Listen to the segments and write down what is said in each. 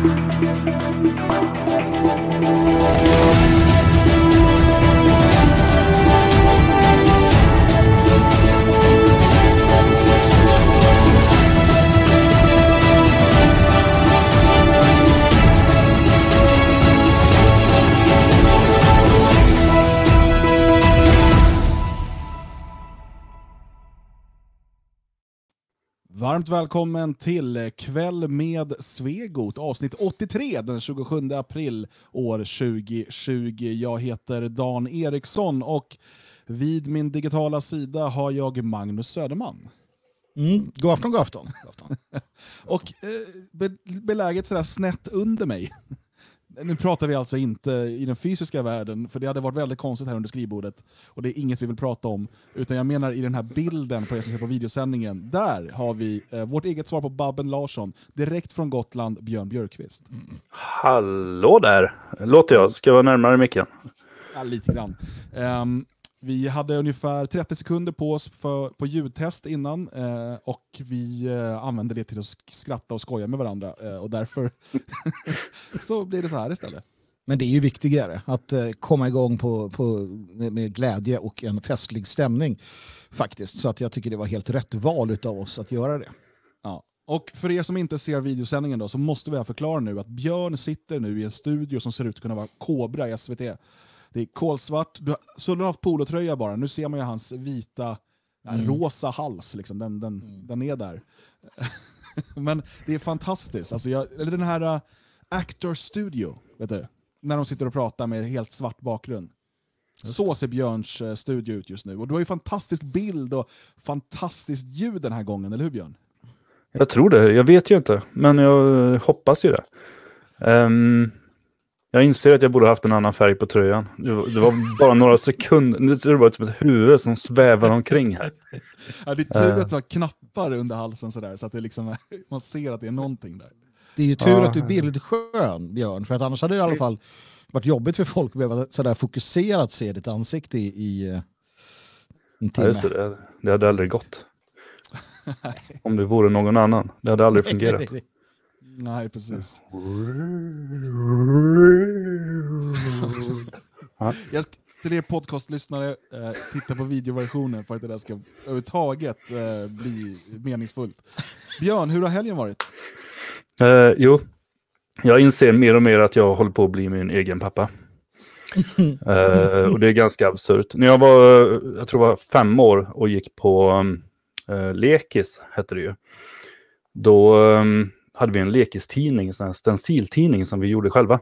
Thank you. Varmt välkommen till Kväll med Svegot, avsnitt 83 den 27 april år 2020. Jag heter Dan Eriksson och vid min digitala sida har jag Magnus Söderman. Mm, god afton, god afton. God afton. och eh, be beläget sådär snett under mig nu pratar vi alltså inte i den fysiska världen, för det hade varit väldigt konstigt här under skrivbordet. Och det är inget vi vill prata om. Utan jag menar i den här bilden på er som ser på videosändningen. Där har vi eh, vårt eget svar på Babben Larsson. Direkt från Gotland, Björn Björkqvist. Hallå där! Låter jag? Ska jag vara närmare micken? Ja, lite grann. Um, vi hade ungefär 30 sekunder på oss för, på ljudtest innan eh, och vi eh, använde det till att skratta och skoja med varandra eh, och därför så blir det så här istället. Men det är ju viktigare att eh, komma igång på, på, med, med, glädje och en festlig stämning faktiskt. Så att jag tycker det var helt rätt val av oss att göra det. Ja. Och för er som inte ser videosändningen då, så måste vi förklara nu att Björn sitter nu i en studio som ser ut att kunna vara Kobra i SVT det är kolsvart. Du, du har haft polotröja bara. Nu ser man ju hans vita, mm. rosa hals. Liksom. Den, den, mm. den är där. Men det är fantastiskt. Alltså jag, eller den här uh, Actor Studio, vet du? när de sitter och pratar med helt svart bakgrund. Så ser Björns uh, studio ut just nu. Och du har ju fantastisk bild och fantastiskt ljud den här gången, eller hur Björn? Jag tror det. Jag vet ju inte, men jag hoppas ju det. Um, jag inser att jag borde haft en annan färg på tröjan. Det var, det var bara några sekunder. Nu ser det bara ut som ett huvud som svävar omkring här. Ja, det är tur uh. att du har knappar under halsen sådär, så att det liksom, man ser att det är någonting där. Det är ju tur uh. att du är bildskön, Björn, för att annars hade det i alla fall varit jobbigt för folk att behöva sådär fokuserat se ditt ansikte i, i eh, en timme. Ja, just det, det hade aldrig gått. Om det vore någon annan. Det hade aldrig fungerat. Nej, precis. Jag till er podcastlyssnare, eh, titta på videoversionen för att det där ska överhuvudtaget eh, bli meningsfullt. Björn, hur har helgen varit? Eh, jo, jag inser mer och mer att jag håller på att bli min egen pappa. eh, och det är ganska absurt. När jag var, jag tror jag var fem år och gick på eh, lekis, hette det ju. Då um, hade vi en lekistidning, en stenciltidning som vi gjorde själva.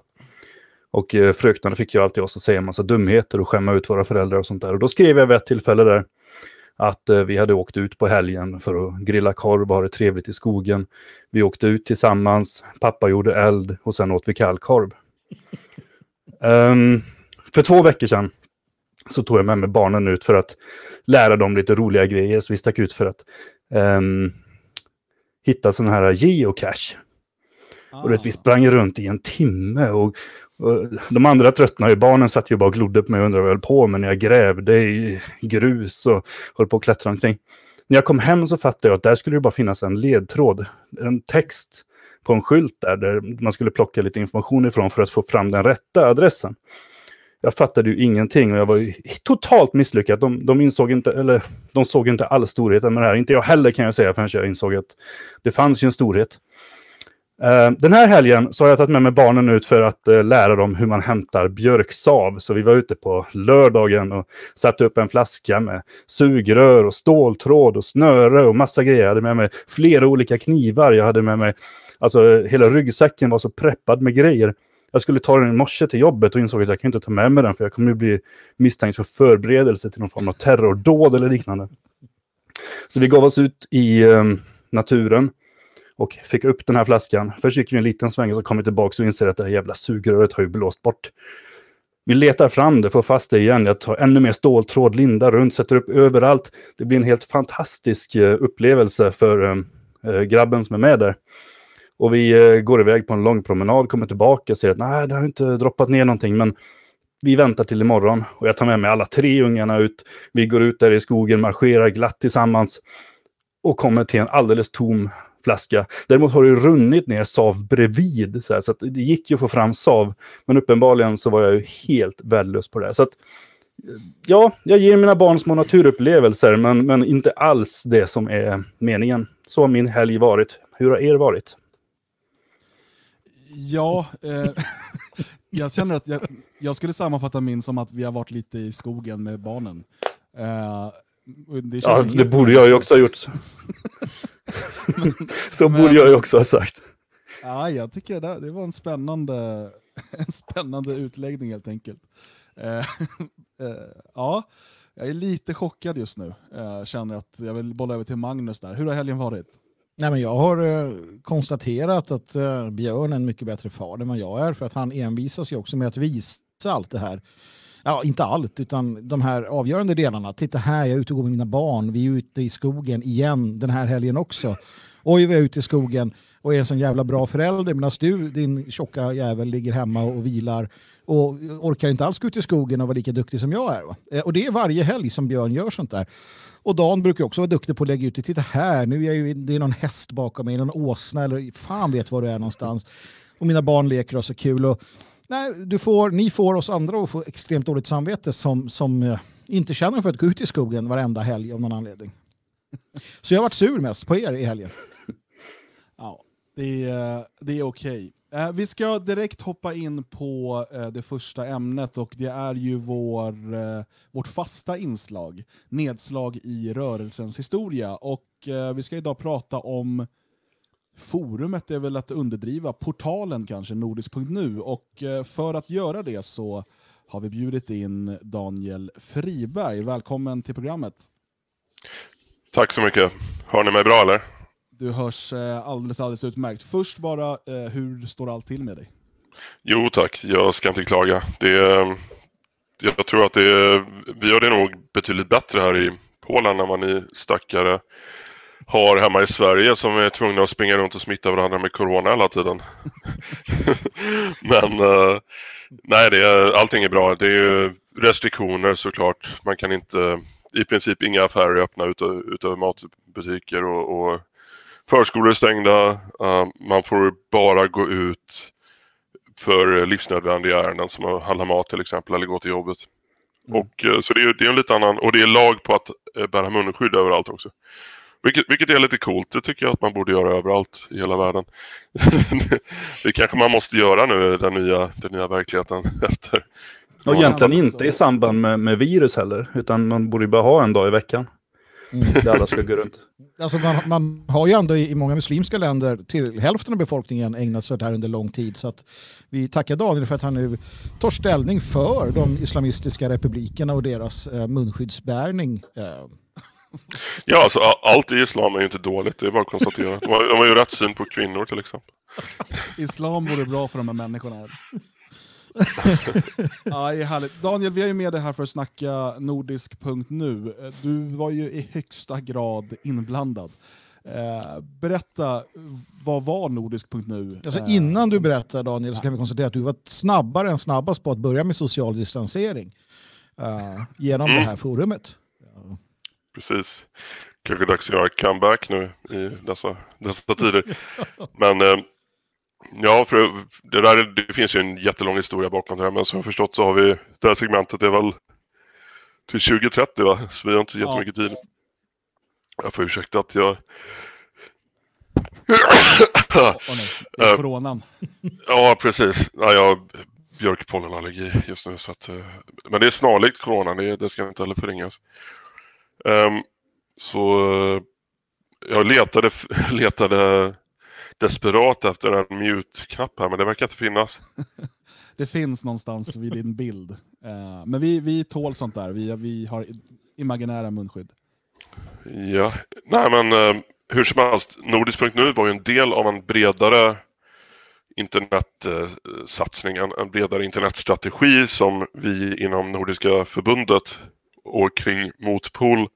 Och eh, fröknarna fick ju alltid oss att säga en massa dumheter och skämma ut våra föräldrar och sånt där. Och då skrev jag vid ett tillfälle där att eh, vi hade åkt ut på helgen för att grilla korv och ha det trevligt i skogen. Vi åkte ut tillsammans, pappa gjorde eld och sen åt vi kallkorv. um, för två veckor sedan så tog jag med mig barnen ut för att lära dem lite roliga grejer. Så vi stack ut för att um, hitta sån här geocache. Ah. Och vi sprang runt i en timme och, och de andra tröttnade ju. Barnen satt ju bara och glodde på mig och undrade vad jag höll på med när jag grävde i grus och höll på att klättra omkring. När jag kom hem så fattade jag att där skulle det bara finnas en ledtråd, en text på en skylt där, där man skulle plocka lite information ifrån för att få fram den rätta adressen jag fattade ju ingenting och jag var ju totalt misslyckad. De, de insåg inte, eller de såg inte all storheten med det här. Inte jag heller kan jag säga förrän jag insåg att det fanns ju en storhet. Uh, den här helgen så har jag tagit med mig barnen ut för att uh, lära dem hur man hämtar björksav. Så vi var ute på lördagen och satte upp en flaska med sugrör och ståltråd och snöre och massa grejer. Jag hade med mig flera olika knivar. Jag hade med mig, alltså hela ryggsäcken var så preppad med grejer. Jag skulle ta den i morse till jobbet och insåg att jag kan inte ta med mig den för jag kommer bli misstänkt för förberedelse till någon form av terrordåd eller liknande. Så vi gav oss ut i eh, naturen och fick upp den här flaskan. Först gick vi en liten sväng och så kom vi tillbaka och inser att det här jävla sugröret har ju blåst bort. Vi letar fram det, får fast det igen. Jag tar ännu mer ståltråd, lindar runt, sätter upp överallt. Det blir en helt fantastisk eh, upplevelse för ehm, eh, grabben som är med där. Och vi eh, går iväg på en lång promenad, kommer tillbaka och ser att nej, det har inte droppat ner någonting. Men vi väntar till imorgon och jag tar med mig alla tre ungarna ut. Vi går ut där i skogen, marscherar glatt tillsammans och kommer till en alldeles tom flaska. Däremot har det ju runnit ner sav bredvid, så, här, så att det gick ju att få fram sav. Men uppenbarligen så var jag ju helt värdelös på det. Så att, eh, ja, jag ger mina barn små naturupplevelser, men, men inte alls det som är meningen. Så har min helg varit. Hur har er varit? Ja, eh, jag känner att jag, jag skulle sammanfatta min som att vi har varit lite i skogen med barnen. Eh, det ja, det borde jag ju också ha gjort. så borde jag ju också ha sagt. Ja, jag tycker det, det var en spännande, en spännande utläggning helt enkelt. Eh, eh, ja, jag är lite chockad just nu. Jag eh, känner att jag vill bolla över till Magnus där. Hur har helgen varit? Nej, men jag har eh, konstaterat att eh, Björn är en mycket bättre far än vad jag är för att han envisas ju också med att visa allt det här. Ja, inte allt, utan de här avgörande delarna. Titta här, jag är ute och går med mina barn. Vi är ute i skogen igen den här helgen också. Oj, vi är ute i skogen och är en sån jävla bra förälder medan du, din tjocka jävel, ligger hemma och vilar och orkar inte alls gå ut i skogen och vara lika duktig som jag är. Va? Eh, och det är varje helg som Björn gör sånt där. Och Dan brukar också vara duktig på att lägga ut det. Titta här, nu är jag ju, det är någon häst bakom mig, någon åsna eller fan vet var du är någonstans. Och mina barn leker och så kul. Och, nej, du får, ni får oss andra att få extremt dåligt samvete som, som eh, inte känner för att gå ut i skogen varenda helg av någon anledning. Så jag har varit sur mest på er i helgen. Ja, det är, eh, det är okej. Eh, vi ska direkt hoppa in på eh, det första ämnet och det är ju vår, eh, vårt fasta inslag, nedslag i rörelsens historia. Och eh, vi ska idag prata om forumet, är väl att underdriva, portalen kanske, nordisk.nu. Och eh, för att göra det så har vi bjudit in Daniel Friberg. Välkommen till programmet. Tack så mycket. Hör ni mig bra eller? Du hörs eh, alldeles, alldeles utmärkt. Först bara, eh, hur står allt till med dig? Jo tack, jag ska inte klaga. Det, jag tror att det, vi gör det nog betydligt bättre här i Polen än vad ni stackare har hemma i Sverige som är tvungna att springa runt och smitta varandra med corona hela tiden. Men eh, nej, det är, allting är bra. Det är ju restriktioner såklart. Man kan inte, i princip inga affärer öppna utöver matbutiker och, och Förskolor är stängda, uh, man får bara gå ut för livsnödvändiga ärenden som att handla mat till exempel eller gå till jobbet. Mm. Och, uh, så det är, det är en lite annan, och det är lag på att uh, bära munskydd överallt också. Vilket, vilket är lite coolt, det tycker jag att man borde göra överallt i hela världen. det kanske man måste göra nu, den nya, den nya verkligheten efter. Och egentligen inte i samband med, med virus heller, utan man borde bara ha en dag i veckan. Mm. Där alla ska gå runt. Alltså man, man har ju ändå i, många muslimska länder till hälften av befolkningen ägnat sig åt det här under lång tid. Så att vi tackar Daniel för att han nu tar ställning för de islamistiska republikerna och deras eh, munskyddsbärning. Eh. Ja, alltså allt i islam är ju inte dåligt, det är bara att konstatera. De har, de har ju rätt syn på kvinnor till exempel. Islam vore bra för de här människorna ja, det är härligt. Daniel, vi har ju med dig här för att snacka nordisk.nu. Du var ju i högsta grad inblandad. Eh, berätta, vad var nordisk.nu? Alltså, innan du berättar Daniel så kan vi konstatera att du var snabbare än snabbast på att börja med social distansering genom mm. det här forumet. Ja. Precis. Kanske dags att göra comeback nu i dessa, dessa tider. Men eh, Ja, för det, där, det finns ju en jättelång historia bakom det här, men som jag förstått så har vi det här segmentet är väl till 2030 va? Så vi har inte jättemycket ja. tid. Jag får ursäkta att jag... Oh, nej, eh, coronan. ja, precis. Ja, jag har björkpollenallergi just nu. Så att, eh, men det är snarlikt corona, det, det ska inte heller förringas. Um, så eh, jag letade, letade desperat efter en mute-knapp här, men det verkar inte finnas. det finns någonstans vid din bild. Uh, men vi, vi tål sånt där, vi, vi har imaginära munskydd. Ja, nej men uh, hur som helst, Nordisk.nu var ju en del av en bredare internetsatsning, en, en bredare internetstrategi som vi inom Nordiska förbundet och kring Motpol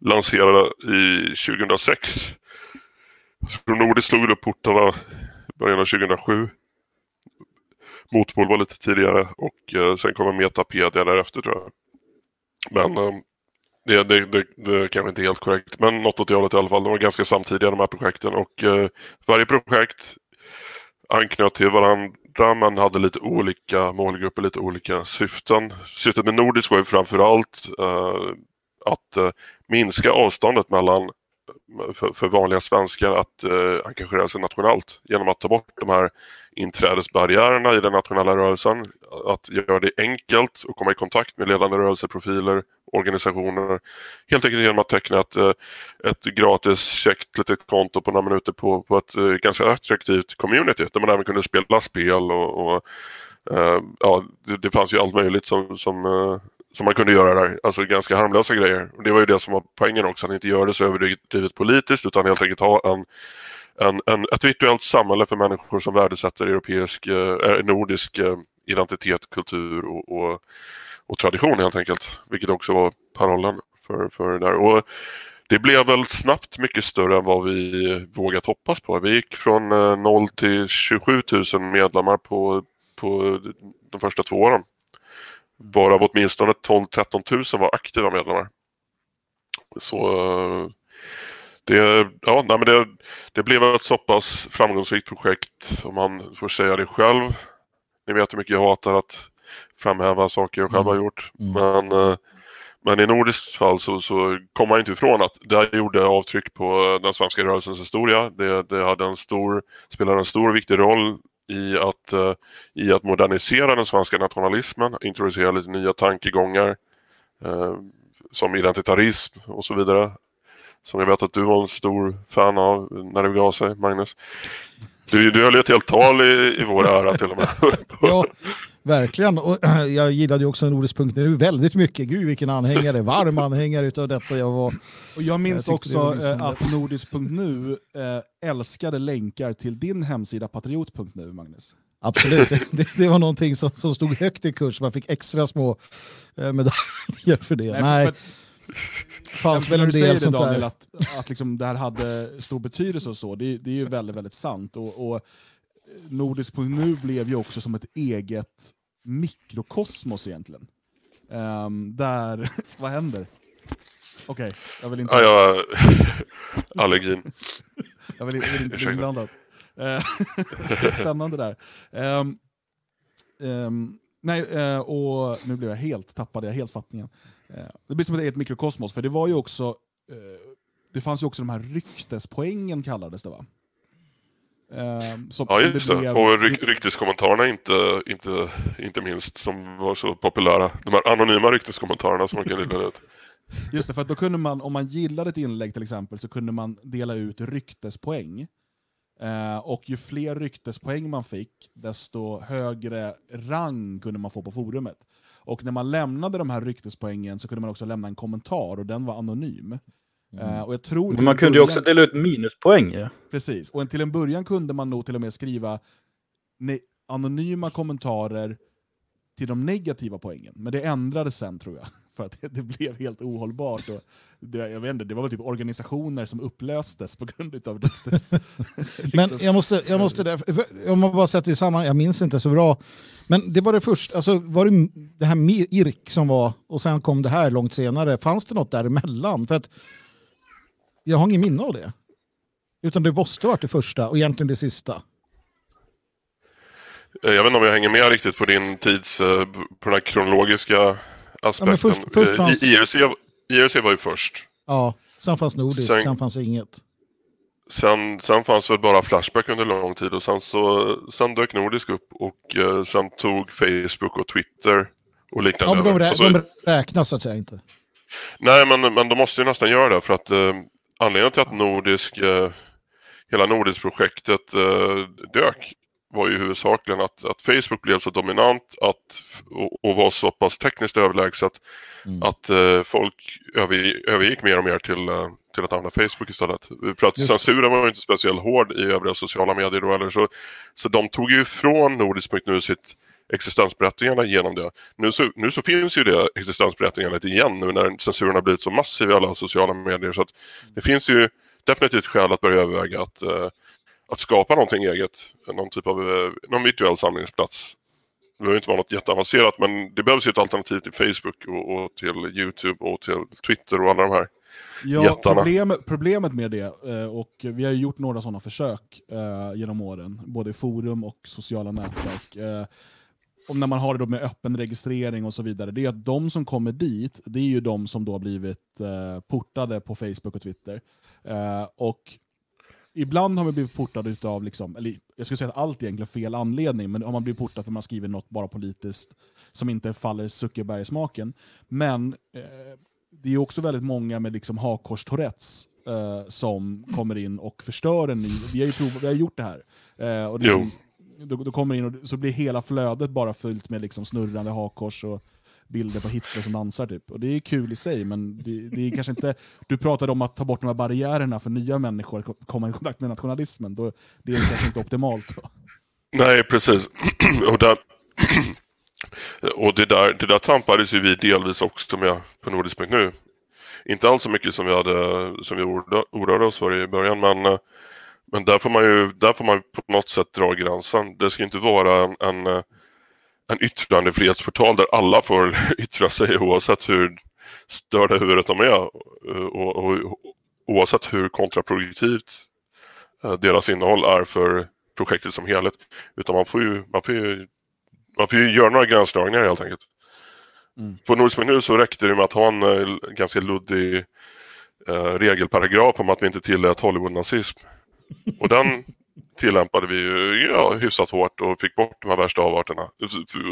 lanserade i 2006 så slog upp portarna i början av 2007. Motpol var lite tidigare och eh, sen kommer Metapedia därefter tror jag. Men eh, det, det, det, det är kanske inte helt korrekt, men något åt det hållet i alla fall. De var ganska samtidiga de här projekten och eh, varje projekt anknöt till varandra men hade lite olika målgrupper, lite olika syften. Syftet med Nordisk var ju framförallt eh, att eh, minska avståndet mellan för, för vanliga svenskar att eh, engagera sig nationellt genom att ta bort de här inträdesbarriärerna i den nationella rörelsen. Att göra det enkelt att komma i kontakt med ledande rörelseprofiler, organisationer. Helt enkelt genom att teckna ett, eh, ett gratis käckt litet konto på några minuter på, på ett eh, ganska attraktivt community där man även kunde spela spel och, och eh, ja, det, det, fanns ju allt möjligt som, som som man kunde göra där. Alltså ganska harmlösa grejer. Och det var ju det som var poängen också, att inte göra det så överdrivet politiskt utan helt enkelt ha en, en, en, ett virtuellt samhälle för människor som värdesätter europeisk, eh, eh nordisk eh, identitet, kultur och, och, och, tradition helt enkelt. Vilket också var parollen för, för det där. Och det blev väl snabbt mycket större än vad vi vågat hoppas på. Vi gick från eh, 0 till 27 000 medlemmar på, på de första två åren varav åtminstone 12-13 000 var aktiva medlemmar. Så det, ja, nej, men det, det blev ett så pass framgångsrikt projekt om man får säga det själv. Ni vet hur mycket jag hatar att framhäva saker jag själv har mm. gjort. Mm. Men, eh, men i nordiskt fall så, så kom man inte ifrån att det gjorde avtryck på den svenska rörelsens historia. Det, det hade en stor, spelade en stor och viktig roll i att, uh, i att modernisera den svenska nationalismen, introducera lite nya tankegångar uh, som identitarism och så vidare. Som jag vet att du var en stor fan av när det begav sig, Magnus. Du, du höll ju ett helt tal i, i vår ära till och med. ja, verkligen. Och jag gillade ju också Nordisk.nu väldigt mycket. Gud vilken anhängare, varm anhängare utav detta jag var. Och jag minns jag också liksom att Nordisk.nu äh, älskade länkar till din hemsida patriot.nu, Magnus. Absolut, det, det, var någonting som, som stod högt i kurs. Man fick extra små äh, medaljer för det. Nej, Nej. För, fanns väl en del sånt Daniel, där. Att, att liksom det här hade stor betydelse och så, det, det är ju väldigt, väldigt sant. Och, och Nordisk.nu blev ju också som ett eget mikrokosmos egentligen. Um, där, vad händer? Okej, okay, jag vill inte... Ja, jag... Allergin. jag vill, jag vill inte bli inblandad. det är spännande där. Um, um, nej, uh, och nu blev jag helt tappad, jag helt fattningen. Uh, det blir som ett eget mikrokosmos, för det var ju också, uh, det fanns ju också de här ryktespoängen kallades det va? Um, som, ja, just det. Blev... Och ry rykteskommentarerna inte, inte, inte minst, som var så populära. De här anonyma rykteskommentarerna som man kan dela ut. Just det, för då kunde man, om man gillade ett inlägg till exempel, så kunde man dela ut ryktespoäng. Uh, och ju fler ryktespoäng man fick, desto högre rang kunde man få på forumet. Och när man lämnade de här ryktespoängen så kunde man också lämna en kommentar, och den var anonym. Mm. Och jag tror Men man kunde ju också dela ut minuspoäng. Ja. Precis, och till en början kunde man nog till och med skriva anonyma kommentarer till de negativa poängen. Men det ändrades sen tror jag, för att det, det blev helt ohållbart. Och det, jag vet inte, det var väl typ organisationer som upplöstes på grund av ryktes... Men jag måste, jag måste där, om man bara sätter samman, jag minns inte så bra, men det var det första, alltså var det det här IRK som var, och sen kom det här långt senare, fanns det något däremellan? För att jag har ingen minne av det. Utan det måste varit det första och egentligen det sista. Eh, jag vet inte om jag hänger med riktigt på din tids, eh, på den här kronologiska aspekten. Ja, först, först eh, fanns... IRC, IRC var ju först. Ja, sen fanns Nordisk, sen, sen fanns inget. Sen, sen fanns väl bara Flashback under lång tid och sen, så, sen dök Nordisk upp och eh, sen tog Facebook och Twitter och liknande. Ja, men de, rä alltså, de räknas så att säga inte. Nej, men, men de måste ju nästan göra det för att eh, anledningen till att Nordisk, eh, hela Nordisk-projektet eh, dök var ju huvudsakligen att, att Facebook blev så dominant att, och, och var så pass tekniskt överlägset mm. att eh, folk över, övergick mer och mer till, eh, till att använda Facebook istället. För att Just. censuren var inte speciellt hård i övriga sociala medier då eller så, så de tog ju ifrån Nordisk.nu sitt existensberättigande genom det. Nu så, nu så finns ju det existensberättigandet igen nu när censuren har blivit så massiv i alla sociala medier. Så att det finns ju definitivt skäl att börja överväga att, uh, att skapa någonting eget, någon typ av uh, någon virtuell samlingsplats. Det behöver inte vara något jätteavancerat men det behövs ju ett alternativ till Facebook och, och till YouTube och till Twitter och alla de här Ja, problem, problemet med det, eh, och vi har ju gjort några sådana försök eh, genom åren, både i forum och sociala nätverk, eh, och när man har det då med öppen registrering och så vidare, det är att de som kommer dit, det är ju de som då har blivit eh, portade på Facebook och Twitter. Eh, och ibland har man blivit portad utav, liksom, eller jag skulle säga att allt är egentligen fel anledning, men om man blir portad för att man skriver något bara politiskt som inte faller Zuckerberg i smaken. Men eh, det är också väldigt många med liksom hakkors eh, som kommer in och förstör en ny... Vi har ju prov, vi har gjort det här. Eh, och det är Jo. som, då, då kommer in och så blir hela flödet bara fyllt med liksom snurrande hakkors och bilder på Hitler som dansar. Typ. Och det är kul i sig, men det, det är kanske inte... Du pratade om att ta bort de här barriärerna för nya människor att komma i kontakt med nationalismen. Då, det är kanske inte optimalt. Då. Nej, precis. och där, och det, där, det där tampades ju vi delvis också med på Nordisk.nu. Inte alls så mycket som vi, hade, som vi orörde oss för i början, men, eh, men där, får man ju, där får man på något sätt dra gränsen. Det ska inte vara en, en, en yttrandefrihetsportal där alla får yttra sig oavsett hur störda huvudet de är eh, och, och, och oavsett hur kontraproduktivt eh, deras innehåll är för projektet som helhet. Utan man får ju, man får ju, man får ju göra några gränsdragningar helt enkelt. Mm. På Nordisk.nu så räckte det med att ha en eh, ganska luddig eh, regelparagraf om att vi inte tillät Hollywood-nazism. Och den tillämpade vi ju ja, hyfsat hårt och fick bort de här värsta avarterna.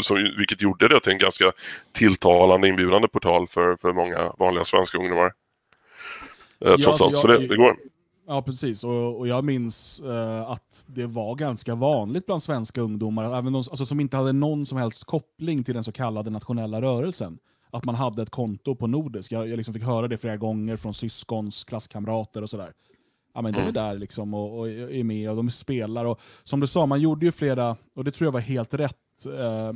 Så, vilket gjorde det till en ganska tilltalande inbjudande portal för, för många vanliga svenska ungdomar. Eh, trots alltså, allt, så det, det går. Ja, precis. Och, och jag minns eh, att det var ganska vanligt bland svenska ungdomar, även de, alltså, som inte hade någon som helst koppling till den så kallade nationella rörelsen, att man hade ett konto på Nordisk. Jag, jag liksom fick höra det flera gånger från syskons, klasskamrater och sådär. Ja, men de är Mm. där liksom och, och är med och de spelar. Och, som du sa, man gjorde ju flera, och det tror jag var helt rätt, eh,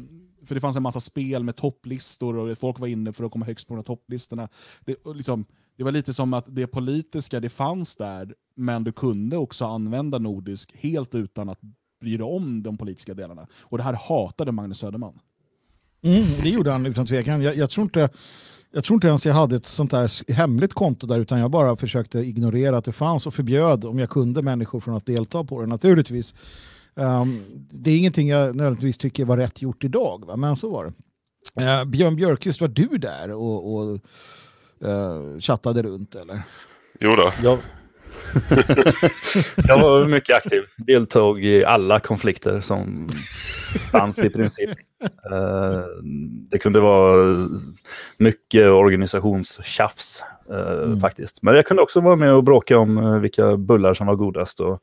för det fanns en massa spel med topplistor och folk var inne för att komma högst på de här topplistorna. Det, liksom, det var lite som att det politiska, det fanns där, men du kunde också använda nordisk helt utan att bry dig om de politiska delarna. Och det här hatade Magnus Söderman. Mm, det gjorde han utan tvekan. Jag, jag, tror inte, jag tror inte ens jag hade ett sånt där hemligt konto där utan jag bara försökte ignorera att det fanns och förbjöd om jag kunde människor från att delta på det naturligtvis. Ehm, det är ingenting jag nödvändigtvis tycker var rätt gjort idag, va? men så var det. Eh, Björn Björkqvist, var du där och, och eh, chattade runt eller? Jo då. Jag, jag var mycket aktiv. Deltog i alla konflikter som fanns i princip. Eh, Det kunde vara mycket organisationstjafs eh, faktiskt. Men jag kunde också vara med och bråka om eh, vilka bullar som var godast och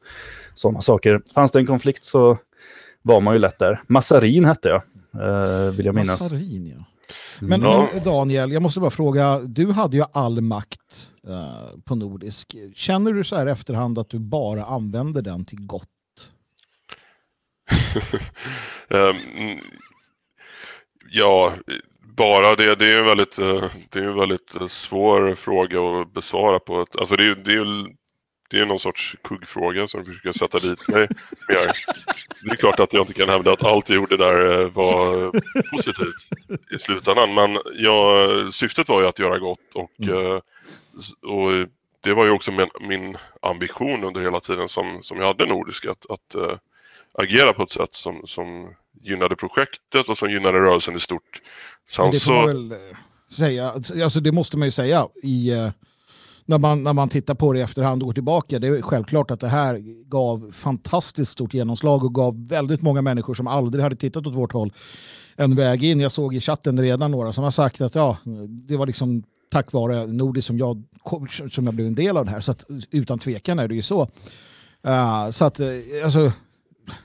sådana saker. Fanns det en konflikt så var man ju lätt där. Massarin hette jag, vill jag minnas. Massarin, ja. Men, Ja. men Daniel, jag måste bara fråga, du hade ju all makt eh, på Nordisk. Känner du så här efterhand att du bara använder den till gott? Mm, ja, bara det, det är en väldigt, eh, det är en väldigt eh, svår fråga att besvara på ett, alltså det är det är det är någon sorts kuggfråga som försöker sätta dit mig. Det är klart att jag inte kan hävda att allt jag gjorde där eh, var positivt i slutändan. Men jag, syftet var ju att göra gott och, eh, och det var ju också min, min ambition under hela tiden som, som jag hade Nordisk att, att eh, agera på ett sätt som, som gynnade projektet och som gynnade rörelsen i stort. Sen Men det får man så, väl eh, säga, alltså det måste man ju säga i, när, man, när man tittar på det i efterhand och går tillbaka. Det är självklart att det här gav fantastiskt stort genomslag och gav väldigt många människor som aldrig hade tittat åt vårt håll en väg in. Jag såg i chatten redan några som har sagt att ja, det var liksom tack vare Nordisk som jag, som jag blev en del av det här. Så att, utan tvekan är det ju så. Uh, så att, eh, alltså,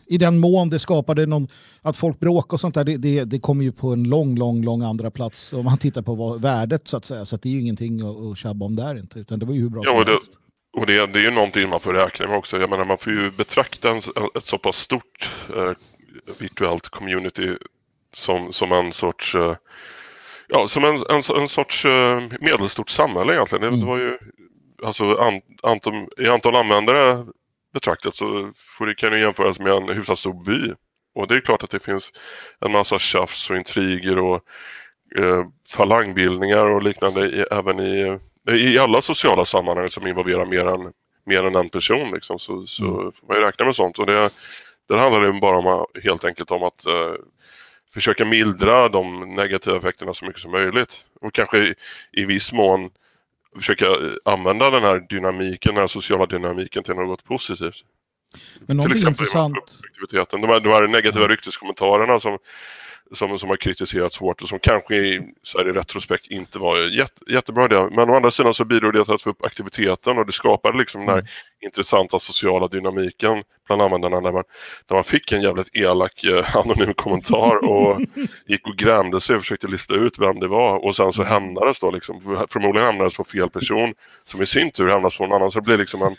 i den mån det skapade någon, att folk bråkar och sånt där, det, det, det kommer ju på en lång, lång, lång andra plats om man tittar på vad, värdet så att säga. Så att det är ju ingenting att, att tjabba om där inte, utan det var ju hur bra Ja, som och det- helst. och det, det är ju någonting man får räkna med också. Jag menar man får ju betrakta en, ett så pass stort eh, virtuellt community som, som en sorts eh, Ja, som en, en, en sorts eh, medelstort samhälle egentligen. Det, Mm. det var ju, alltså an, antal, i antal användare betraktat så får det, kan det jämföras med en hyfsat stor by. Och det är klart att det finns en massa tjafs och intriger och eh, falangbildningar och liknande i, även i, i alla sociala sammanhang som involverar mer än, mer än en person. Liksom, så, så mm. får man ju räkna med sånt. Och det, det handlar ju bara om, helt enkelt om att eh, försöka mildra de negativa effekterna så mycket som möjligt. Och kanske i, i viss mån försöka använda den här dynamiken, den här sociala dynamiken till något positivt. Men Till exempel intressant... De här, de här negativa rykteskommentarerna som som, som har kritiserats hårt och som kanske i, så här i retrospekt inte var jätte, jättebra idé. Men å andra sidan så bidrog det till att få upp aktiviteten och det skapade liksom mm. den här mm. Intressanta sociala dynamiken bland användarna där man, där man fick en jävligt elak eh, anonym kommentar och gick och grämde sig och försökte lista ut vem det var och sen så mm. hämnades då liksom, förmodligen hämnades på fel person som i sin tur hämnas på någon annan så det blir liksom en,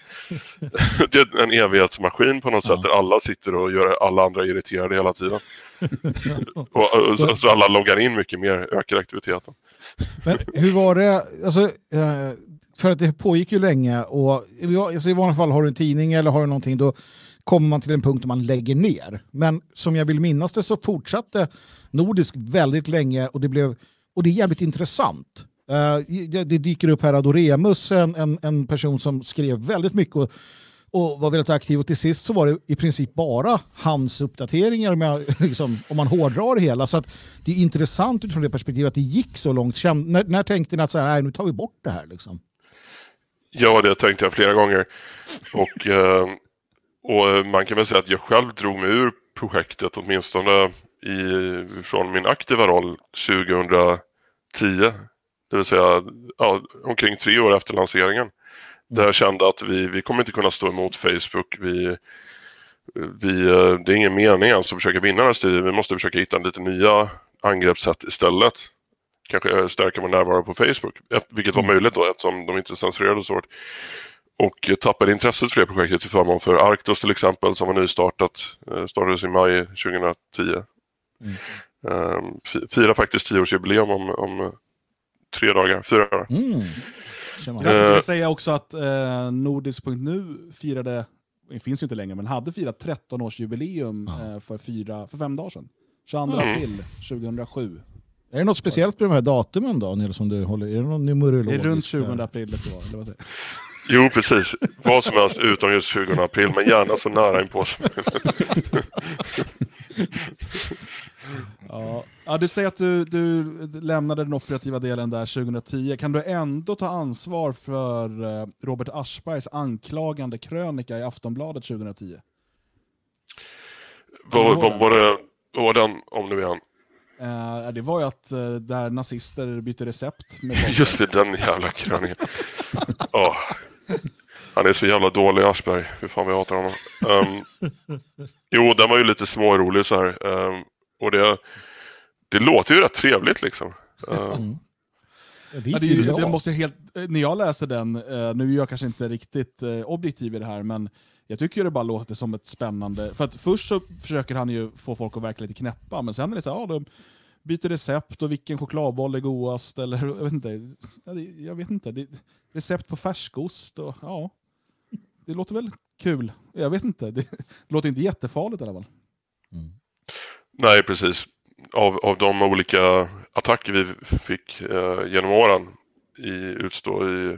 en evighetsmaskin på något sätt där alla sitter och gör alla andra irriterade hela tiden. och, och, så, så, alla loggar in mycket mer, ökar aktiviteten. Men hur var det, alltså, eh, för att det pågick ju länge och alltså, i vanliga fall har du en tidning eller har du någonting då kommer man till en punkt där man lägger ner. Men som jag vill minnas det så fortsatte Nordisk väldigt länge och det, blev, och det är jävligt intressant. Uh, det, det, dyker upp här Adoremus, en, en, en person som skrev väldigt mycket och och var väldigt aktiv och till sist så var det i princip bara hans uppdateringar med, liksom, om man hårdrar det hela. Så att det är intressant utifrån det perspektivet att det gick så långt. När, när tänkte ni att så här, nej, nu tar vi bort det här? Liksom? Ja, det tänkte jag flera gånger. Och, ehm, och eh, man kan väl säga att jag själv drog mig ur projektet åtminstone i, från min aktiva roll 2010. Det vill säga ja, omkring tre år efter lanseringen. Där jag kände att vi, vi kommer inte kunna stå emot Facebook. Vi, vi, eh, det är ingen mening ens att försöka vinna den här striden. Vi måste försöka hitta lite nya angreppssätt istället. Kanske stärka vår närvaro på Facebook, vilket var mm. möjligt då eftersom de inte censurerade så hårt. Och tappade intresset för det projektet till förmån för Arctos till exempel som var nystartat. Eh, startades i maj 2010. Mm. Um, firar faktiskt tioårsjubileum om, om tre dagar, fyra dagar. Mm. Jag ska säga också att eh, Nordisk.nu firade, det finns ju inte längre, men hade firat 13-årsjubileum ja. eh, för, fyra, för fem dagar sedan. 22 mm. april 2007. Är det något speciellt med de här datumen Daniel som du håller? Är det någon numerologisk? Det är runt 20 april det ska vara, eller vad säger Jo, precis. Vad som helst utom just 20 april, men gärna så nära inpå som. Ja. ja, du säger att du, du lämnade den operativa delen där 2010. Kan du ändå ta ansvar för eh, Robert Aschbergs anklagande krönika i Aftonbladet 2010? Vad, vad var det vad var den om nu igen? Uh, det var ju att uh, där nazister bytte recept. Med Just det, den jävla krönikan. oh. Han är så jävla dålig Aschberg, hur fan vi hatar honom. Um, jo, den var ju lite smårolig så här. Um, och det, det låter ju rätt trevligt liksom. Mm. Ja, det, det, det måste helt, när jag läste den, uh, nu är jag kanske inte riktigt uh, objektiv i det här, men jag tycker det bara låter som ett spännande... För att först så försöker han ju få folk att verka lite knäppa, men sen är det så här, ja, de byter recept och vilken chokladboll är godast, eller jag vet inte. Jag vet inte. Det, recept på färskost och ja. Det låter väl kul. Jag vet inte. Det, det låter inte jättefarligt i alla fall. Mm. Nej, precis. Av, av de olika attacker vi fick eh, genom åren i utstå i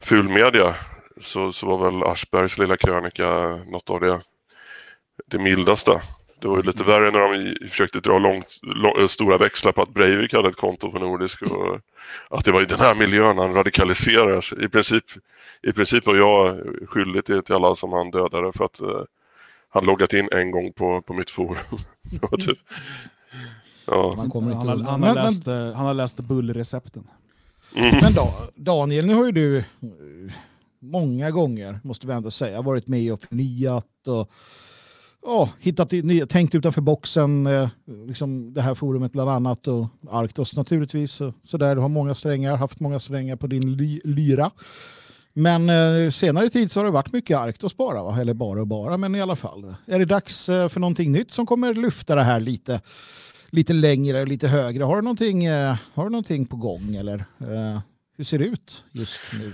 fulmedia så, så var väl Aschbergs lilla krönika något av det, det mildaste. Det var ju lite värre när de försökte dra långt, lång, stora växlar på att Breivik hade ett konto på Nordisk och att det var i den här miljön han radikaliserades. I princip, i princip var jag skyldig till, till alla som han dödade för att uh, han loggat in en gång på, på mitt forum. typ. ja. han, han, har, han, har läst, han har läst bullrecepten. Mm. Men då, Daniel, nu har ju du många gånger, måste vi ändå säga, varit med och förnyat och oh, hittat nya, tänkt utanför boxen, eh, liksom det här forumet bland annat och Arktos naturligtvis. Så, så där, du har många strängar, haft många strängar på din ly, lyra. Men eh, senare tid så har det varit mycket Arktos bara, va? eller bara och bara, men i alla fall. Är det dags eh, för någonting nytt som kommer lyfta det här lite, lite längre och lite högre? Har du någonting, eh, har du någonting på gång eller eh, hur ser det ut just nu?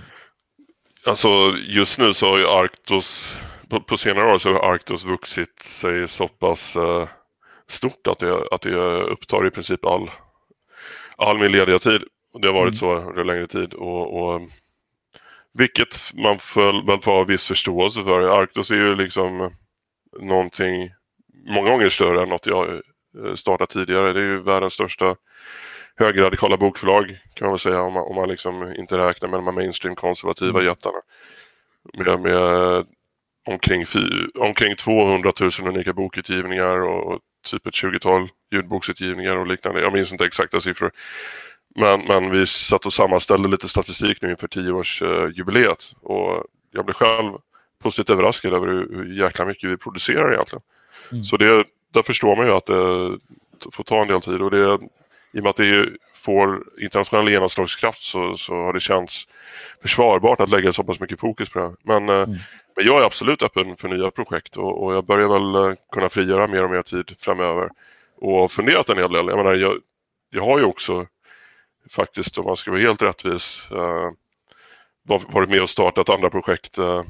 Alltså just nu så har ju Arktos på, på senare år så har Arctos vuxit sig så pass uh, stort att det, att det upptar i princip all, all min lediga tid. Det har varit mm. så under längre tid. Och, och, vilket man får, väl får ha viss förståelse för. Arctos är ju liksom någonting många gånger större än något jag eh, startat tidigare. Det är ju världens största högerradikala bokförlag kan man väl säga om man, om man liksom inte räknar med de här mainstream konservativa mm. jättarna. Med, med omkring, omkring 200 000 unika bokutgivningar och typ ett 20-tal ljudboksutgivningar och liknande. Jag minns inte exakta siffror. Men, men vi satt och sammanställde lite statistik nu inför 10-årsjubileet och jag blev själv positivt överraskad över hur, hur jäkla mycket vi producerar egentligen. Mm. Så det, där förstår man ju att det får ta en del tid och det, i och med att det får internationell genomslagskraft så, så har det känts försvarbart att lägga så pass mycket fokus på det. Men, eh, mm. men jag är absolut öppen för nya projekt och, och, jag börjar väl eh, kunna frigöra mer och mer tid framöver och funderat en hel del. Jag menar, jag, jag har ju också faktiskt, om man ska vara helt rättvis, eh, varit med och startat andra projekt eh,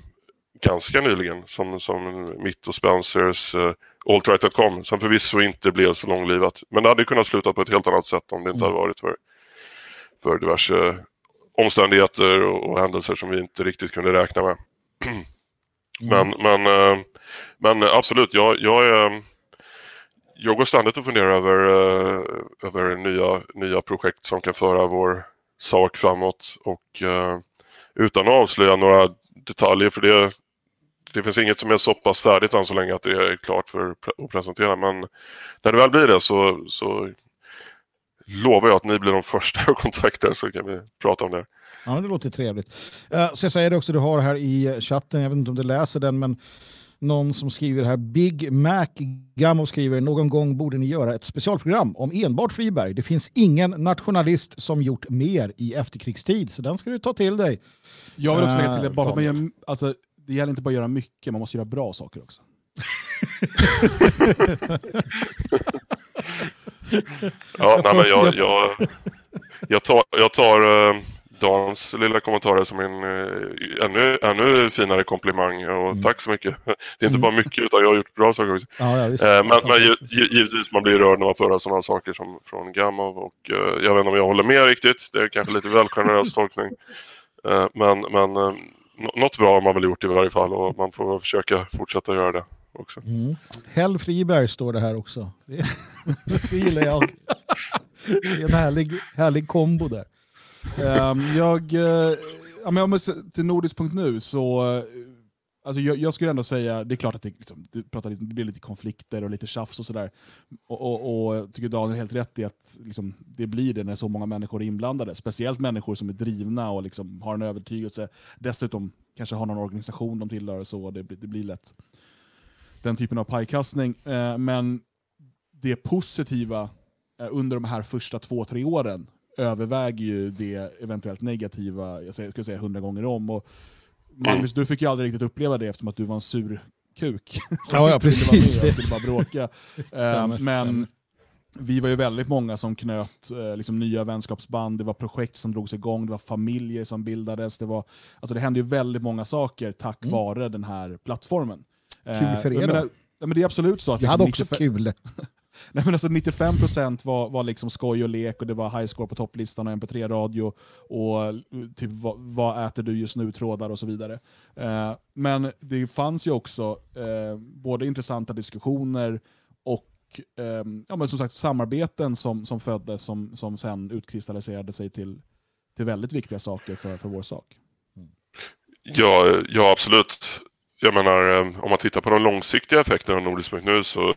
ganska nyligen som, som mitt och Spencers eh, Altright.com som förvisso inte blev så långlivat. Men det hade kunnat sluta på ett helt annat sätt om det inte hade varit för, för diverse omständigheter och, och händelser som vi inte riktigt kunde räkna med. Mm. Men, men, eh, men absolut, jag, jag, är, jag går ständigt och funderar över, eh, över nya, nya projekt som kan föra vår sak framåt och uh, utan att avslöja några detaljer för det, det finns inget som är så pass färdigt än så länge att det är klart för att presentera. Men när det väl blir det så, så lovar jag att ni blir de första jag kontaktar så kan vi prata om det. Ja, det låter trevligt. Uh, så jag säger det också, du har här i chatten, jag vet inte om du läser den, men någon som skriver här, Big Mac Gammo skriver, någon gång borde ni göra ett specialprogram om enbart Friberg. Det finns ingen nationalist som gjort mer i efterkrigstid, så den ska du ta till dig. Jag vill också lägga till det, bara för att man gör, alltså, det gäller inte bara att göra mycket, man måste göra bra saker också. ja, nej, men jag, jag, jag tar, jag tar uh, Dans lilla kommentarer som en uh, ännu, ännu finare komplimang och mm. tack så mycket. Det är inte mm. bara mycket utan jag har gjort bra saker också. Ja, ja, uh, men, men givetvis man blir rörd när man får höra sådana saker som från Gamov och jag vet inte om jag håller med riktigt. Det är kanske lite väl generös tolkning. men men något bra har man väl gjort i varje fall och man får försöka fortsätta göra det också. Mm. Hell Friberg står det här också. Det, det gillar jag. Det är en härlig, härlig kombo där. Um, jag, uh, ja, men till nordisk.nu så uh, Alltså jag, jag, skulle ändå säga, det är klart att det, liksom, du pratar lite, det blir lite konflikter och lite tjafs och sådär. Och, och, och jag tycker Daniel har helt rätt i att liksom, det blir det när så många människor är inblandade. Speciellt människor som är drivna och liksom har en övertygelse. Dessutom kanske har någon organisation de tillhör och så. Det, det blir lätt den typen av pajkastning. Eh, men det positiva eh, under de här första två, tre åren överväger ju det eventuellt negativa, jag skulle säga hundra gånger om. Och Magnus, du fick ju aldrig riktigt uppleva det eftersom att du var en sur kuk. ja, ja, precis. Jag skulle bara bråka. stämmer, men stämmer. vi var ju väldigt många som knöt eh, liksom, nya vänskapsband, det var projekt som drogs igång, det var familjer som bildades. Det, var, alltså, det hände ju väldigt många saker tack mm. vare den här plattformen. Kul för er då. Men, men det är absolut så att... Jag hade också 95... kul. Nej, men alltså 95% var, var liksom skoj och lek och det var highscore på topplistan och mp3-radio och eh, typ vad, vad, äter du just nu-trådar och så vidare. Eh, men det fanns ju också eh, både intressanta diskussioner och eh, ja, men som sagt, samarbeten som, som föddes som, som sen utkristalliserade sig till, till väldigt viktiga saker för, för vår sak. Ja, ja, absolut jag menar, eh, om man tittar på de långsiktiga effekterna av Nordisk nu så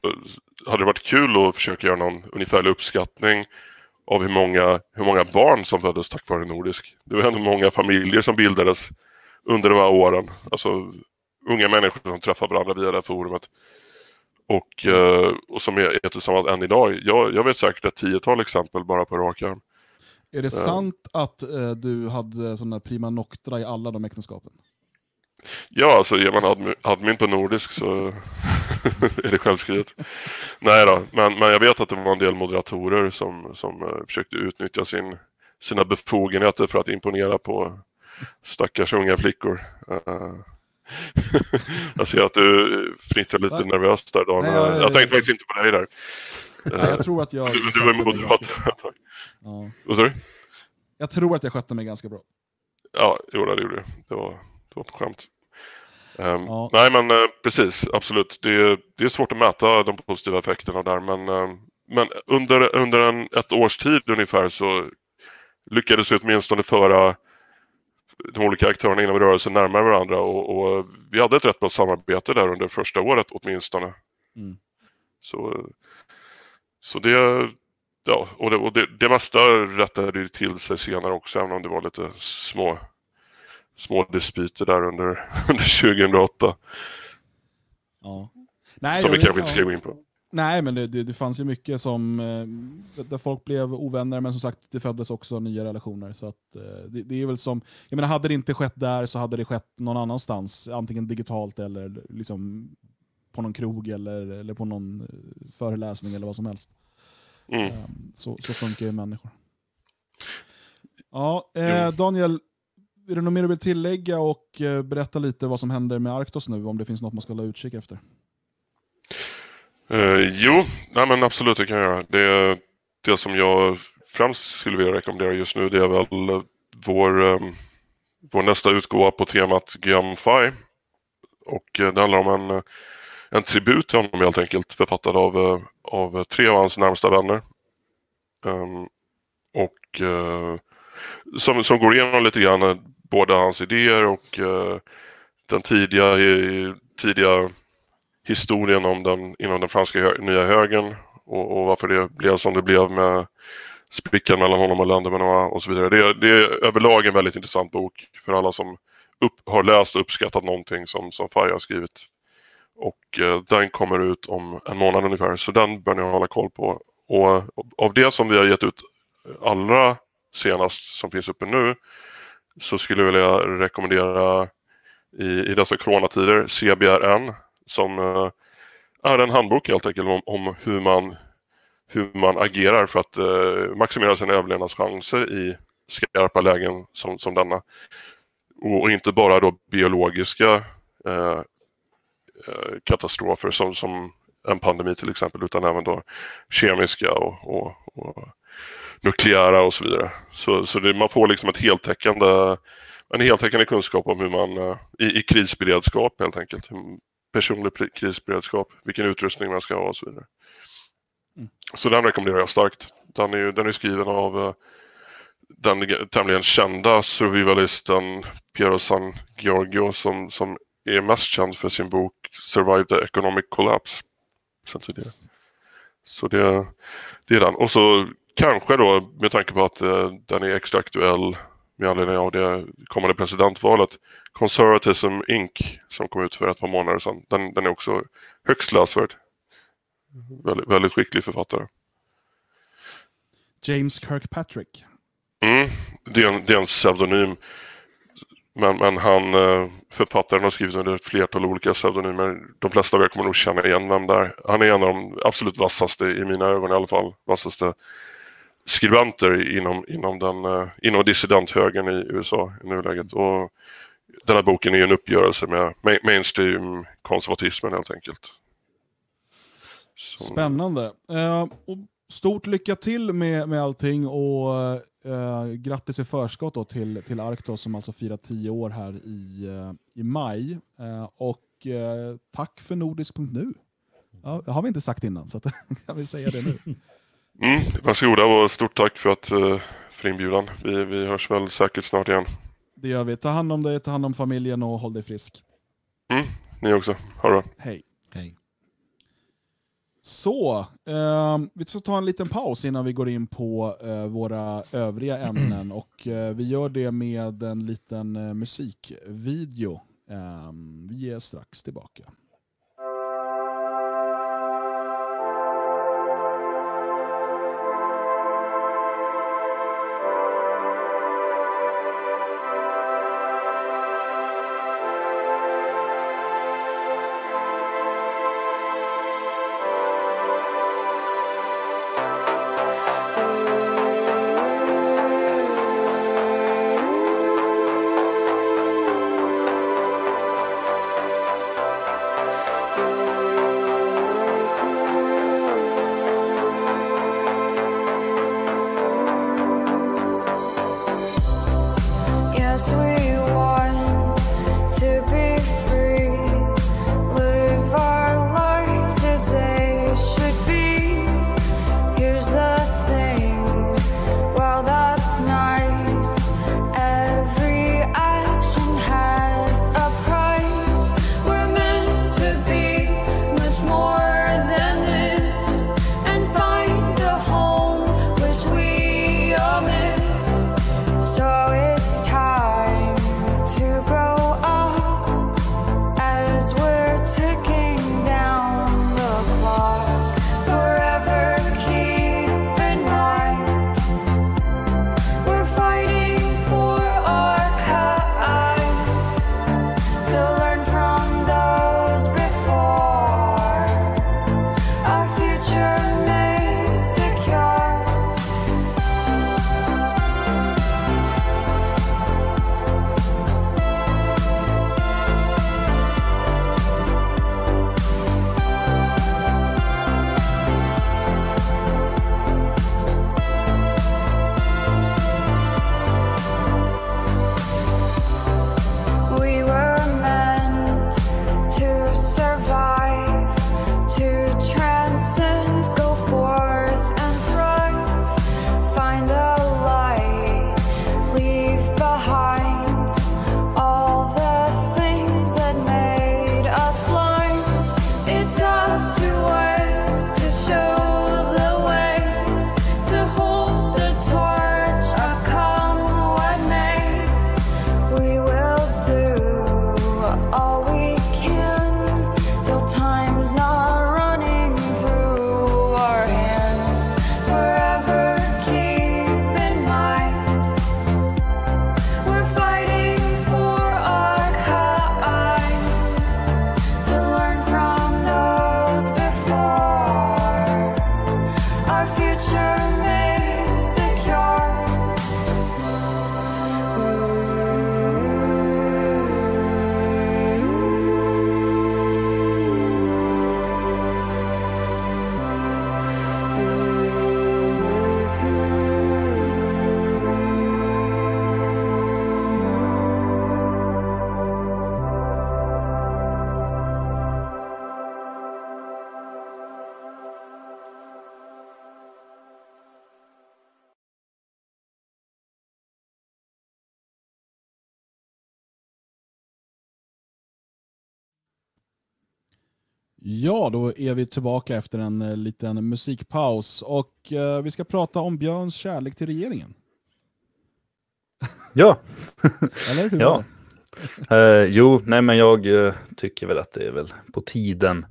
hade det varit kul att försöka göra någon ungefärlig uppskattning av hur många, hur många barn som föddes tack vare Nordisk. Det var ändå många familjer som bildades under de här åren. Alltså unga människor som träffar varandra via det här forumet. Och, eh, och som är tillsammans än idag. Jag, jag vet säkert ett tiotal exempel bara på rak arm. Är det sant att uh, du hade sådana prima noctra i alla de äktenskapen? Ja, alltså ger man admin på nordisk så är det självskrivet. Nej då, men, men jag vet att det var en del moderatorer som, som uh, försökte utnyttja sin, sina befogenheter för att imponera på stackars unga flickor. Uh, jag ser att du fnittrar lite Va? nervöst där Dan. Nej, jag- jag, tänkte faktiskt inte på dig där. Nej, jag tror att jag... du, du var mig moderat ganska- ett tag. Ja. Vad sa du? Jag tror att jag skötte mig ganska bra. Ja, jo det gjorde det. Det var, det var ett skämt. Ehm, Ja. Nej men eh, precis, absolut. Det är, det är svårt att mäta de positiva effekterna där men, eh, men under, under en, ett års tid ungefär så lyckades vi åtminstone föra de olika aktörerna inom rörelsen närmare varandra och, och vi hade ett rätt bra samarbete där under första året åtminstone. Mm. Så, så det, ja, och det, och det, det mesta rättade till sig senare också även om det var lite små, små dispyter där under, under 2008 Ja. Nej, som vi kanske inte ska gå in på. Nej, men det, det, det fanns ju mycket som, eh, där folk blev ovänner, men som sagt, det föddes också nya relationer. Så att, eh, det, det är väl som, jag menar, hade det inte skett där så hade det skett någon annanstans, antingen digitalt eller liksom på någon krog eller, eller på någon eh, föreläsning eller vad som helst. Mm. Eh, Så, så funkar ju människor. Ja, eh, Daniel, är det något mer du vill tillägga och eh, berätta lite vad som händer med Arktos nu, om det finns något man ska hålla utkik efter? Eh, jo, nej men absolut det kan jag göra. Det, det som jag främst skulle vilja rekommendera just nu det är väl eh, vår, eh, vår nästa utgåva på temat Giamfai. Och det handlar om en, en tribut till honom helt enkelt författad av, av tre av hans närmsta vänner. Um, och uh, som, som går igenom lite grann både hans idéer och eh, den tidiga, eh, tidiga historien om den inom den franska hö nya högern och, och varför det blev som det blev med sprickan mellan honom och Landemanois och så vidare. Det, är- det är överlag en väldigt intressant bok för alla som upp, har läst och uppskattat någonting som, som Faye har skrivit. Och eh, den kommer ut om en månad ungefär, så den bör ni hålla koll på. Och av det som vi har gett ut allra senast som finns uppe nu så skulle jag vilja rekommendera i, i dessa coronatider CBRN som eh, är en handbok helt enkelt om, om hur, man, hur man agerar för att eh, maximera sina överlevnadschanser i skarpa lägen som, som denna. Och, och inte bara då biologiska eh, eh katastrofer som, som en pandemi till exempel utan även då kemiska och, och, och nukleära och så vidare. Så, så det, man får liksom ett heltäckande, en heltäckande kunskap om hur man eh, i, i krisberedskap helt enkelt. Personlig krisberedskap, vilken utrustning man ska ha och så vidare. Mm. Så den rekommenderar jag starkt. Den är, den är skriven av eh, den tämligen kända survivalisten Piero San Giorgio som, som är mest känd för sin bok Survive the Economic Collapse. Sen tidigare. Så det, det är den. Och så kanske då med tanke på att eh, den är extra aktuell med anledning av det kommande presidentvalet. Conservatism Inc. som kom ut för ett par månader sedan. Den, den är också högst läsvärd. Väldigt, väldigt skicklig författare. James Kirkpatrick. Mm, det, är en, det är en pseudonym. Men, men han, eh, författaren har skrivit under ett flertal olika pseudonymer. De flesta av er kommer nog känna igen vem det är. Han är en av de absolut vassaste, i mina ögon i alla fall, vassaste skribenter inom, inom, den, eh, inom dissidenthögern i USA i nuläget. Och den här boken är ju en uppgörelse med mainstream-konservatismen helt enkelt. Så- Spännande. Eh, och stort lycka till med, med allting och eh, grattis i förskott då till, till Arktos som alltså firar tio år här i, eh, i maj. Eh, och eh, tack för nordisk.nu. Ja, det har vi inte sagt innan, så att, kan vi säga det nu. Mm, varsågoda och stort tack för, att, eh, för inbjudan. Vi, vi hörs väl säkert snart igen. Det gör vi. Ta hand om dig, ta hand om familjen och håll dig frisk. Mm, ni också. Ha det bra. Hej. Hej. Så, eh, vi ska ta en liten paus innan vi går in på eh, våra övriga ämnen. Och eh, Vi gör det med en liten eh, musikvideo. Eh, vi är strax tillbaka. Ja, då är vi tillbaka efter en eh, liten musikpaus och eh, vi ska prata om Björns kärlek till regeringen. Ja, Eller hur? Ja. Eh, jo, nej men jag eh, tycker väl att det är väl på tiden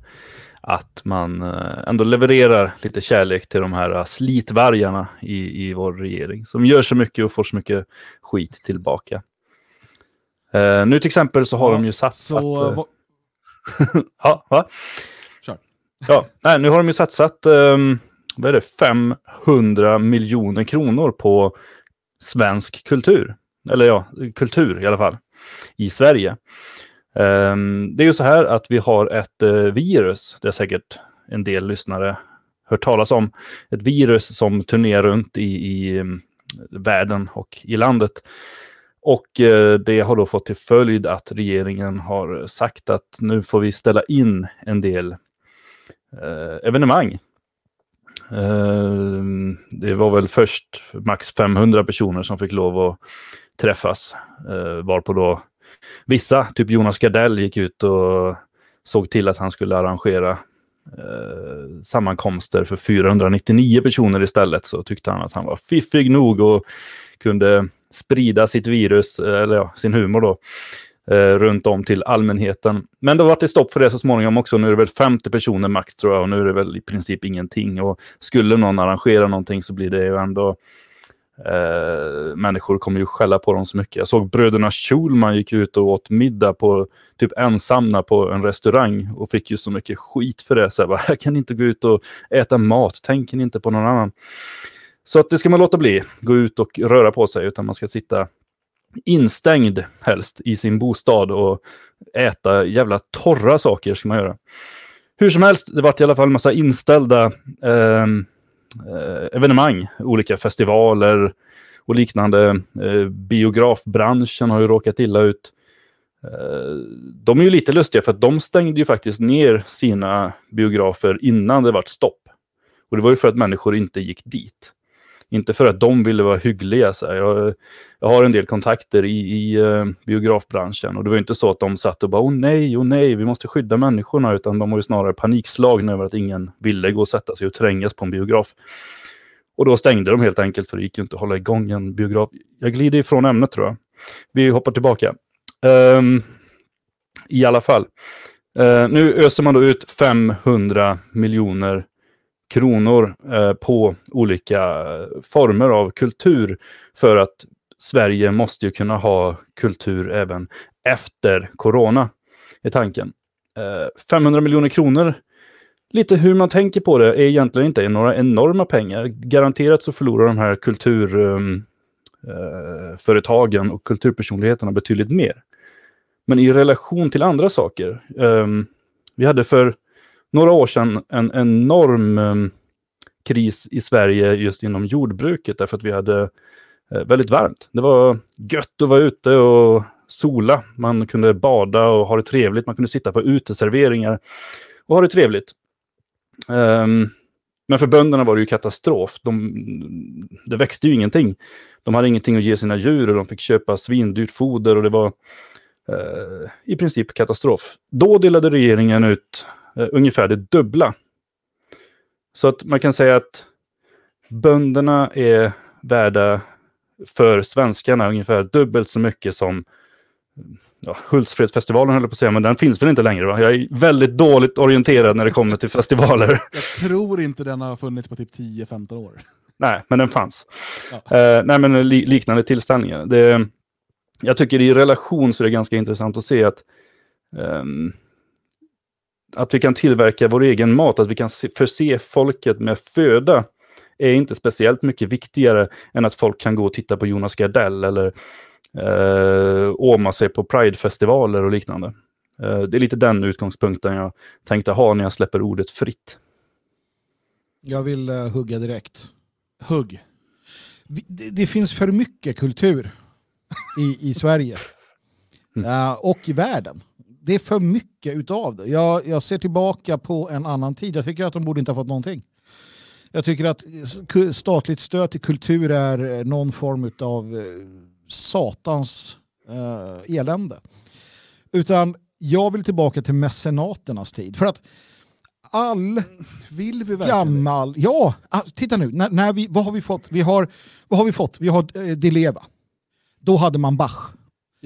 att man eh, ändå levererar lite kärlek till de här slitvargarna i, i vår regering som gör så mycket och får så mycket skit tillbaka. Nu till exempel så har Ja, de ju satsat... Så, ja, va? Kör. Ja, nej, nu har de ju satsat um, vad är det, 500 miljoner kronor på svensk kultur. Eller ja, kultur i alla fall. I Sverige. Ehm, det är ju så här att vi har ett eh, virus, det är säkert en del lyssnare hört talas om. Ett virus som turnerar runt i, i mm, världen och i landet. Och eh, det har då fått till följd att regeringen har sagt att nu får vi ställa in en del eh, evenemang. Eh, det var väl först max 500 personer som fick lov att träffas. Varpå då vissa, typ Jonas Gardell, gick ut och såg till att han skulle arrangera eh, sammankomster för 499 personer istället. Så tyckte han att han var fiffig nog och kunde sprida sitt virus, eh, eller ja, sin humor då, eh, runt om till allmänheten. Men det var det stopp för det så småningom också. Nu är det väl 50 personer max tror jag och nu är det väl i princip ingenting. Och skulle någon arrangera någonting så blir det ju ändå Eh, människor kommer ju skälla på dem så mycket. Jag såg bröderna Schulman gick ut och åt middag på typ ensamma på en restaurang och fick ju så mycket skit för det. Så här, bara, jag kan ni inte gå ut och äta mat, tänker ni inte på någon annan? Så att det ska man låta bli, gå ut och röra på sig, utan man ska sitta instängd helst i sin bostad och äta jävla torra saker ska man göra. Hur som helst, det vart i alla fall en massa inställda ehm, eh, evenemang, olika festivaler och liknande. Eh, biografbranschen har ju råkat illa ut. Eh, de är ju lite lustiga för att de stängde ju faktiskt ner sina biografer innan det vart stopp. Och det var ju för att människor inte gick dit. Inte för att de ville vara hyggliga. Så här. Jag, jag har en del kontakter i, i uh, biografbranschen och det var inte så att de satt och bara åh nej, åh nej, vi måste skydda människorna, utan de var ju snarare panikslagna över att ingen ville gå och sätta sig och trängas på en biograf. Och då stängde de helt enkelt för det gick ju inte att hålla igång en biograf. Jag glider ifrån ämnet tror jag. Vi hoppar tillbaka. Um, I alla fall. Uh, nu öser man då ut 500 miljoner kronor eh, på olika eh, former av kultur för att Sverige måste ju kunna ha kultur även efter corona, är tanken. Eh, 500 miljoner kronor, lite hur man tänker på det, är egentligen inte några enorma pengar. Garanterat så förlorar de här kulturföretagen ehm, eh, och kulturpersonligheterna betydligt mer. Men i relation till andra saker. Ehm, vi hade för några år sedan en enorm ehm, kris i Sverige just inom jordbruket därför att vi hade eh, väldigt varmt. Det var gött att vara ute och sola. Man kunde bada och ha det trevligt. Man kunde sitta på uteserveringar och ha det trevligt. Ehm, men för bönderna var det ju katastrof. De, det växte ju ingenting. De hade ingenting att ge sina djur och de fick köpa svindyrt foder och det var eh, i princip katastrof. Då delade regeringen ut ungefär det dubbla. Så att man kan säga att bönderna är värda för svenskarna ungefär dubbelt så mycket som ja, Hultsfredsfestivalen höll på att säga, men den finns väl inte längre va? Jag är väldigt dåligt orienterad när det kommer till festivaler. Jag tror inte den har funnits på typ 10-15 år. Nej, men den fanns. Ja. Eh, nej, men li liknande tillställningar. Det, jag tycker i relation så är det ganska intressant att se att, ehm, att vi kan tillverka vår egen mat, att vi kan se, förse folket med föda är inte speciellt mycket viktigare än att folk kan gå och titta på Jonas Gardell eller eh, åma sig på Pride-festivaler och liknande. Eh, det är lite den utgångspunkten jag tänkte ha när jag släpper ordet fritt. Jag vill eh, hugga direkt. Hugg. Det, det finns för mycket kultur i, i Sverige. Eh, och i världen. Det är för mycket utav det. Jag, jag ser tillbaka på en annan tid. Jag tycker att de borde inte ha fått någonting. Jag tycker att statligt stöd till kultur är eh, någon form av satans eh, elände. Utan jag vill tillbaka till mecenaternas tid. För att all Vill vi gammal... Ja, ah, titta nu. När, när vi, vad har vi fått? Vi har, vad har vi fått? Vi har eh, Di Leva. Då hade man Bach.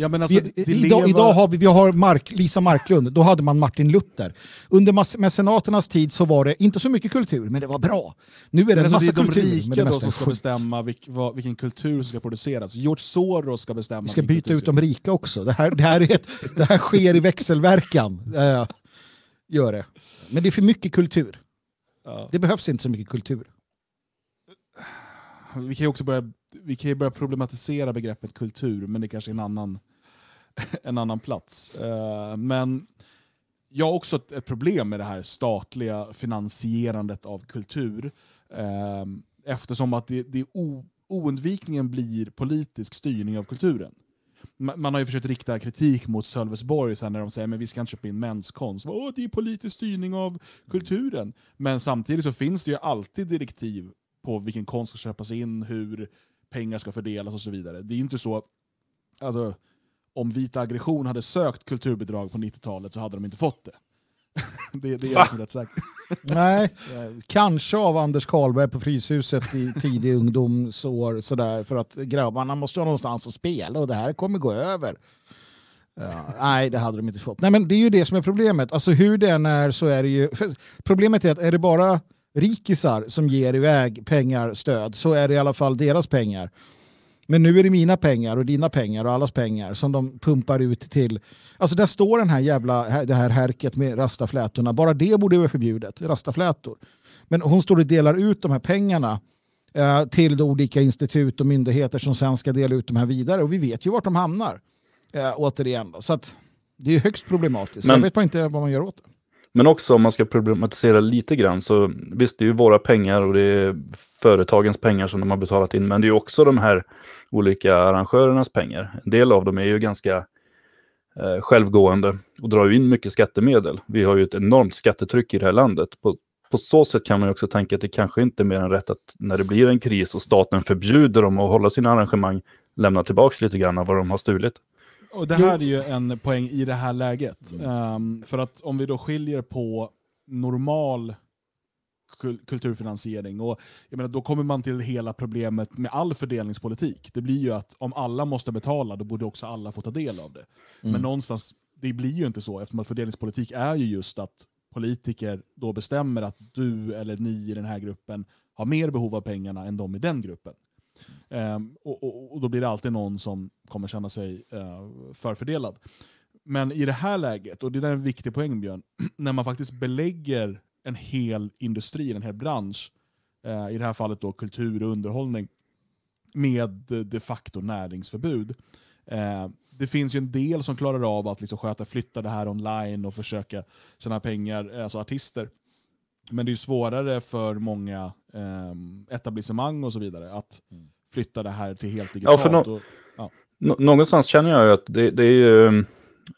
Ja, men alltså, Vi, det idag, lever- idag har vi, vi har Mark, Lisa Marklund, då hade man Martin Luther. Under mecenaternas tid så var det inte så mycket kultur, men det var bra. Nu är det Men en alltså, det massa är de kultur. det rika då som är ska skit. bestämma vilk, vad, vilken kultur som ska produceras. George Soros ska bestämma. Vi ska byta kultur ut de rika också. Det här, det här, är ett, det här sker i växelverkan. Eh, gör det. Men det är för mycket kultur. Ja. Det behövs inte så mycket kultur. Vi kan ju också börja, vi kan ju börja problematisera begreppet kultur, men det kanske är en annan, en annan plats. Eh, men jag har också ett, ett problem med det här statliga finansierandet av kultur. Eh, eftersom att det, det o, oundvikligen blir politisk styrning av kulturen. Man har ju försökt rikta kritik mot Sölvesborg sen när de säger att vi ska inte köpa in menskonst. Åh, det är politisk styrning av kulturen. Men samtidigt så finns det ju alltid direktiv på vilken konst ska köpas in, hur pengar ska fördelas och så vidare. Det är inte så, alltså, om Vita aggression hade sökt kulturbidrag på 90-talet så hade de inte fått det. det, det är jag som rätt säkert. Nej, kanske av Anders Karlberg på Fryshuset i tidig ungdomsår sådär för att grabbarna måste ha någonstans att spela och det här kommer gå över. Ja, nej, det hade de inte fått. Nej, men det är ju det som är problemet. Alltså hur det än är så är det ju... Problemet är att är det bara rikisar som ger iväg pengar, stöd, så är det i alla fall deras pengar. Men nu är det mina pengar och dina pengar och allas pengar som de pumpar ut till... Alltså där står den här jävla, det här härket med rastaflätorna. Bara det borde vara förbjudet, rastaflätor. Men hon står och delar ut de här pengarna eh, till olika institut och myndigheter som sen ska dela ut de här vidare. Och vi vet ju vart de hamnar. Eh, återigen. Då. Så att det är högst problematiskt. Men- Jag vet bara inte vad man gör åt det. Men också om man ska problematisera lite grann så visst det är ju våra pengar och det är företagens pengar som de har betalat in men det är ju också de här olika arrangörernas pengar. En del av dem är ju ganska eh, självgående och drar ju in mycket skattemedel. Vi har ju ett enormt skattetryck i det här landet. På, på så sätt kan man ju också tänka att det kanske inte är mer än rätt att när det blir en kris och staten förbjuder dem att hålla sina arrangemang lämna tillbaka lite grann av vad de har stulit. Och det här är ju en poäng i det här läget. Ehm, för att om vi då skiljer på normal kul- kulturfinansiering, och jag menar, då kommer man till hela problemet med all fördelningspolitik. Det blir ju att om alla måste betala, då borde också alla få ta del av det. Men någonstans, det blir ju inte så, eftersom fördelningspolitik är ju just att politiker då bestämmer att du eller ni i den här gruppen har mer behov av pengarna än de i den gruppen. Um, och, och, och då blir det alltid någon som kommer känna sig uh, förfördelad. Men i det här läget, och det där är en viktig poäng Björn, när man faktiskt belägger en hel industri, en hel bransch, uh, i det här fallet då kultur och underhållning, med de facto näringsförbud. Eh, det finns ju en del som klarar av att liksom sköta, flytta det här online och försöka tjäna pengar, eh, alltså artister. Men det är svårare för många eh, etablissemang och så vidare att flytta det här till helt digitalt. för nå- och, ja. Nå- någonstans känner jag ju att det, det är ju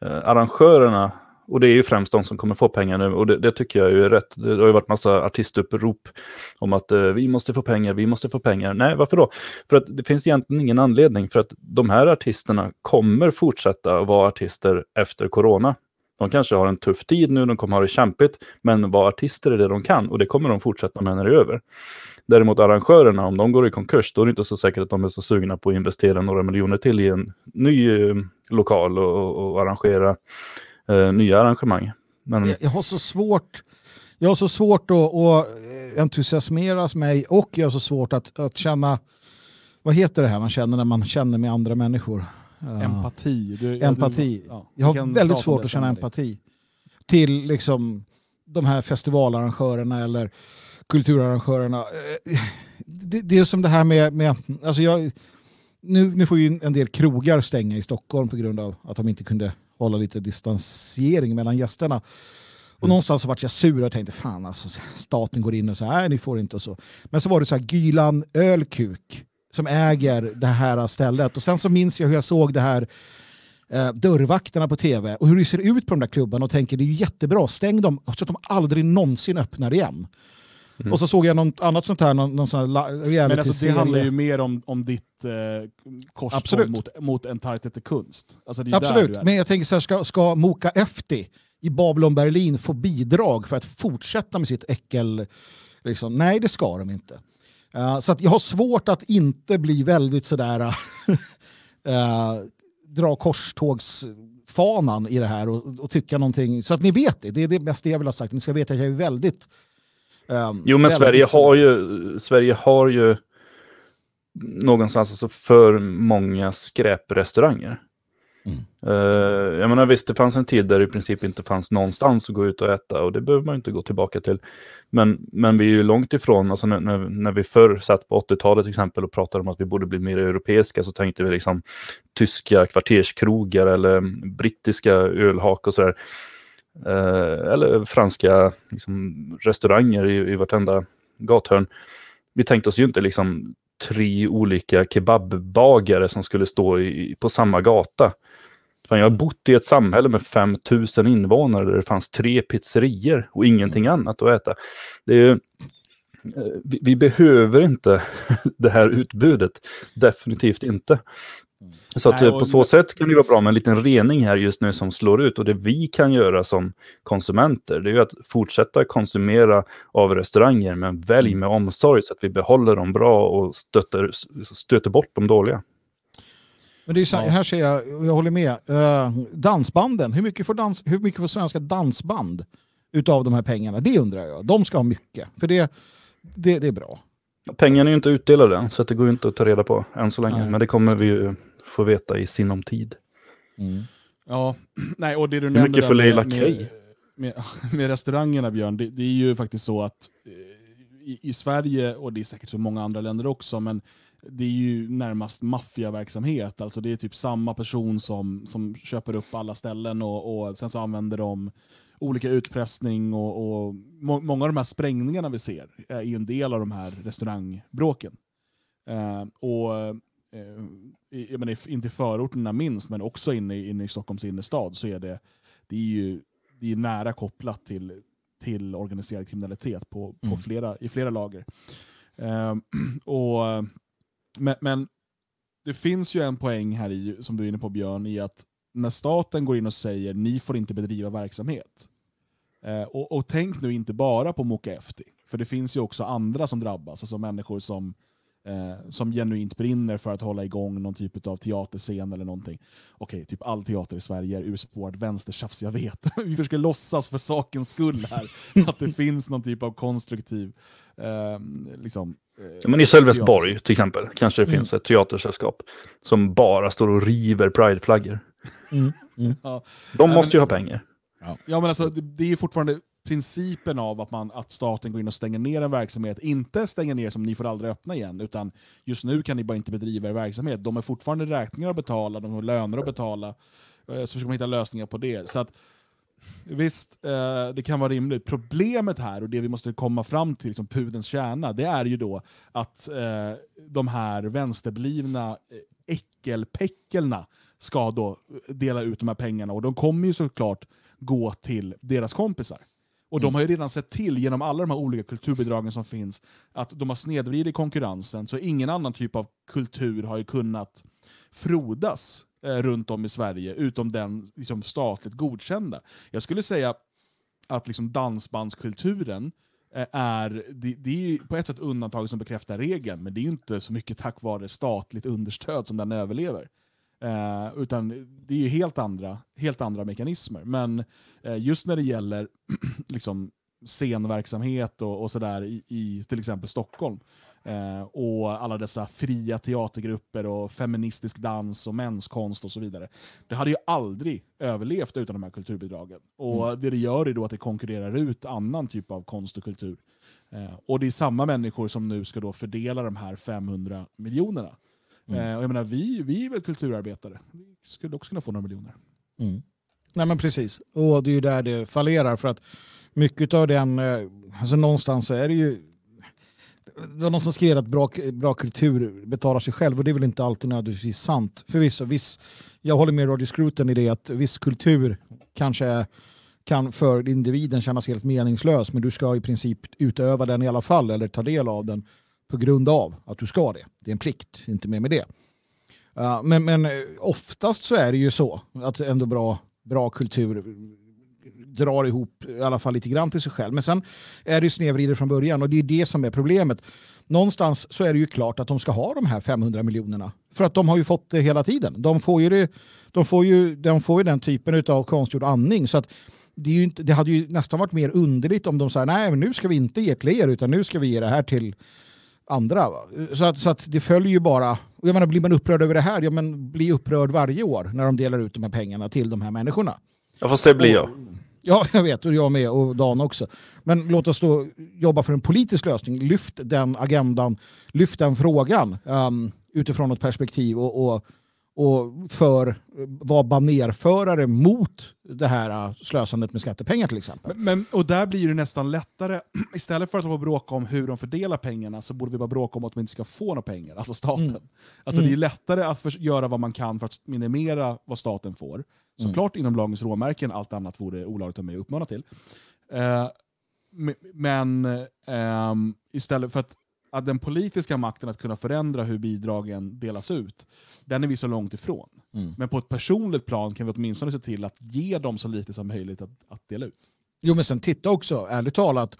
eh, arrangörerna och det är ju främst de som kommer få pengar nu och det, det tycker jag ju är rätt. Det har ju varit massa artistupprop om att eh, vi måste få pengar, vi måste få pengar. Nej, varför då? För att det finns egentligen ingen anledning för att de här artisterna kommer fortsätta vara artister efter corona. De kanske har en tuff tid nu, de kommer ha det kämpigt, men vara artister är det de kan och det kommer de fortsätta med när det är över. Däremot arrangörerna, om de går i konkurs, då är det inte så säkert att de är så sugna på att investera några miljoner till i en ny eh, lokal och, och, och arrangera eh, nya arrangemang. Men Jag, jag har så svårt jag har så svårt att, att eh, entusiasmeras mig och jag har så svårt att, att känna, vad heter det här man känner när man känner med andra människor? Ja. Empati. Du, ja, empati. Du, ja, jag har väldigt svårt att känna empati till liksom de här festivalarrangörerna eller kulturarrangörerna. Eh, Det, det är som det här med, med alltså jag, nu, nu får ju en del krogar stänga i Stockholm på grund av att de inte kunde hålla lite distansering mellan gästerna. Och någonstans så vart jag sur och tänkte fan alltså staten går in och så här, ni får inte och så. Men så var det så här Gylan Ölkuk som äger det här stället och sen så minns jag hur jag såg det här eh, dörrvakterna på tv och hur det ser ut på de där klubbarna och tänker det är ju jättebra, stäng dem så att de aldrig någonsin öppnar igen. Och så såg jag något annat sånt här, någon, någon sån här Men alltså, det handlar ju mer om, om ditt eh, Absolut. mot, mot Entartet till kunst. Alltså, Absolut, men jag tänker så här, ska, ska Moka Efti i Babylon Berlin få bidrag för att fortsätta med sitt äckel? Liksom, nej, det ska de inte. Eh, så att jag har svårt att inte bli väldigt sådär, uh, dra korstågsfanan i det här och, och tycka någonting. Så att ni vet det, det är det mest det jag vill ha sagt. Ni ska veta att jag är väldigt... ehm, Jo, men väldigt Sverige sådär- har ju, Sverige har ju någonstans alltså för många skräprestauranger. Mm. Jag menar visst, det fanns en tid där det i princip inte fanns någonstans att gå ut och äta och det behöver man inte gå tillbaka till. Men, men vi är ju långt ifrån, alltså när, när, när vi förr satt på 80-talet till exempel och pratade om att vi borde bli mer europeiska så tänkte vi liksom tyska kvarterskrogar eller brittiska ölhak och sådär. Eh, eller franska liksom, restauranger i, i vartenda gathörn. Vi tänkte oss ju inte liksom tre olika kebabbagare som skulle stå i, på samma gata. Fan, jag har bott i ett samhälle med 5000 invånare där det fanns tre pizzerior och ingenting annat att äta. Det är ju, eh, vi, vi behöver inte det här utbudet. Definitivt inte. Så att Nej, eh, på så sätt kan det vara bra med en liten rening här just nu som slår ut. Och det vi kan göra som konsumenter, det är ju att fortsätta konsumera av restauranger, men välj med omsorg så att vi behåller dem bra och stöter, stöter bort de dåliga. Men det är så, Ja. här ser jag, jag håller med, eh, dansbanden, hur mycket, får dans, hur mycket får svenska dansband utav de här pengarna? Det undrar jag. De ska ha mycket, för det, det, det är bra. Pengarna är ju inte utdelade så det går ju inte att ta reda på än så länge. Nej. Men det kommer vi ju få veta i sinom tid. Ja, nej, och det du Hur nämnde mycket får Leila med, med, med, med restaurangerna Björn, det, det är ju faktiskt så att eh, i, i Sverige, och det är säkert så många andra länder också, men det är ju närmast maffiaverksamhet. Alltså det är typ samma person som, som köper upp alla ställen och, och sen så använder de olika utpressning och, och må, många av de här sprängningarna vi ser är ju en del av de här restaurangbråken. Eh, och eh, menar, inte i förorterna minst, men också inne, i- inne i Stockholms innerstad så är det, det är ju det är nära kopplat till, till organiserad kriminalitet på, på Mm. flera, i flera lager. Eh, och, men, men det finns ju en poäng här i, som du är inne på Björn, i att när staten går in och säger ni får inte bedriva verksamhet. Eh, och, och tänk nu inte bara på Moka Efti, för det finns ju också andra som drabbas, alltså människor som, eh, som genuint brinner för att hålla igång någon typ av teaterscen eller någonting. Okej, typ all teater i Sverige är urspårad vänstertjafs, jag vet. Vi försöker låtsas för sakens skull här, att det finns någon typ av konstruktiv eh, liksom, eh, Ja, Men i Sölvesborg till exempel kanske det Mm. finns ett teatersällskap som bara står och river prideflaggor. Mm. Mm. Ja. De måste ju ha pengar. Ja, men alltså, det, det är ju fortfarande principen av att, man, att staten går in och stänger ner en verksamhet. Inte stänger ner som ni får aldrig öppna igen, utan just nu kan ni bara inte bedriva er verksamhet. De har fortfarande räkningar att betala, de har löner att betala. Eh, så försöker man hitta lösningar på det. Så att, visst, eh, det kan vara rimligt. Problemet här, och det vi måste komma fram till, liksom som pudens kärna, det är ju då att eh, de här vänsterblivna äckelpäckelna ska då dela ut de här pengarna. Och de kommer ju såklart gå till deras kompisar. Och de har ju redan sett till, genom alla de här olika kulturbidragen som finns, att de har snedvridit konkurrensen, så ingen annan typ av kultur har ju kunnat frodas eh, runt om i Sverige, utom den liksom, statligt godkända. Jag skulle säga att liksom, dansbandskulturen eh, är, det, det är på ett sätt undantag som bekräftar regeln, men det är ju inte så mycket tack vare statligt understöd som den överlever. Eh, utan det är ju helt andra, helt andra mekanismer. Men eh, just när det gäller liksom, scenverksamhet och, och sådär i, i till exempel Stockholm, eh, och alla dessa fria teatergrupper och feministisk dans och mänskonst och så vidare. Det hade ju aldrig överlevt utan de här kulturbidragen. Och det det gör är då att det konkurrerar ut annan typ av konst och kultur. Eh, och det är samma människor som nu ska då fördela de här 500 miljonerna. Eh, och jag menar, vi, vi är väl kulturarbetare. Vi skulle också kunna få några miljoner. Mm. Nej men precis, och det är ju där det fallerar för att mycket av den, eh, alltså någonstans så är det ju det var någon som skrev att bra, bra kultur betalar sig själv och det är väl inte alltid nödvändigtvis sant. Förvisso, viss, jag håller med Roger Scruton i det att viss kultur kanske kan för individen kännas helt meningslös men du ska i princip utöva den i alla fall eller ta del av den på grund av att du ska det. Det är en plikt, inte mer med det. Uh, men, men eh, oftast så är det ju så att ändå bra, bra kultur drar ihop i alla fall lite grann till sig själv. Men sen är det ju snedvridet från början och det är det som är problemet. Någonstans så är det ju klart att de ska ha de här 500 miljonerna. För att de har ju fått det hela tiden. De får ju, det, de får ju, de får ju den typen av konstgjord andning. Så att det, är ju inte, det hade ju nästan varit mer underligt om de sa nej men nu ska vi inte ge till er utan nu ska vi ge det här till andra. va. Så att, så att det följer ju bara, och jag menar blir man upprörd över det här, ja men bli upprörd varje år när de delar ut de här pengarna till de här människorna. Ja, fast det blir jag. Ja, jag vet, och jag med och Dan också. Men låt oss då jobba för en politisk lösning. Lyft den agendan, lyft den frågan um, utifrån ett perspektiv och, och, och för vara banerförare mot det här uh, slösandet med skattepengar till exempel. Men, men, och där blir det nästan lättare, istället för att bråka om hur de fördelar pengarna så borde vi bara bråka om att de inte ska få några pengar, alltså staten. Mm. Alltså Mm. det är lättare att för, göra vad man kan för att minimera vad staten får. Såklart inom lagens råmärken, allt annat vore olagligt av mig att uppmana till. M- men ehm, istället för att, att den politiska makten att kunna förändra hur bidragen delas ut, den är vi så långt ifrån. Mm. Men på ett personligt plan kan vi åtminstone se till att ge dem så lite som möjligt att, att dela ut. Jo, men sen titta också, ärligt talat.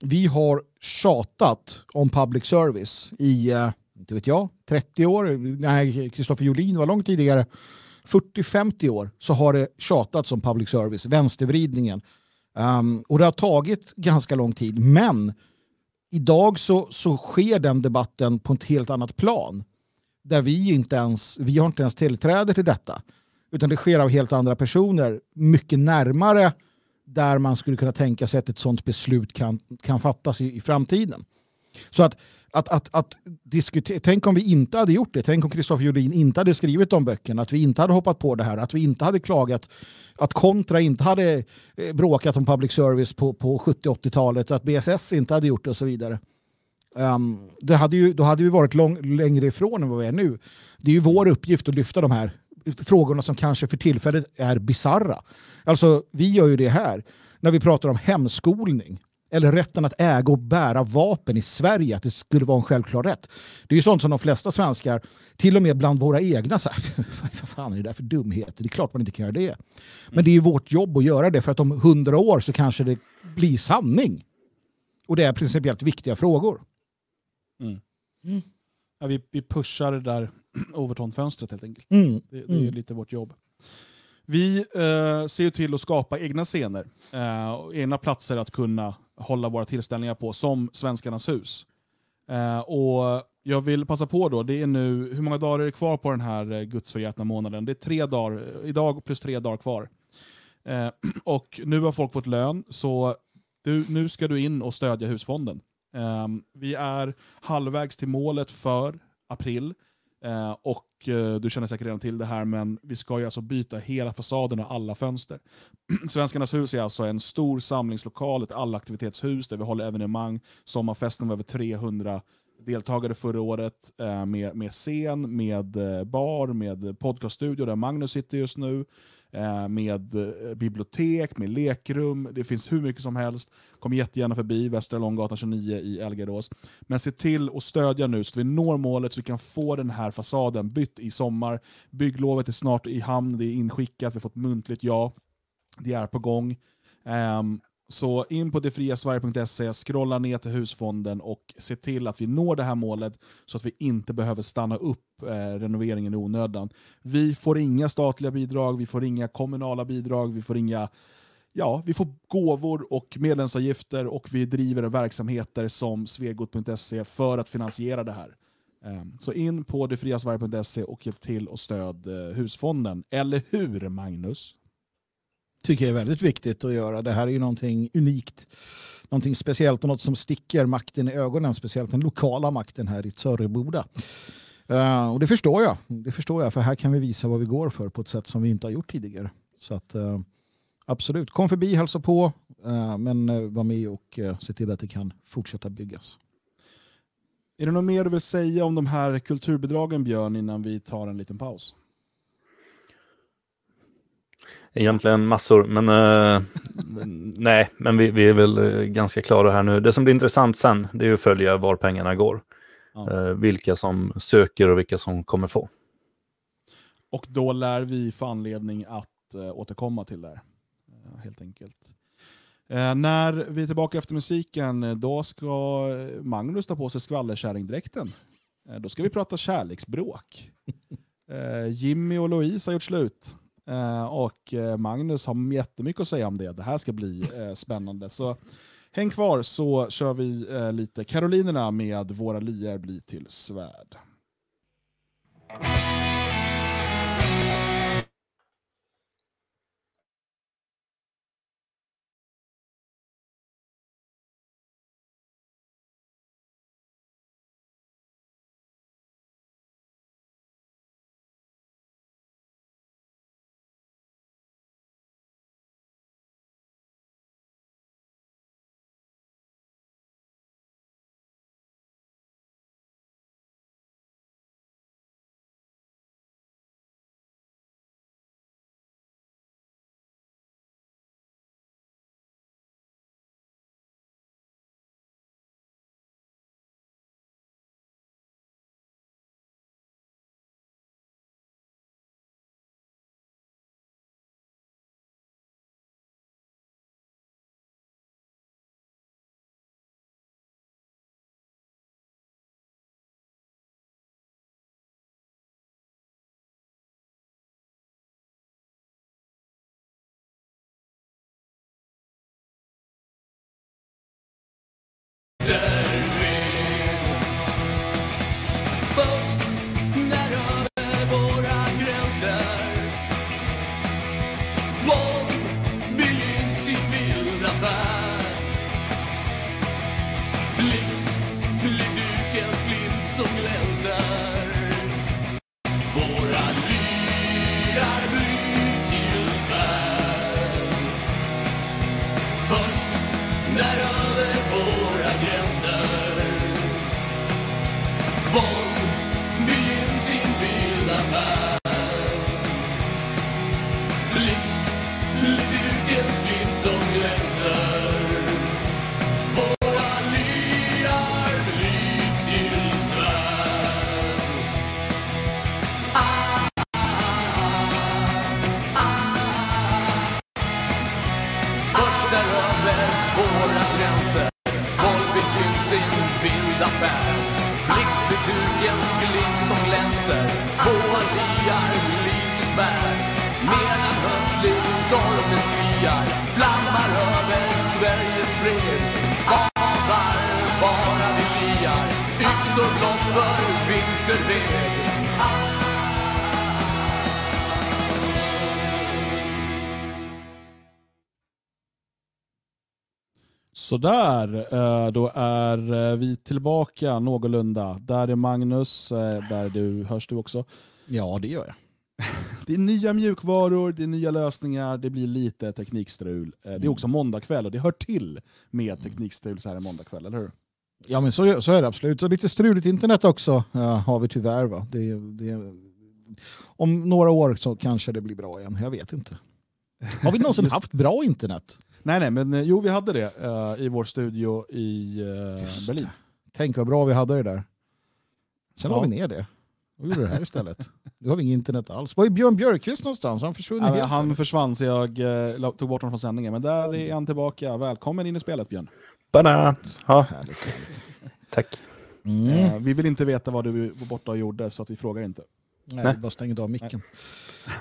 Vi har tjatat om public service i, eh, inte vet jag, 30 år. Nej, Kristoffer Jolin var långt tidigare. 40-50 år så har det tjatats om public service, vänstervridningen. Um, och det har tagit ganska lång tid, men idag så, så sker den debatten på ett helt annat plan. Där vi inte ens, vi har inte ens tillträde till detta. Utan det sker av helt andra personer, mycket närmare där man skulle kunna tänka sig att ett sådant beslut kan, kan fattas i, i framtiden. Så att, att, att, att diskutera, tänk om vi inte hade gjort det, tänk om Kristoffer Jolin inte hade skrivit de böckerna, att vi inte hade hoppat på det här, att vi inte hade klagat, att Kontra inte hade eh, bråkat om public service på, på 70-80-talet, att BSS inte hade gjort det och så vidare. Um, det hade ju, då hade vi varit lång, längre ifrån än vad vi är nu. Det är ju vår uppgift att lyfta de här frågorna som kanske för tillfället är bizarra. Alltså, vi gör ju det här när vi pratar om hemskolning eller rätten att äga och bära vapen i Sverige, att det skulle vara en självklar rätt. Det är ju sånt som de flesta svenskar, till och med bland våra egna, så här, vad fan är det där för dumheter? Det är klart man inte kan göra det. Men det är ju vårt jobb att göra det för att om hundra år så kanske det blir sanning. Och det är principiellt viktiga frågor. Ja, vi, vi pushar det där Overton-fönstret helt enkelt. Mm. Det, det är Mm. lite vårt jobb. Vi eh, ser ju till att skapa egna scener, eh, och egna platser att kunna hålla våra tillställningar på, som Svenskarnas hus. Eh, och jag vill passa på då, det är nu, hur många dagar är det kvar på den här eh, gudsförgätna månaden? Det är tre dagar, idag plus tre dagar kvar. Eh, och nu har folk fått lön, så du, nu ska du in och stödja husfonden. Eh, vi är halvvägs till målet för april. Eh, och eh, du känner säkert redan till det här, men vi ska ju alltså byta hela fasaden och alla fönster. Svenskarnas hus är alltså en stor samlingslokal, ett allaktivitetshus där vi håller evenemang. Sommarfesten var över 300 deltagare förra året eh, med, med scen, med eh, bar, med podcaststudio där Magnus sitter just nu. Eh, med eh, bibliotek, med lekrum, det finns hur mycket som helst. Kom jättegärna förbi Västra Långgatan 29 i Elgarås. Men se till att stödja nu så vi når målet så vi kan få den här fasaden bytt i sommar. Bygglovet är snart i hamn, det är inskickat, vi har fått muntligt ja. Det är på gång. Ehm, så in på detfriasverige.se, scrolla ner till husfonden och se till att vi når det här målet så att vi inte behöver stanna upp eh, renoveringen i onödan. Vi får inga statliga bidrag, vi får inga kommunala bidrag, vi får inga Ja, vi får gåvor och medlemsavgifter och vi driver verksamheter som svegot.se för att finansiera det här. Ehm, så in på detfriasverige.se och hjälp till och stöd eh, husfonden. Eller hur, Magnus? Tycker jag är väldigt viktigt att göra. Det här är ju någonting unikt, någonting speciellt och något som sticker makten i ögonen, speciellt den lokala makten här i Törreboda. Uh, eh, och det förstår jag, det förstår jag, för här kan vi visa vad vi går för på ett sätt som vi inte har gjort tidigare. Så att uh, absolut, kom förbi, hälsa på, uh, men uh, var med och uh, se till att det kan fortsätta byggas. Är det något mer du vill säga om de här kulturbidragen, Björn, innan vi tar en liten paus? Egentligen massor, men eh, nej, men vi, vi är väl eh, ganska klara här nu. Det som blir intressant sen, det är att följa var pengarna går. Ja. Eh, vilka som söker och vilka som kommer få. Och då lär vi få anledning att eh, återkomma till det här. Eh, helt enkelt. Eh, när vi är tillbaka efter musiken, då ska Magnus ta på sig skvallerkärringdräkten. Då ska vi prata kärleksbråk. Jimmy och Louise har gjort slut. Eh, och eh, Magnus har jättemycket att säga om det. Det här ska bli eh, spännande. Så häng kvar så kör vi lite Karolinerna med Våra lier blir till svärd. Sådär, eh, då är eh, vi tillbaka någorlunda. Där är Magnus, eh, där du, hörs du också. Ja, det gör jag. Det är nya mjukvaror, det är nya lösningar, det blir lite teknikstrul. Det är också måndagkväll och det hör till med teknikstrul så här en måndagkväll, eller hur? Ja, men så, så är det absolut. Och lite struligt internet också ja, har vi tyvärr. Va? Det, det, om några år så kanske det blir bra igen. Jag vet inte. Har vi någonsin haft bra internet? Nej, nej, men eh, jo, vi hade det eh, i vår studio i eh, Berlin. Tänk vad bra vi hade det där. Sen Ja. la vi ner det. Och gjorde det här istället. Nu har vi inget internet alls. Var är Björn Björkqvist någonstans? Han försvunnit Ja, han försvann så jag eh, tog bort honom från sändningen, men där är han tillbaka. Välkommen in i spelet Björn. Bana. Ja, Härligt, härligt. tack. Mm. Eh, vi vill inte veta vad du var borta och gjorde, så att vi frågar inte. Nej, Nej. bara stängde av micken.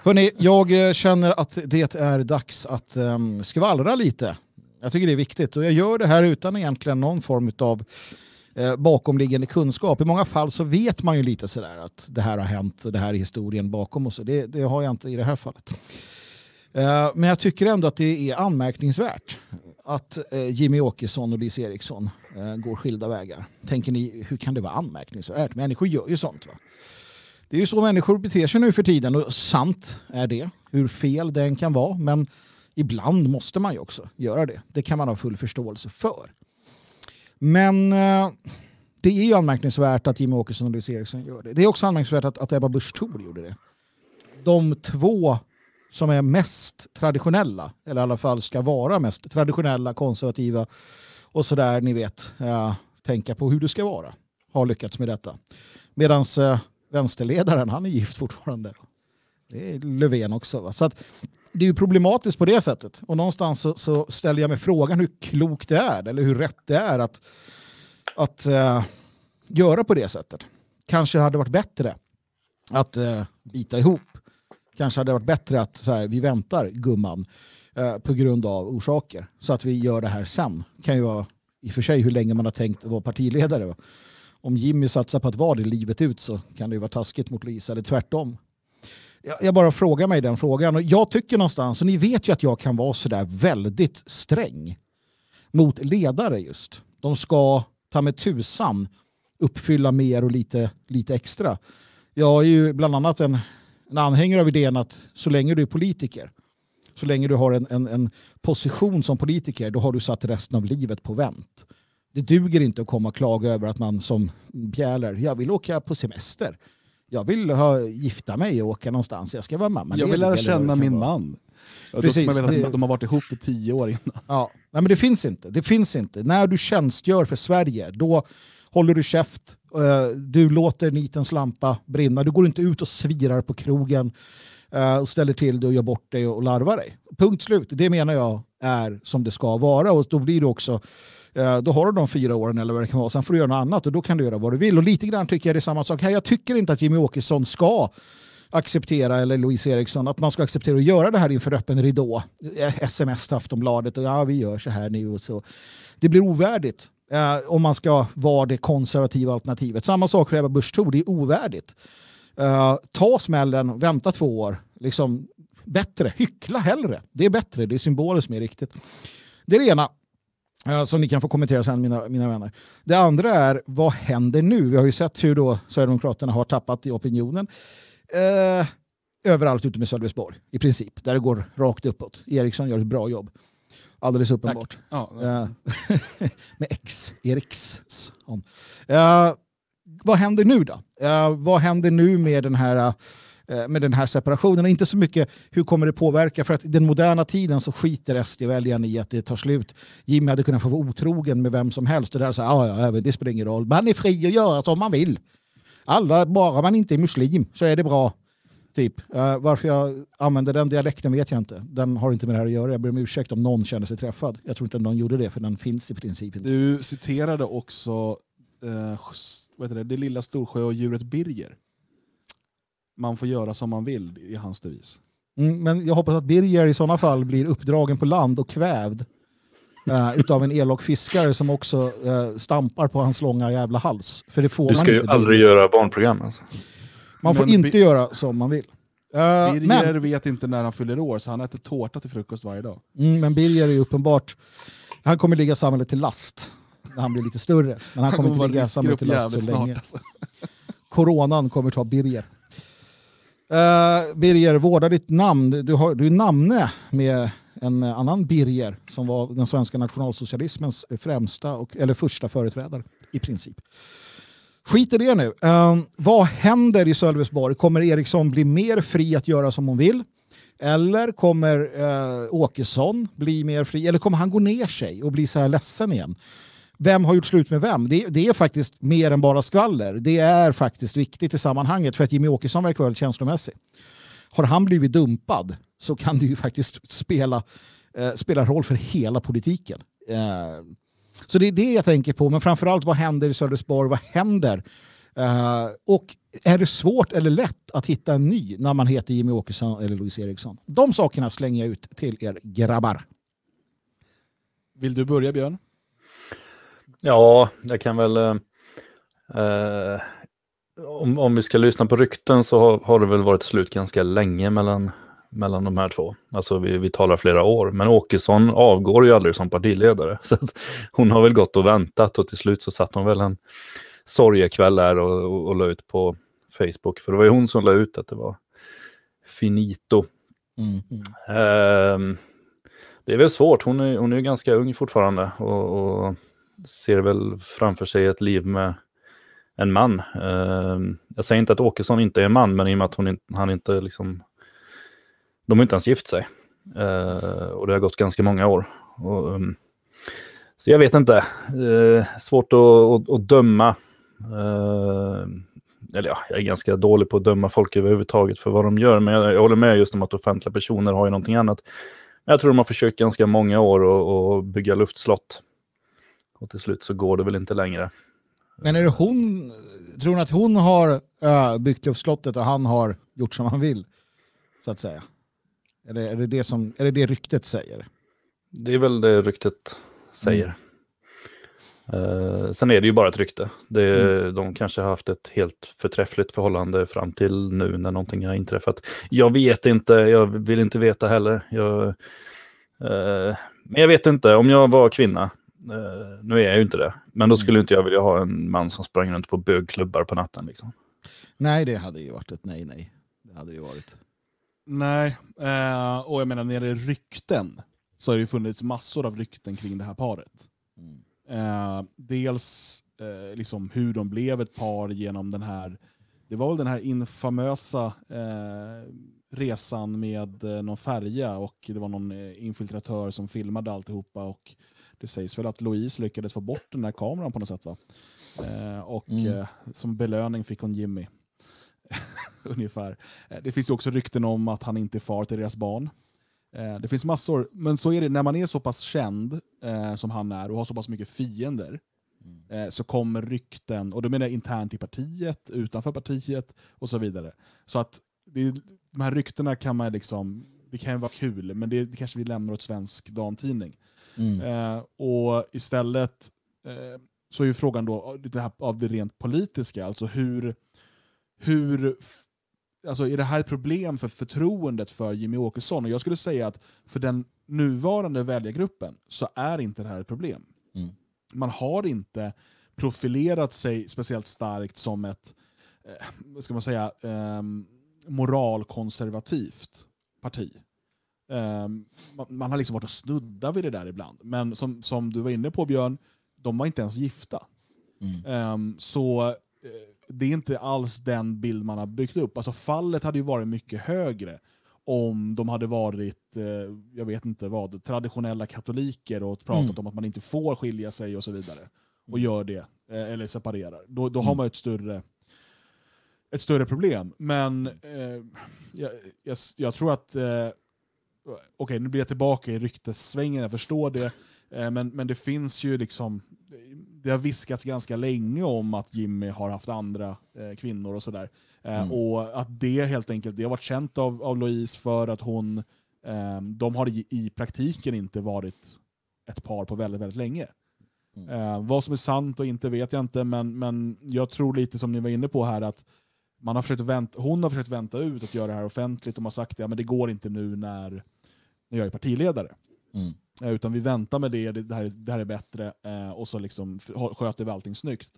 Hörrni, jag eh, känner att det är dags att um, skvallra lite. Jag tycker det är viktigt och jag gör det här utan egentligen någon form av eh, bakomliggande kunskap. I många fall så vet man ju lite sådär att det här har hänt och det här är historien bakom och så. Det, det har jag inte i det här fallet. Eh, men jag tycker ändå att det är anmärkningsvärt att eh, Jimmy Åkesson och Lise Eriksson eh, går skilda vägar. Tänker ni, hur kan det vara anmärkningsvärt? Människor gör ju sånt va? Det är ju så människor beter sig nu för tiden och sant är det. Hur fel den kan vara. Men ibland måste man ju också göra det. Det kan man ha full förståelse för. Men eh, det är ju anmärkningsvärt att Jimmy Åkesson och Louise Eriksson gör det. Det är också anmärkningsvärt att, att Ebba Busch Thor gjorde det. De två som är mest traditionella, eller i alla fall ska vara mest traditionella, konservativa och sådär, ni vet, eh, tänka på hur det ska vara, har lyckats med detta. Medan eh, vänsterledaren, han är gift fortfarande. Det är Löfven också. Va? Så att, det är ju problematiskt på det sättet. Och någonstans så, så ställer jag mig frågan hur klokt det är, eller hur rätt det är att, att uh, göra på det sättet. Kanske det hade varit bättre att uh, bita ihop. Kanske hade det varit bättre att så här, vi väntar gumman uh, på grund av orsaker. Så att vi gör det här sen. kan ju vara i och för sig hur länge man har tänkt vara partiledare. Va? Om Jimmy satsar på att vara det livet ut så kan det ju vara taskigt mot Lisa, eller tvärtom. Jag, jag bara frågar mig den frågan. Och jag tycker någonstans, och ni vet ju att jag kan vara sådär väldigt sträng mot ledare just. De ska ta med tusan uppfylla mer och lite, lite extra. Jag är ju bland annat en, en anhängare av idén att så länge du är politiker, så länge du har en, en, en position som politiker, då har du satt resten av livet på vänt. Det duger inte att komma och klaga över att man som Bjäler, jag vill åka på semester. Jag vill ha, gifta mig och åka någonstans. Jag ska vara mamma. Jag vill lära känna min man. Då ska Precis, man veta det- att de har varit ihop i tio år innan. Ja, nej, men det finns inte. Det finns inte. När du tjänstgör för Sverige, då håller du käft. eh, Du låter nitens lampa brinna. Du går inte ut och svirar på krogen eh, och ställer till det och gör bort dig och larvar dig. Punkt slut. Det menar jag är som det ska vara och då blir du också Eh, då har du de fyra åren eller vad det kan vara. Sen får du göra något annat och då kan du göra vad du vill. Och lite grann tycker jag det är samma sak här. Jag tycker inte att Jimmy Åkesson ska acceptera, eller Louise Eriksson, att man ska acceptera att göra det här inför öppen ridå. Eh, Sms till Aftonbladet och ja, vi gör så här nu och så. Det blir ovärdigt eh, om man ska vara det konservativa alternativet. Samma sak för Ebba Busch Thor, det är ovärdigt. Eh, ta smällen, vänta två år. Liksom, bättre, hyckla hellre. Det är bättre, det är symboliskt mer riktigt. Det är det ena eh, Som ni kan få kommentera sen, mina, mina vänner. Det andra är, vad händer nu? Vi har ju sett hur då Sverigedemokraterna har tappat i opinionen. Eh, överallt utom i Sölvesborg, i princip. Där det går rakt uppåt. Eriksson gör ett bra jobb. Alldeles uppenbart. Ja, Eh, med X, Eriksson. Uh, vad händer nu då? Eh, vad händer nu med den här eh, Eh, med den här separationen. Och inte så mycket hur kommer det påverka, för att i den moderna tiden så skiter SD-väljaren i att det tar slut. Jimmy hade kunnat få vara otrogen med vem som helst. Och där så här, "Ja, ja, det spelar ingen roll. Man är fri att göra som man vill. Alla, bara man inte är muslim så är det bra. Typ. Uh, varför jag använder den dialekten vet jag inte. Den har inte med det här att göra. Jag ber om ursäkt om någon kände sig träffad. Jag tror inte någon gjorde det, för den finns i princip inte. Du citerade också uh, vad heter det, det lilla Storsjö och djuret Birger. Man får göra som man vill i hans devis. Mm, men jag hoppas att Birger i sådana fall blir uppdragen på land och kvävd uh, utav en elak fiskare som också eh, stampar på hans långa jävla hals. För det får Du man ska ju inte. aldrig göra barnprogram alltså. Man får Men inte Bi- göra som man vill. Eh, Birger men, vet inte när han fyller år, så han äter tårta till frukost varje dag. mm, men Birger är ju uppenbart, han kommer ligga samhället till last när han blir lite större. Men han kommer inte ligga samhället till last så snart. länge. Alltså. Coronan kommer ta Birger. Uh, Birger, vårda ditt namn. Du, har, du är namne med en annan Birger som var den svenska nationalsocialismens främsta och, eller första företrädare i princip. Skit i det nu. Uh, vad händer i Sölvesborg? Kommer Eriksson bli mer fri att göra som hon vill? Eller kommer uh, Åkesson bli mer fri? Eller kommer han gå ner sig och bli så här ledsen igen? Vem har gjort slut med vem? Det, det är faktiskt mer än bara skvaller. Det är faktiskt viktigt i sammanhanget för att Jimmy Åkesson verkar väldigt känslomässig. Har han blivit dumpad så kan det ju faktiskt spela, eh, spela roll för hela politiken. Eh, så det är det jag tänker på, men framförallt vad händer i Sölvesborg? Vad händer? Eh, och är det svårt eller lätt att hitta en ny när man heter Jimmy Åkesson eller Louise Eriksson? De sakerna slänger jag ut till er grabbar. Vill du börja Björn? Ja, jag kan väl... Eh, eh, om, om vi ska lyssna på rykten så har, har det väl varit slut ganska länge mellan, mellan de här två. Alltså vi, vi talar flera år. Men Åkesson avgår ju aldrig som partiledare. Så hon har väl gått och väntat och till slut så satt hon väl en sorgekväll där och, och, och la ut på Facebook. För det var ju hon som la ut att det var finito. Ehm, det är väl svårt, hon är, hon är ganska ung fortfarande och, och ser väl framför sig ett liv med en man. Ehm, jag säger inte att Åkesson inte är man, men i och med att hon han inte liksom... De har inte ens gift sig. Eh, och det har gått ganska många år. Och, um, så jag vet inte. Eh, svårt att, att, att döma. Eh, eller ja, jag är ganska dålig på att döma folk överhuvudtaget för vad de gör. Men jag, jag håller med just om att offentliga personer har ju någonting annat. Men jag tror de har försökt ganska många år att bygga luftslott. Och till slut så går det väl inte längre. Men är det hon, tror hon att hon har äh, byggt upp slottet och han har gjort som han vill? Så att säga. Eller är det det, som, är det, det ryktet säger? Det är väl det ryktet säger. Eh, sen är det ju bara ett rykte. Det, De kanske har haft ett helt förträffligt förhållande fram till nu när någonting har inträffat. Jag vet inte, jag vill inte veta heller. Jag, eh, men jag vet inte, om jag var kvinna, nu är jag ju inte det, men då skulle inte jag vilja ha en man som sprang runt på bögklubbar på natten. Liksom. Nej, det hade ju varit ett nej, nej. Det hade ju varit. Nej, eh, och jag menar när det gäller rykten så har det ju funnits massor av rykten kring det här paret. Eh, dels eh, liksom hur de blev ett par genom den här, det var väl den här infamösa eh, resan med eh, någon färja och det var någon eh, infiltratör som filmade alltihopa och det sägs väl att Louise lyckades få bort den där kameran på något sätt va? Eh, och Mm. eh, som belöning fick hon Jimmy. Ungefär. Eh, Det finns ju också rykten om att han inte är far till deras barn. Eh, Det finns massor, men så är det när man är så pass känd eh, som han är och har så pass mycket fiender eh, så kommer rykten, och då menar jag internt i partiet, utanför partiet och så vidare. Så att det, de här ryktena kan man liksom, det kan vara kul, men det, det kanske vi lämnar åt svensk damtidning. Mm. Eh, och istället eh, så är ju frågan då det här, av det rent politiska, alltså hur, hur alltså är det här ett problem för förtroendet för Jimmy Åkesson? Och jag skulle säga att för den nuvarande väljargruppen så är inte det här ett problem. Mm. Man har inte profilerat sig speciellt starkt som ett eh, vad ska man säga, ehm, moralkonservativt parti. Ehm, man, man har liksom varit och snudda vid det där ibland. Men som, som du var inne på Björn, de var inte ens gifta. Mm. Ehm, så eh, det är inte alls den bild man har byggt upp. Alltså fallet hade ju varit mycket högre om de hade varit, eh, jag vet inte vad, traditionella katoliker och pratat Mm. om att man inte får skilja sig och så vidare. Och gör det, eh, eller separerar. Då, då har Mm. man ett större, ett större problem. Men eh, jag, jag, jag tror att, okej nu blir jag tillbaka i ryktessvängen, jag förstår det. Eh, men, men det finns ju liksom, det har viskats ganska länge om att Jimmy har haft andra eh, kvinnor och sådär. Eh, Mm. Och att det helt enkelt, det har varit känt av, av Louise för att hon, eh, de har i, i praktiken inte varit ett par på väldigt, väldigt länge. Mm. Vad som är sant och inte vet jag inte, men, men jag tror lite som ni var inne på här att man har försökt vänta, hon har försökt vänta ut att göra det här offentligt. De har sagt att ja, men det går inte nu när, när jag är partiledare. Mm. Eh, Utan vi väntar med det, det här, är- det här är bättre, eh, och så liksom sköter vi allting snyggt.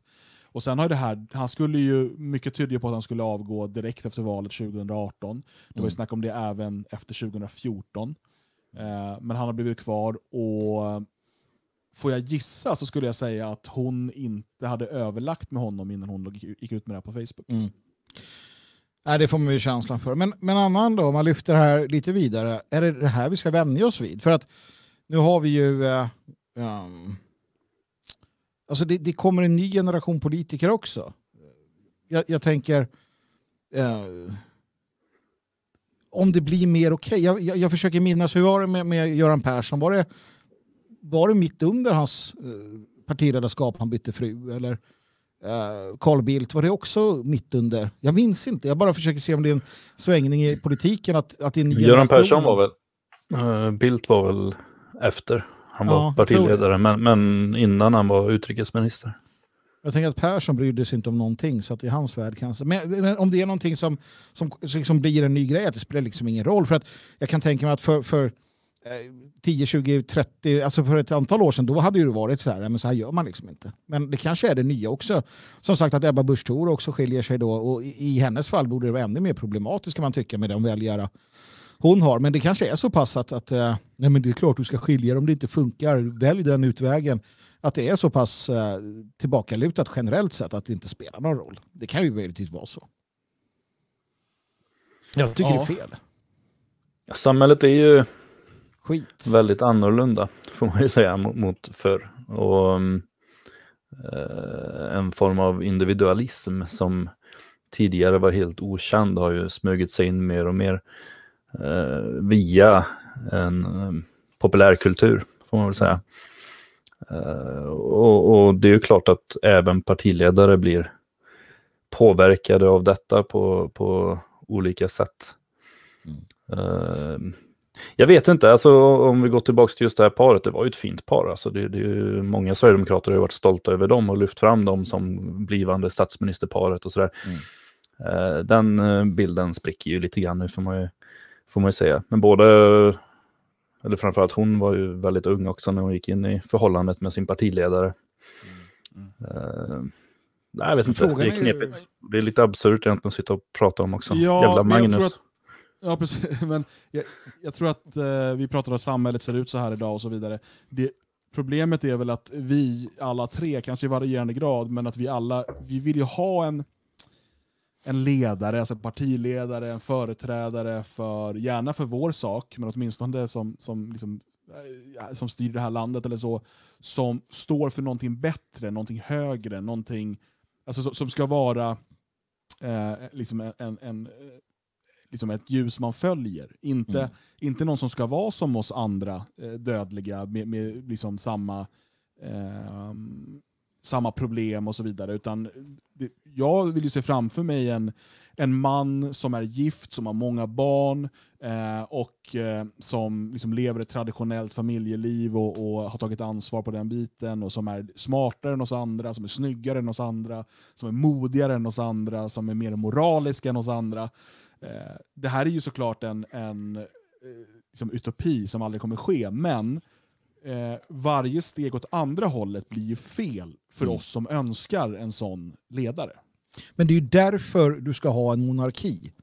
Och sen har det här, han skulle ju, mycket tyder på att han skulle avgå direkt efter valet 2018. Det var ju Mm. snack om det även efter 2014. Eh, men han har blivit kvar och får jag gissa så skulle jag säga att hon inte hade överlagt med honom innan hon gick ut med det här på Facebook. Mm. Nej, det får man ju känslan för. Men, men annan då, om man lyfter det här lite vidare, är det det här vi ska vänja oss vid? För att nu har vi ju... Eh, um, alltså det, det kommer en ny generation politiker också. Jag, jag tänker... Eh, om det blir mer okej. Jag, jag, jag försöker minnas, hur var det med, med Göran Persson? Var det, var det mitt under hans eh, partiledarskap han bytte fru? Eller eh, Carl Bildt, var det också mitt under? Jag minns inte. Jag bara försöker se om det är en svängning i politiken. Att, att en Göran generation- Persson var väl... Uh, Bildt var väl efter. Han var Ja, partiledare, men, men innan han var utrikesminister. Jag tänker att Persson brydde sig inte om någonting, så att i hans värld kanske. Men, men om det är någonting som, som, som blir en ny grej, att det spelar liksom ingen roll. För att jag kan tänka mig att för, för 10, 20, 30, alltså för ett antal år sedan, då hade det ju varit så här, men så här gör man liksom inte. Men det kanske är det nya också. Som sagt att Ebba Busch Thor också skiljer sig då, och i, hennes fall borde det vara ännu mer problematiskt kan man tycka med de väljare hon har. Men det kanske är så pass att, att eh, nej men det är klart du ska skilja dig om det inte funkar, välj den utvägen att det är så pass eh, tillbakalutat generellt sett att det inte spelar någon roll. Det kan ju möjligtvis vara så. Jag tycker Ja. det är fel. Samhället är ju Skit. väldigt annorlunda, får man ju säga, mot, mot förr. Och mm, eh, en form av individualism som tidigare var helt okänd har ju smugit sig in mer och mer eh, via en eh, populärkultur, får man väl säga. Eh, och, och det är ju klart att även partiledare blir påverkade av detta på, på olika sätt. Eh, jag vet inte, alltså, om vi går tillbaka till just det här paret, det var ju ett fint par. Alltså, det, det är ju, många sverigedemokrater har varit stolta över dem och lyft fram dem som blivande statsministerparet och sådär. Eh, den eh, bilden spricker ju lite grann nu får man ju, får man ju säga. Men både, eller framförallt hon var ju väldigt ung också när hon gick in i förhållandet med sin partiledare. Eh, nej, jag vet inte, Frågan det är är ju- knepigt. Det är lite absurt egentligen att sitta och prata om också. Ja, Jävla Magnus. Ja, precis. Men jag, jag tror att eh, vi pratar om att samhället ser ut så här idag och så vidare. Det, problemet är väl att vi alla tre, kanske i varierande grad, men att vi alla vi vill ju ha en, en ledare, alltså en partiledare, en företrädare, för, gärna för vår sak, men åtminstone som, som, liksom, eh, som styr det här landet eller så, som står för någonting bättre, någonting högre, någonting alltså, som- ska vara eh, liksom en, en, en, liksom ett ljus man följer. Inte, Mm. inte någon som ska vara som oss andra eh, dödliga med, med liksom samma, ehm, samma problem och så vidare. Utan det, jag vill ju se framför mig en, en man som är gift, som har många barn eh, och eh, som liksom lever ett traditionellt familjeliv och, och har tagit ansvar på den biten och som är smartare än oss andra, som är snyggare än oss andra, som är modigare än oss andra, som är mer moralisk än oss andra. Eh, det här är ju såklart en, en eh, liksom utopi som aldrig kommer ske, men eh, varje steg åt andra hållet blir ju fel för Mm. oss som önskar en sån ledare. Men det är ju därför du ska ha en monarki.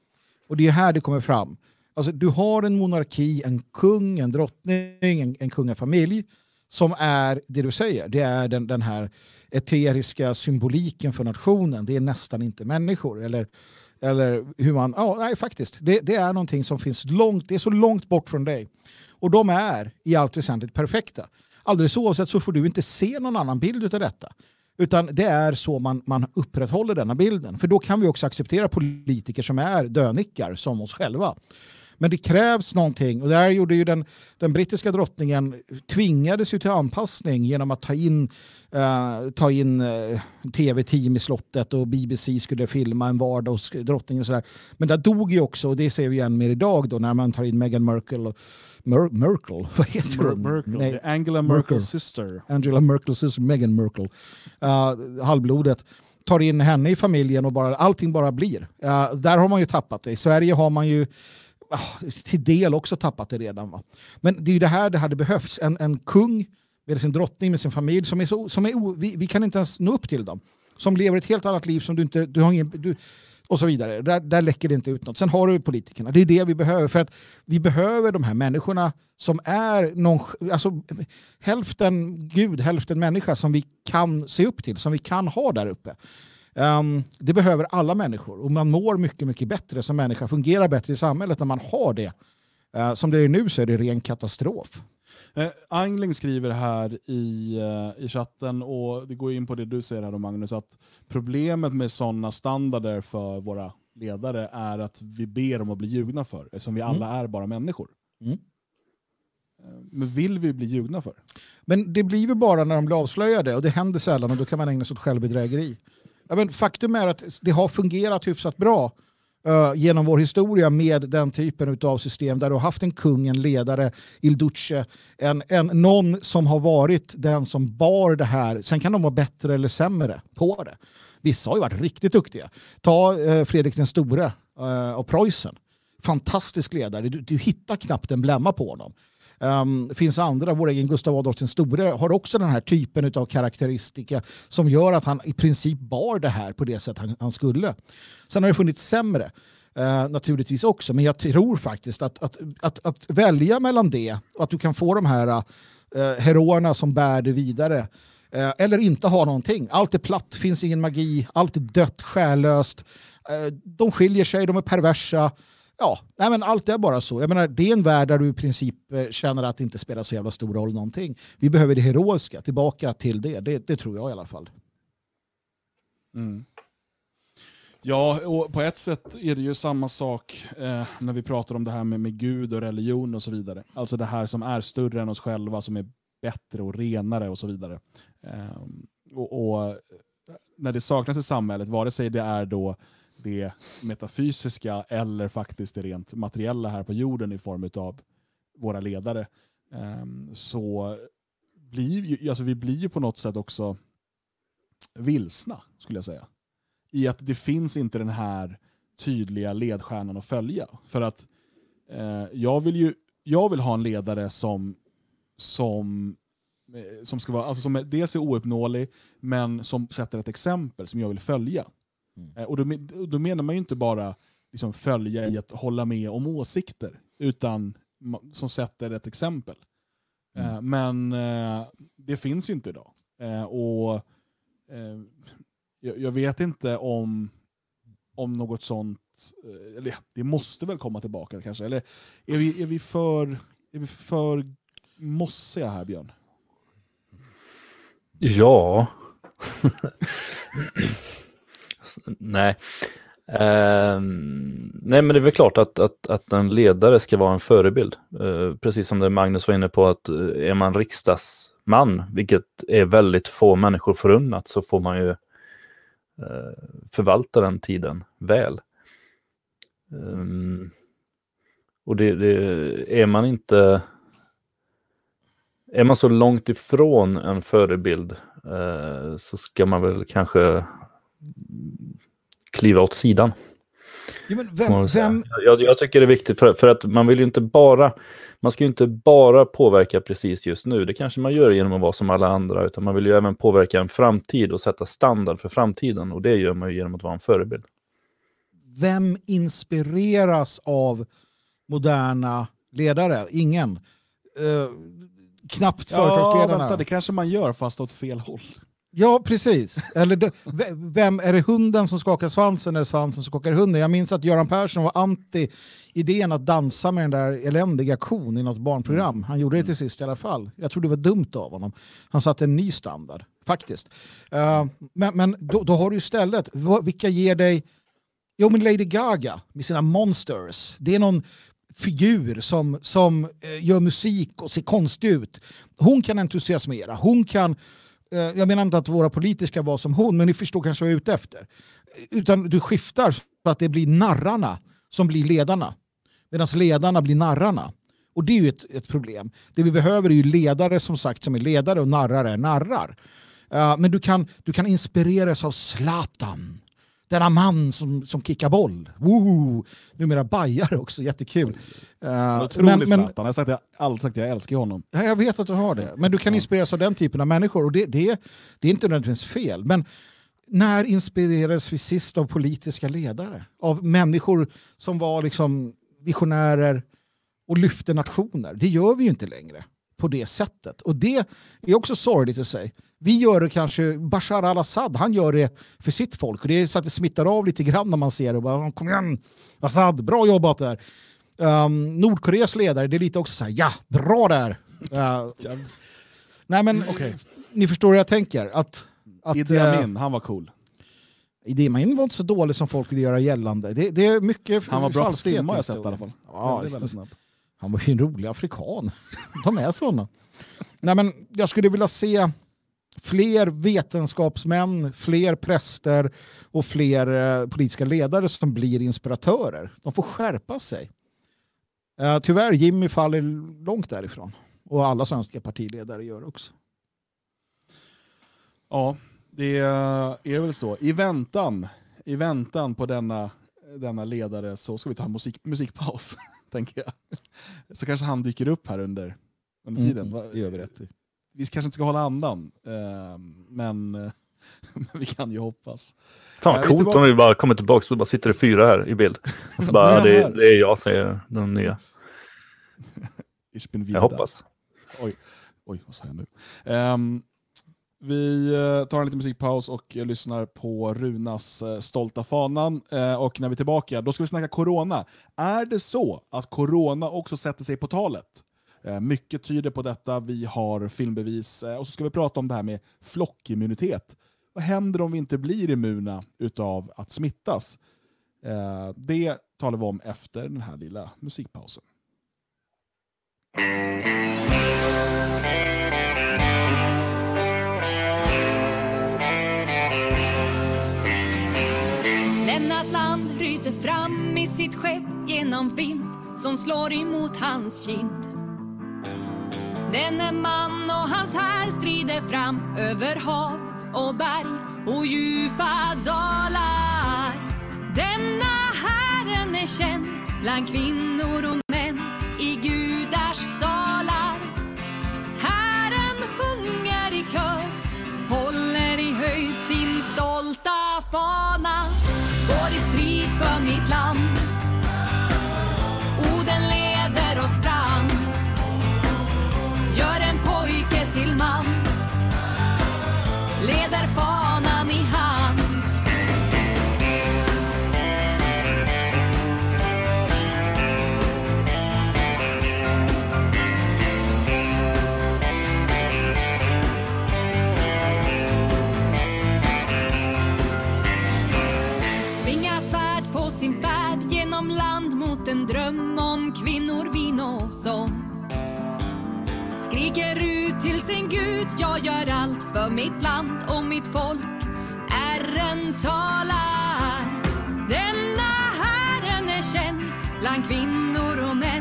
Och det är här det kommer fram. Alltså, du har en monarki, en kung, en drottning, en, en kungafamilj som är det du säger. Det är den, den här eteriska symboliken för nationen. Det är nästan inte människor. Eller, eller hur man... Ja, nej, faktiskt. Det, det är någonting som finns långt, det är så långt bort från dig. Och de är i allt väsentligt perfekta. Alldeles oavsett så får du inte se någon annan bild av detta. Utan det är så man, man upprätthåller denna bilden. För då kan vi också acceptera politiker som är dönickar som oss själva. Men det krävs någonting och där gjorde ju den, den brittiska drottningen tvingades ju till anpassning genom att ta in, eh, ta in eh, tv-team i slottet och BBC skulle filma en vardag hos drottningen och sådär. Men där dog ju också, och det ser vi igen mer idag då när man tar in Meghan Merkel och Mer- Merkel, vad heter Mer- hon? Merkel, Nej. Angela Merkel. Merkels syster. Angela Merkels syster Meghan Merkel, uh, halvblodet, tar in henne i familjen och bara, allting bara blir. Uh, där har man ju tappat det. I Sverige har man ju Ah, till del också tappat det redan. Va? Men det är ju det här det hade behövts. En, en kung med sin drottning, med sin familj, som är så, som är vi, vi kan inte ens nå upp till dem. Som lever ett helt annat liv som du inte, du har ingen, du, och så vidare. Där, där läcker det inte ut något. Sen har du politikerna. Det är det vi behöver. För att vi behöver de här människorna som är någon, alltså, hälften gud, hälften människa som vi kan se upp till, som vi kan ha där uppe. Ehm, det behöver alla människor och man mår mycket, mycket bättre som människa, fungerar bättre i samhället när man har det. Eh, som det är nu så är det ren katastrof. Eh, Angling skriver här i, eh, i chatten, och det går in på det du säger här då Magnus, att problemet med sådana standarder för våra ledare är att vi ber dem att bli ljugna för, eftersom vi alla är bara människor. Mm. Eh, Men vill vi bli ljugna för? Men det blir väl bara när de blir avslöjade och det händer sällan och då kan man ägna sig åt självbedrägeri. Ja, men faktum är att det har fungerat hyfsat bra uh, genom vår historia med den typen av system där du har haft en kung, en ledare, il duce, en, en, någon som har varit den som bar det här. Sen kan de vara bättre eller sämre på det. Vissa har ju varit riktigt duktiga. Ta uh, Fredrik den store eh, uh, av Preussen. Fantastisk ledare. Du, du hittar knappt en blämma på honom. Um, det finns andra, vår egen Gustav Adolf den store har också den här typen av karaktäristika som gör att han i princip bar det här på det sätt han, han skulle. Sen har det funnits sämre Uh, naturligtvis också, men jag tror faktiskt att, att, att, att välja mellan det och att du kan få de här uh, heroerna som bär det vidare eh, eller inte ha någonting. Allt är platt, finns ingen magi, allt är dött, själlöst. De skiljer sig, de är perversa. Ja, nej men allt är bara så. Jag menar, det är en värld där du i princip eh, känner att det inte spelar så jävla stor roll någonting. Vi behöver det heroiska, tillbaka till det. Det, det tror jag i alla fall. Mm. Ja, och på ett sätt är det ju samma sak eh, när vi pratar om det här med, med Gud och religion och så vidare. Alltså det här som är större än oss själva, som är bättre och renare och så vidare. Eh, och, och när det saknas i samhället, vare sig det är då det metafysiska eller faktiskt det rent materiella här på jorden i form av våra ledare, ehm, så blir ju, alltså vi blir ju på något sätt också vilsna, skulle jag säga i att det finns inte den här tydliga ledstjärnan att följa. För att eh, jag, vill ju, jag vill ha en ledare som, som, eh, som, ska vara, alltså som dels är ouppnåelig, men som sätter ett exempel som jag vill följa. Eh, och då, då menar man ju inte bara liksom, följa i att hålla med om åsikter, utan som sätter ett exempel. Eh, men eh, det finns ju inte idag. Och jag, vet inte om, om något sånt, eller det måste väl komma tillbaka kanske, eller är vi, är vi, för, är vi för mossiga här Björn? Ja. nej. Uh, nej, men det är väl klart att, att, att en ledare ska vara en förebild. Uh, precis som det Magnus var inne på, att eh, är man riksdagsman, vilket är väldigt få människor förunnat, så får man ju uh, förvalta den tiden väl. Um, och det, det är man inte är man så långt ifrån en förebild så ska man väl kanske kliva åt sidan. Ja, vem, vem, Jag, jag tycker det är viktigt för, för att man vill ju inte bara, man ska ju inte bara påverka precis just nu. Det kanske man gör genom att vara som alla andra, utan man vill ju även påverka en framtid och sätta standard för framtiden. Och det gör man ju genom att vara en förebild. vem inspireras av moderna ledare? Ingen. Eh, knappt Ja, företagsledarna. vänta, det kanske man gör fast åt fel håll. Ja, precis. Eller det, vem, är det hunden som skakar svansen eller svansen som skakar hunden? Jag minns att Göran Persson var anti idén att dansa med den där eländiga kon i något barnprogram. Han gjorde det till sist i alla fall. Jag tror det var dumt av honom. Han satte en ny standard, faktiskt. Eh, men men då, då har du istället, vilka ger dig... Jo, men Lady Gaga med sina monsters. Det är någon figur som, som eh, gör musik och ser konstig ut. Hon kan entusiasmera. Hon kan... Eh, jag menar inte att våra politiker ska vara som hon, men ni förstår kanske vad jag är ute efter. Utan du skiftar så att det blir narrarna som blir ledarna. Medan ledarna blir narrarna. Och det är ju ett, ett problem. Det vi behöver är ju ledare som sagt som är ledare och narrar är narrar. Uh, men du kan, du kan inspireras av Zlatan. Denna man som, som kickar boll. Woo! Numera bajare också, jättekul. Eh, Otrolig Zlatan. Jag har sagt, jag alltid sagt jag älskar honom. Ja, jag vet att du har det. Men du kan inspireras av den typen av människor och det, det, det är inte nödvändigtvis fel. Men när inspirerades vi sist av politiska ledare? Av människor som var liksom visionärer och lyfte nationer. Det gör vi ju inte längre på det sättet. Och det är också sorgligt i sig. Vi gör det kanske, Bashar al-Assad, han gör det för sitt folk. Och det är så att det smittar av lite grann när man ser det. Och bara, Kom igen, Assad, bra jobbat där. Um, Nordkoreas ledare, det är lite också så här, ja, bra där. Uh, nej men, Okej. ni förstår hur jag tänker. Att, att, Idi Amin, han var cool. Idi Amin var inte så dålig som folk vill göra gällande. Det, det är mycket Han var bra på falskhet simma har jag sett i alla fall. Ja, väldigt, väldigt snabb. Han var ju en rolig afrikan. De är sådana. Nej, men jag skulle vilja se fler vetenskapsmän, fler präster och fler eh, politiska ledare som blir inspiratörer. De får skärpa sig. Eh, tyvärr, Jimmy faller långt därifrån. Och alla svenska partiledare gör också. Ja, det är väl så. I väntan, i väntan på denna, denna ledare så ska vi ta en musik, musikpaus, tänker jag. Så kanske han dyker upp här under, under tiden. Mm, det gör vi rätt i. Vi kanske inte ska hålla andan, eh, men, eh, men vi kan ju hoppas. Fan Jag vad är coolt om vi bara kommer tillbaka så bara sitter det fyra här i bild. Och så bara, Nu är det, det är jag, säger den nya. Jag hoppas. Oj, vad sa jag nu? Ehm, vi eh, tar en liten musikpaus och eh, lyssnar på Runas eh, Stolta fanan. Och när vi är tillbaka, då ska vi snacka corona. Är det så att corona också sätter sig på talet? Mycket tyder på detta, vi har filmbevis. Och så ska vi prata om det här med flockimmunitet. Vad händer om vi inte blir immuna utav att smittas? Det talar vi om efter den här lilla musikpausen. Bryter fram i sitt skepp genom vind som slår emot hans kind. Denne man och hans här strider fram över hav och berg och djupa dalar. Denna Herren är känd bland kvinnor och min Gud, jag gör allt för mitt land och mitt folk. Herren talar. Denna Herren är känd bland kvinnor och män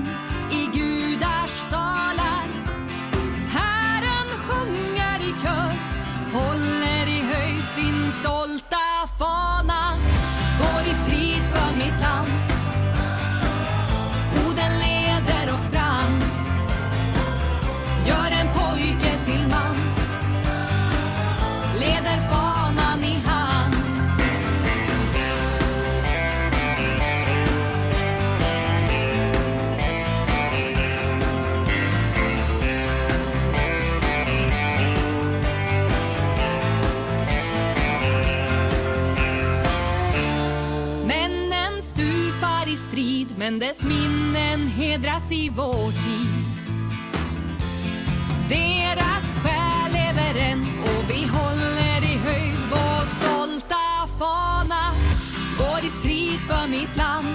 men dess minnen hedras i vår tid. Deras själ lever än och vi håller i höjd vår stolta fana. Går i strid för mitt land.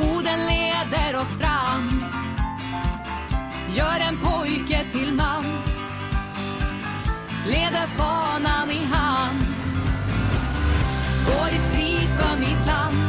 Oden leder oss fram. Gör en pojke till man. Leder fanan i hand. Går i strid för mitt land.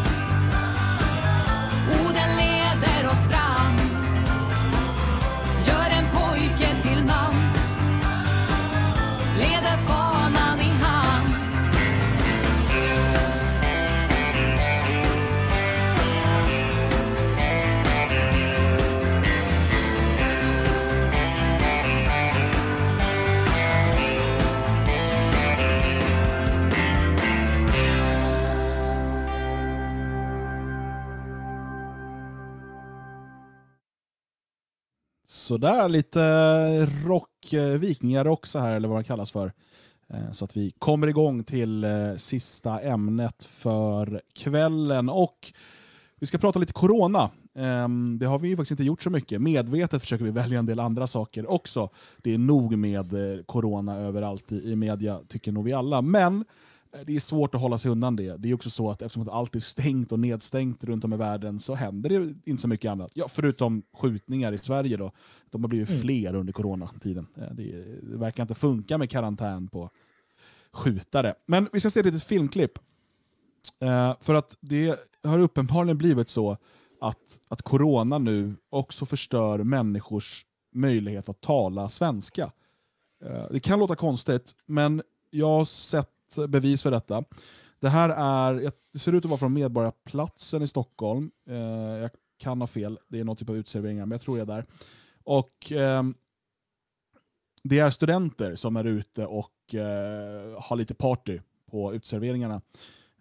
Sådär, lite rock, eh, vikingarock så här, eller vad det kallas för. Eh, så att vi kommer igång till eh, sista ämnet för kvällen. Och vi ska prata lite corona. Ehm, det har vi ju faktiskt inte gjort så mycket. Medvetet försöker vi välja en del andra saker också. Det är nog med corona överallt i, media, tycker nog vi alla. Men det är svårt att hålla sig undan det. Det är också så att eftersom att allt är stängt och nedstängt runt om i världen så händer det inte så mycket annat. Ja, förutom skjutningar i Sverige då. De har blivit fler under coronatiden. Eh, Det, det verkar inte funka med karantän på skjutare. Men vi ska se ett litet filmklipp. Eh, för att det har uppenbarligen blivit så att, att corona nu också förstör människors möjlighet att tala svenska. Eh, det kan låta konstigt, men jag har sett bevis för detta. Det här är, det ser ut att vara från Medborgarplatsen i Stockholm. Eh, jag kan ha fel, det är någon typ av utserveringar, men jag tror jag är där. Och eh, det är studenter som är ute och eh, har lite party på utserveringarna.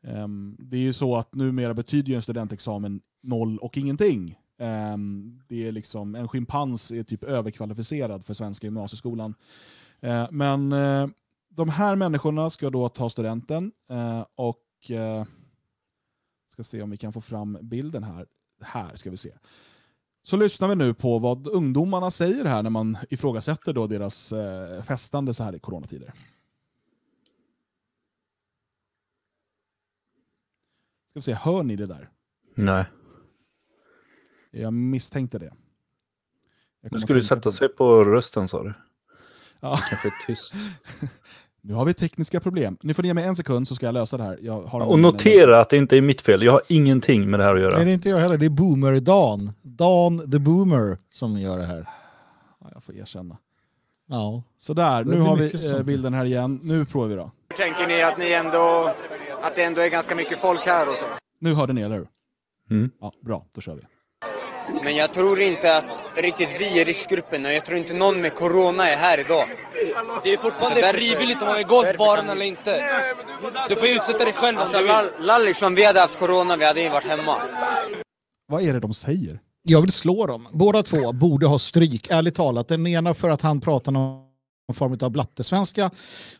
Ehm, det är ju så att numera betyder ju en studentexamen noll och ingenting. Ehm, det är liksom, en schimpans är typ överkvalificerad för svenska gymnasieskolan. Eh, men eh, de här människorna ska då ta studenten eh, och eh, ska se om vi kan få fram bilden här. Här ska vi se. Så lyssnar vi nu på vad ungdomarna säger här när man ifrågasätter då deras eh, festande så här i coronatider. Ska vi se, hör ni det där? Nej. Jag misstänkte det. Jag skulle du tänka sätta sig på rösten sa du. Ja. Kanske tyst. Nu har vi tekniska problem. Ni får ge mig en sekund så ska jag lösa det här. Jag har Och notera att det inte är mitt fel. Jag har ingenting med det här att Nej, göra. det är inte jag heller. Det är Boomer-Dan. Dan the Boomer som gör det här. Ja, jag får erkänna. Ja. Sådär, nu har vi eh, sånt. bilden här igen. Nu provar vi då. Tänker ni att, ni ändå, att det ändå är ganska mycket folk här och så? Nu hörde ni, eller hur? Mm. Ja, bra, då kör vi. Men jag tror inte att riktigt vi i riskgruppen och jag tror inte någon med corona är här idag. Det är fortfarande därför- frivilligt om man vill gå till därför baren eller inte. Du får utsätta dig själv om Alltså du vill. Lall- Lallish, om vi hade haft corona, vi hade ju varit hemma. Vad är det de säger? Jag vill slå dem. Båda två borde ha stryk, ärligt talat. Den ena för att han pratar någon form av blattesvenska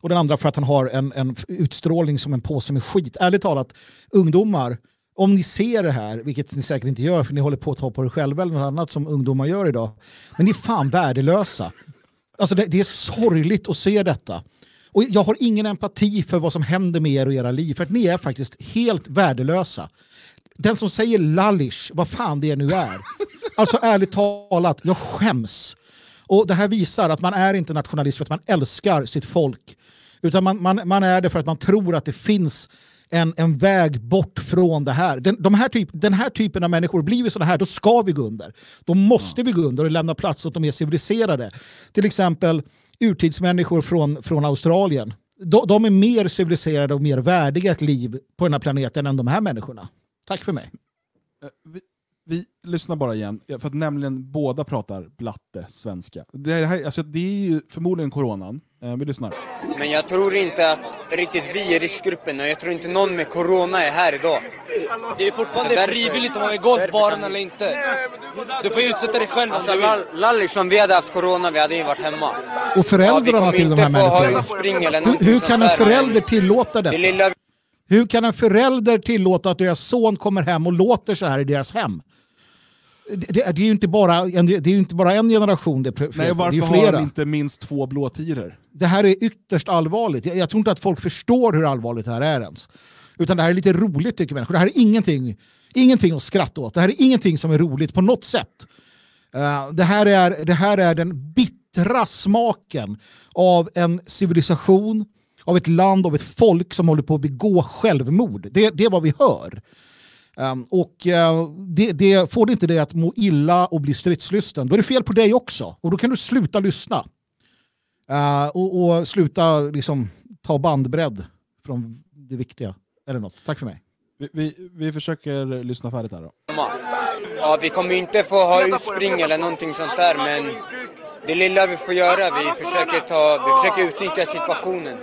och den andra för att han har en, en utstrålning som en påse med skit. Ärligt talat, ungdomar, om ni ser det här, vilket ni säkert inte gör för ni håller på att ta på er själva eller något annat som ungdomar gör idag, men ni är fan värdelösa. Alltså det, det är sorgligt att se detta. Och jag har ingen empati för vad som händer med er och era liv, för att ni är faktiskt helt värdelösa. Den som säger lallish, vad fan det nu är. Alltså ärligt talat, jag skäms. Och det här visar att man är inte nationalist för att man älskar sitt folk. Utan man, man, man är det för att man tror att det finns en, en väg bort från det här. Den, de här typ, den här typen av människor, blir vi sådana här, då ska vi gå under. Då måste vi gå under och lämna plats åt de mer civiliserade. Till exempel urtidsmänniskor från, från Australien. De, de är mer civiliserade och mer värdiga ett liv på den här planeten än de här människorna. Tack för mig. Vi, vi lyssnar bara igen, för att nämligen båda pratar blatte svenska. Det, här, alltså, det är ju förmodligen coronan. Eh, vi lyssnar. Men jag tror inte att riktigt vi i riskgruppen och jag tror inte någon med corona är här idag. Det är fortfarande därför- frivilligt om man vill gå till baren eller inte. Du får utsätta dig själv om Alltså du vill. Lall- Lallish, om vi hade haft corona, vi hade ju varit hemma. Och Ja, föräldrarna kommer till de här människorna. Hur, hur kan en förälder tillåta Det detta? Hur kan en förälder tillåta att deras son kommer hem och låter så här i deras hem? Det, det, det är ju inte bara en, det är inte bara en generation, det är, Nej, det varför är har flera. de inte minst två blåtiror? Det här är ytterst allvarligt. Jag, jag tror inte att folk förstår hur allvarligt det här är ens. Utan det här är lite roligt tycker människor. Det här är ingenting, ingenting att skratta åt. Det här är ingenting som är roligt på något sätt. Eh, det, här är, det här är den bittra smaken av en civilisation, av ett land, av ett folk som håller på att begå självmord. Det, det är vad vi hör. Um, och eh, det, det får det inte dig att må illa och bli stridslysten, då är det fel på dig också. Och då kan du sluta lyssna. Eh, och, och sluta liksom, ta bandbredd från det viktiga. Eller något. Tack för mig. Vi, vi, vi försöker lyssna färdigt här då. Ja, vi kommer inte få ha utspring eller någonting sånt där, men det lilla vi får göra, vi försöker, ta, vi försöker utnyttja situationen.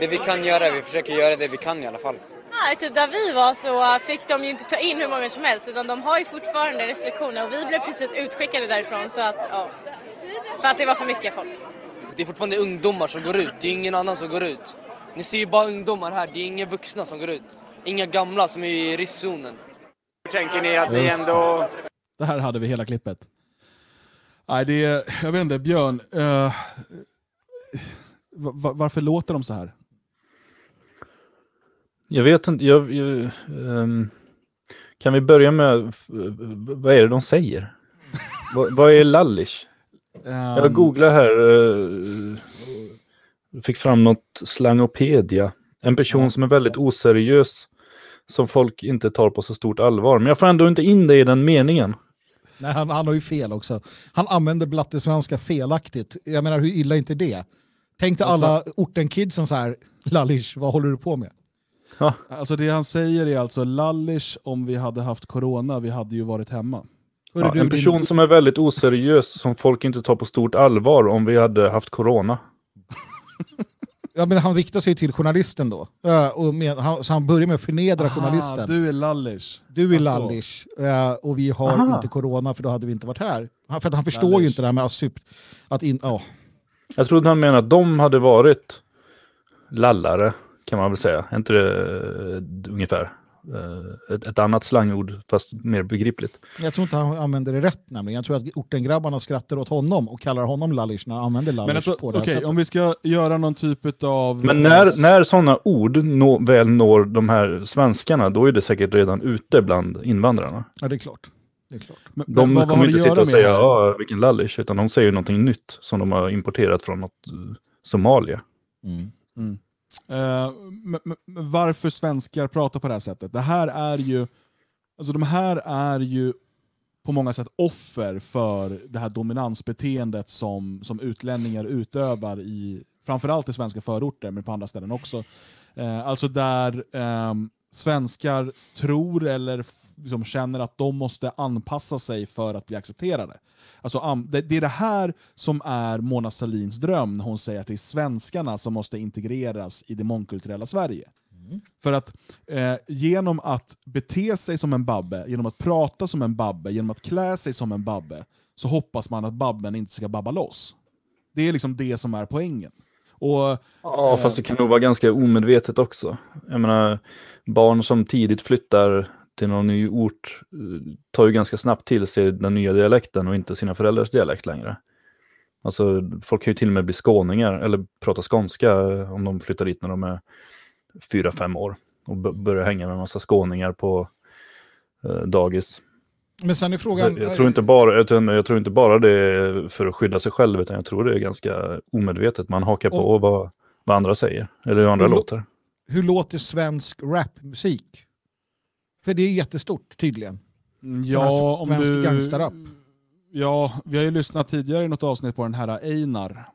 Det vi kan göra, vi försöker göra det vi kan i alla fall. Nej, typ där vi var så fick de ju inte ta in hur många som helst utan de har ju fortfarande restriktioner och vi blev precis utskickade därifrån så att ja. För att det var för mycket folk. Det är fortfarande ungdomar som går ut, det är ingen annan som går ut. Ni ser ju bara ungdomar här, det är inga vuxna som går ut. Inga gamla som är i riskzonen. Tänker ni att ni ändå... Det här hade vi hela klippet. Nej, det är, jag vet inte, Björn. va- varför låter de så här? Jag vet inte, jag, jag, ehm, kan vi börja med, f- vad är det de säger? vad, vad är lallish? Jag Ehm, googlar här, uh, fick fram något slangopedia. En person som är väldigt oseriös, som folk inte tar på så stort allvar. Men jag får ändå inte in det i den meningen. Nej, han, han har ju fel också. Han använder blattesvenska felaktigt. Jag menar, hur illa är inte det? Tänk dig Alltså- alla ortenkidsen så här, Lallish, vad håller du på med? Alltså det han säger är alltså lallish om vi hade haft corona, vi hade ju varit hemma. Ja, du, en din- person som är väldigt oseriös, som folk inte tar på stort allvar om vi hade haft corona. Ja, men han riktar sig till journalisten då. Eh, och med, han, så han börjar med att förnedra Aha, journalisten. Du, du är lallish. är Alltså. lallish eh, och vi har Aha. inte corona för då hade vi inte varit här. Han, för att han förstår ju Lallish. inte det här med asyp, att in, ja. Jag trodde han menade att de hade varit lallare, kan man väl säga. Är inte det eh, ungefär? Eh, ett, ett annat slangord, fast mer begripligt. Jag tror inte han använder det rätt nämligen. Jag tror att ortengrabbarna skrattar åt honom och kallar honom lallish när han använder lallish Men alltså, på det här okej, sättet. om vi ska göra någon typ av... Men när, när sådana ord nå, väl når de här svenskarna, då är det säkert redan ute bland invandrarna. Ja, det är klart. Det är klart. Men- De men vad kommer inte sitta och säga ja, vilken lallish, utan de säger någonting nytt som de har importerat från något eh, Somalia. Men, men Eh, varför svenskar pratar på det här sättet? Det här är ju, alltså de här är ju på många sätt offer för det här dominansbeteendet som, som utlänningar utövar i framförallt i svenska förorter, men på andra ställen också. Eh, alltså där eh, svenskar tror eller liksom känner att de måste anpassa sig för att bli accepterade. Alltså, det, är det här som är Mona Sahlins dröm när hon säger att det är svenskarna som måste integreras i det mångkulturella Sverige. För att eh, genom att bete sig som en babbe, genom att prata som en babbe, genom att klä sig som en babbe, så hoppas man att babben inte ska babba loss. Det är liksom det som är poängen. Och, Ja, fast det kan nog vara ganska omedvetet också. Jag menar, barn som tidigt flyttar till någon ny ort tar ju ganska snabbt till sig den nya dialekten och inte sina föräldrars dialekt längre. Alltså, folk kan ju till och med bli skåningar eller prata skånska eh, om de flyttar dit när de är fyra, fem år och börjar hänga med en massa skåningar på eh, dagis. Men sen är frågan... Jag, jag, tror inte bara, jag, jag tror inte bara det är för att skydda sig själv, utan jag tror det är ganska omedvetet. Man hakar på Och- vad, vad andra säger, eller hur andra lo- låter. Hur låter svensk rapmusik? För det är jättestort tydligen. ja, om svensk du, gangsterrap. Ja, vi har ju lyssnat tidigare i något avsnitt på den här Einar.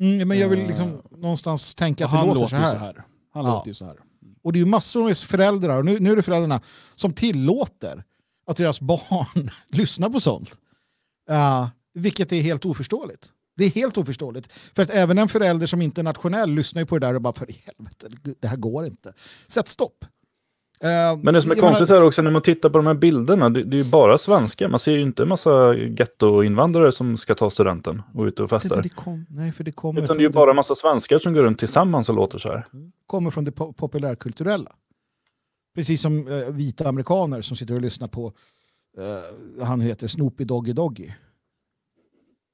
Mm, men jag vill Eh, liksom någonstans tänka att det han låter, låter så här. så här. Han Ja. låter ju så här. Och det är ju massor med föräldrar, och nu, nu är det föräldrarna, som tillåter att deras barn lyssnar på sånt. Uh, vilket är helt oförståeligt. Det är helt oförståeligt. För att även en förälder som inte är nationell lyssnar ju på det där och bara för i helvete, det här går inte. Sätt stopp. Eh, Men det som är menar- konstigt här också när man tittar på de här bilderna, det, det är ju bara svenskar. Man ser ju inte en massa gettoinvandrare som ska ta studenten och ut och festar. det kom, nej, för det kommer, Utan det är ju bara en massa svenskar som går runt tillsammans och låter så här. kommer från det po- populärkulturella. Precis som eh, vita amerikaner som sitter och lyssnar på, eh, han heter Snoopy Doggy Doggy.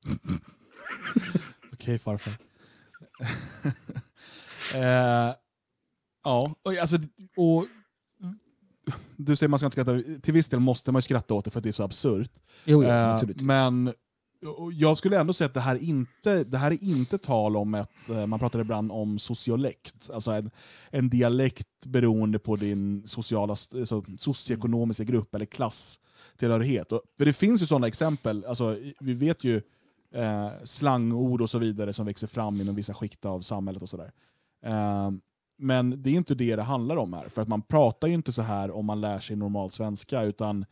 Okej farfar. eh, ja, och, alltså, och, du säger man ska inte skratta, till viss del måste man ju skratta åt det för att det är så absurt. Jo, ja, Eh, men jag skulle ändå säga att det här, inte, det här är inte tal om ett, eh, man pratar ibland om sociolekt, alltså en, en dialekt beroende på din sociala, st- alltså, socioekonomiska grupp eller klasstillhörighet. Och, för det finns ju sådana exempel, alltså, vi vet ju eh, slangord och så vidare som växer fram inom vissa skikt av samhället och sådär. Eh, men det är inte det det handlar om här, för att man pratar ju inte så här om man lär sig normal svenska, utan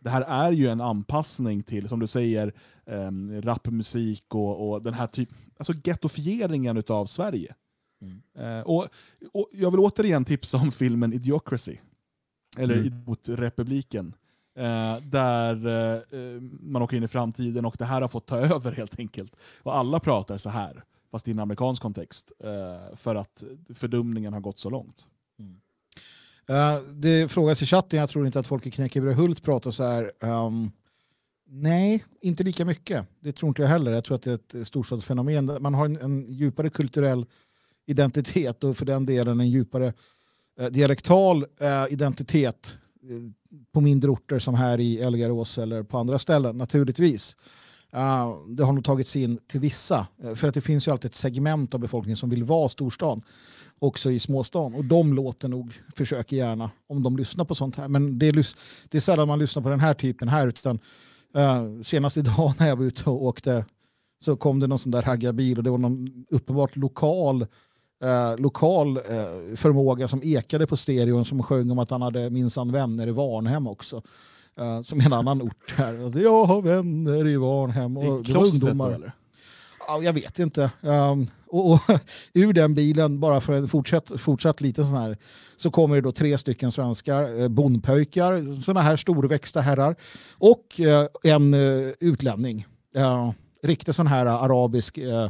det här är ju en anpassning till, som du säger, um, rapmusik och, och den här typen, alltså gettofieringen av Sverige. Eh, och, och jag vill återigen tipsa om filmen Idiocracy, eller Mm. Idiotrepubliken. Eh, där eh, man åker in i framtiden och det här har fått ta över helt enkelt. Och alla pratar så här, fast i en amerikansk kontext. Eh, för att fördumningen har gått så långt. Mm. Eh, det frågas i chatten, jag tror inte att folk i Knäckebröd pratar så här. Um, nej, inte lika mycket. Det tror inte jag heller. Jag tror att det är ett eh, storstadsfenomen. Man har en, en djupare kulturell identitet och för den delen en djupare eh, dialektal eh, identitet eh, på mindre orter som här i Elgarås eller på andra ställen naturligtvis. Uh, det har nog tagits in till vissa. Eh, för att det finns ju alltid ett segment av befolkningen som vill vara storstan. Också i småstan. Och de låter nog, försöker gärna, om de lyssnar på sånt här. Men det är, det är sällan man lyssnar på den här typen här. Utan uh, senast idag när jag var ute och åkte så kom det någon sån där raggarbil och det var någon uppenbart lokal eh, lokal eh, förmåga som ekade på stereon som sjöng om att han hade minsann vänner i Varnhem också. Eh, som är en annan ort här. Alltså, Jag har vänner i Varnhem. I Och det var ungdomar. då, eller? Ja, jag vet inte. Um, och, och ur den bilen, bara för en fortsatt, fortsatt liten sån här, så kommer det då tre stycken svenskar, eh, bondpöjkar, såna här storväxta herrar och eh, en eh, utlänning. Uh, riktigt sån här arabisk eh,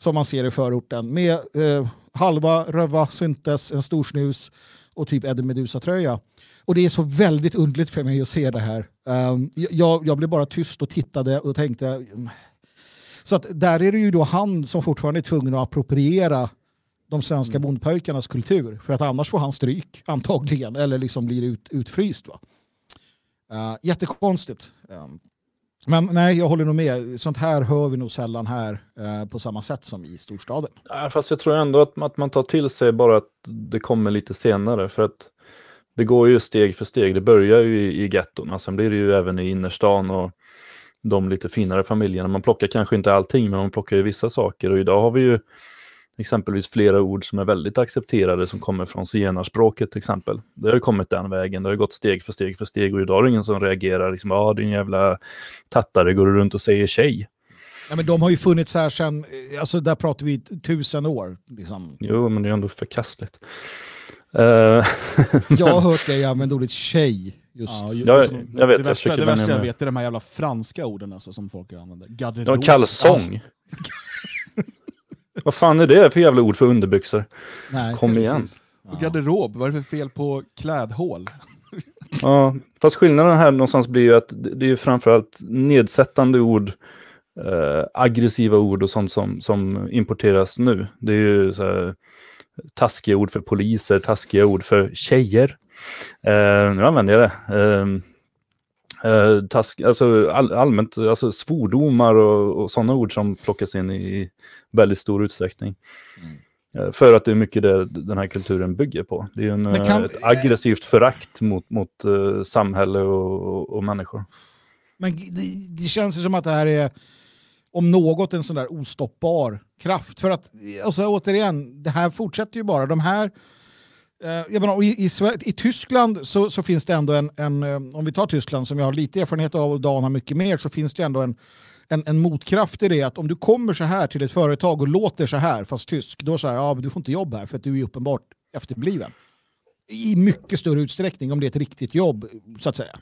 som man ser i förorten med eh, halva röva syntes, en stor snus och typ Eddie Meduza-tröja. Och det är så väldigt underligt för mig att se det här. Um, jag, jag blev bara tyst och tittade och tänkte mm. så att där är det ju då han som fortfarande är tvungen att appropriera de svenska bondpojkarnas kultur. För att annars får han stryk, antagligen. Eller liksom blir ut, utfryst. Va? Uh, jättekonstigt. Um, men nej, jag håller nog med. Sånt här hör vi nog sällan här eh, på samma sätt som i storstaden. Ja, fast jag tror ändå att, att man tar till sig bara att det kommer lite senare. För att det går ju steg för steg. Det börjar ju i, i gettorna, sen blir det ju även i innerstan och de lite finare familjerna. Man plockar kanske inte allting, men man plockar ju vissa saker. Och idag har vi ju exempelvis flera ord som är väldigt accepterade som kommer från zigenarspråket till exempel. Det har ju kommit den vägen, det har ju gått steg för steg för steg och idag är det ingen som reagerar liksom, ja ah, din jävla tattare går du runt och säger tjej. Ja, men de har ju funnits här sedan, alltså där pratar vi tusen år. Liksom. Jo, men det är ändå förkastligt. Eh, Jag har hört dig använda ordet tjej. Just. Ja, ju- Ja, alltså, jag vet, det jag värsta, försöker det värsta jag vet är de här jävla franska orden alltså, som folk använder. ja, Garderob. kalsong. Vad fan är det för jävla ord för underbyxor? Nej, Kom igen. precis. Och garderob, vad är det för fel på klädhål? Ja, fast skillnaden här någonstans blir ju att det det är ju framförallt nedsättande ord, eh, aggressiva ord och sånt som, som importeras nu. Det är ju så här, taskiga ord för poliser, taskiga ord för tjejer. Eh, nu använder jag det. Eh, eh, task, alltså all, allmänt alltså svordomar och, och sådana ord som plockas in i väldigt stor utsträckning. Eh, För att det är mycket det den här kulturen bygger på. Det är en, kan- eh, ett aggressivt förakt mot, mot eh, samhälle och, och, och människor. Men det, det känns ju som att det här är om något en sån där ostoppbar kraft. För att, alltså, återigen, det här fortsätter ju bara. De här, eh, jag menar, i, i, I Tyskland så, så finns det ändå en, en, eh, om vi tar Tyskland som jag har lite erfarenhet av och Dan har mycket mer, så finns det ändå en, en, en motkraft i det att om du kommer så här till ett företag och låter så här, fast tysk, då säger ja, du får inte jobb här för att du är uppenbart efterbliven. I mycket större utsträckning om det är ett riktigt jobb, så att säga.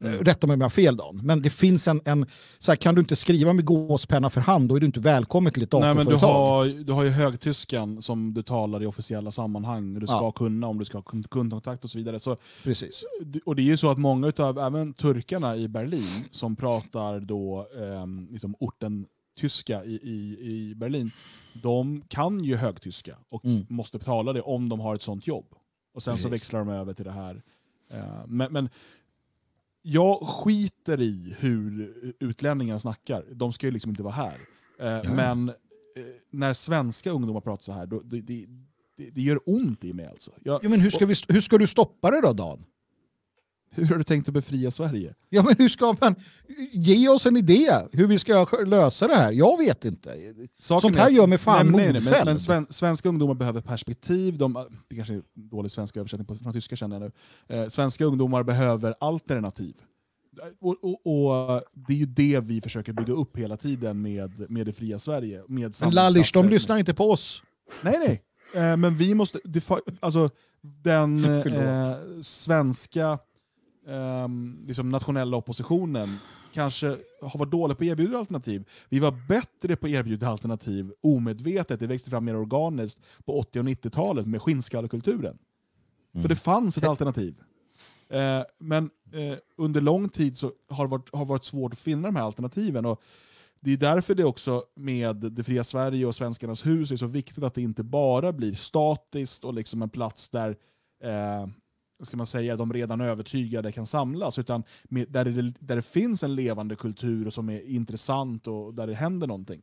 Mm. Rätta mig om jag har fel Dan, men det finns en, en så här, kan du inte skriva med gåspenna för hand, då är du inte välkommen till ett Nej, men du datorföretag. har, du har ju högtyskan som du talar i officiella sammanhang. Du ska Ja. kunna om du ska ha kund- kundkontakt och så vidare. Så, Precis. och det är ju så att många av även turkarna i Berlin som pratar då ehm, liksom orten tyska i, i, i Berlin, de kan ju högtyska och Mm. måste betala det om de har ett sånt jobb. Och sen så Precis. växlar de över till det här. Eh, men, men jag skiter i hur utlänningar snackar. De ska ju liksom inte vara här. Eh, Men eh, när svenska ungdomar pratar så här, då, det, det, det, gör ont i mig alltså. Jag, Ja, men hur, ska vi, hur ska du stoppa det då Dan? Hur har du tänkt att befria Sverige? Ja, men hur ska man... Ge oss en idé hur vi ska lösa det här. Jag vet inte. Saken Sånt är här gör mig fan nej, nej, nej, men, men sven, Svenska ungdomar behöver perspektiv. De, det kanske är dålig svenska översättning på, från tyska känner jag nu. Eh, svenska ungdomar behöver alternativ. Och, och, och Det är ju det vi försöker bygga upp hela tiden med, med det fria Sverige. Med Men Lallish, de lyssnar inte på oss. Nej, nej. Eh, men vi måste... Alltså, den eh, svenska ehm, liksom nationella oppositionen kanske har varit dåliga på att erbjuda alternativ. Vi var bättre på att erbjuda alternativ omedvetet, det växte fram mer organiskt på 80 och 90-talet med skinnskallekulturen. För det fanns ett alternativ. Eh, men eh, under lång tid så har det varit, har varit svårt att finna de här alternativen. Och det är därför det också med Det fria Sverige och Svenskarnas hus är så viktigt att det inte bara blir statiskt och liksom en plats där eh, ska man säga, de redan övertygade kan samlas, utan med, där, det, där det finns en levande kultur som är intressant och där det händer någonting.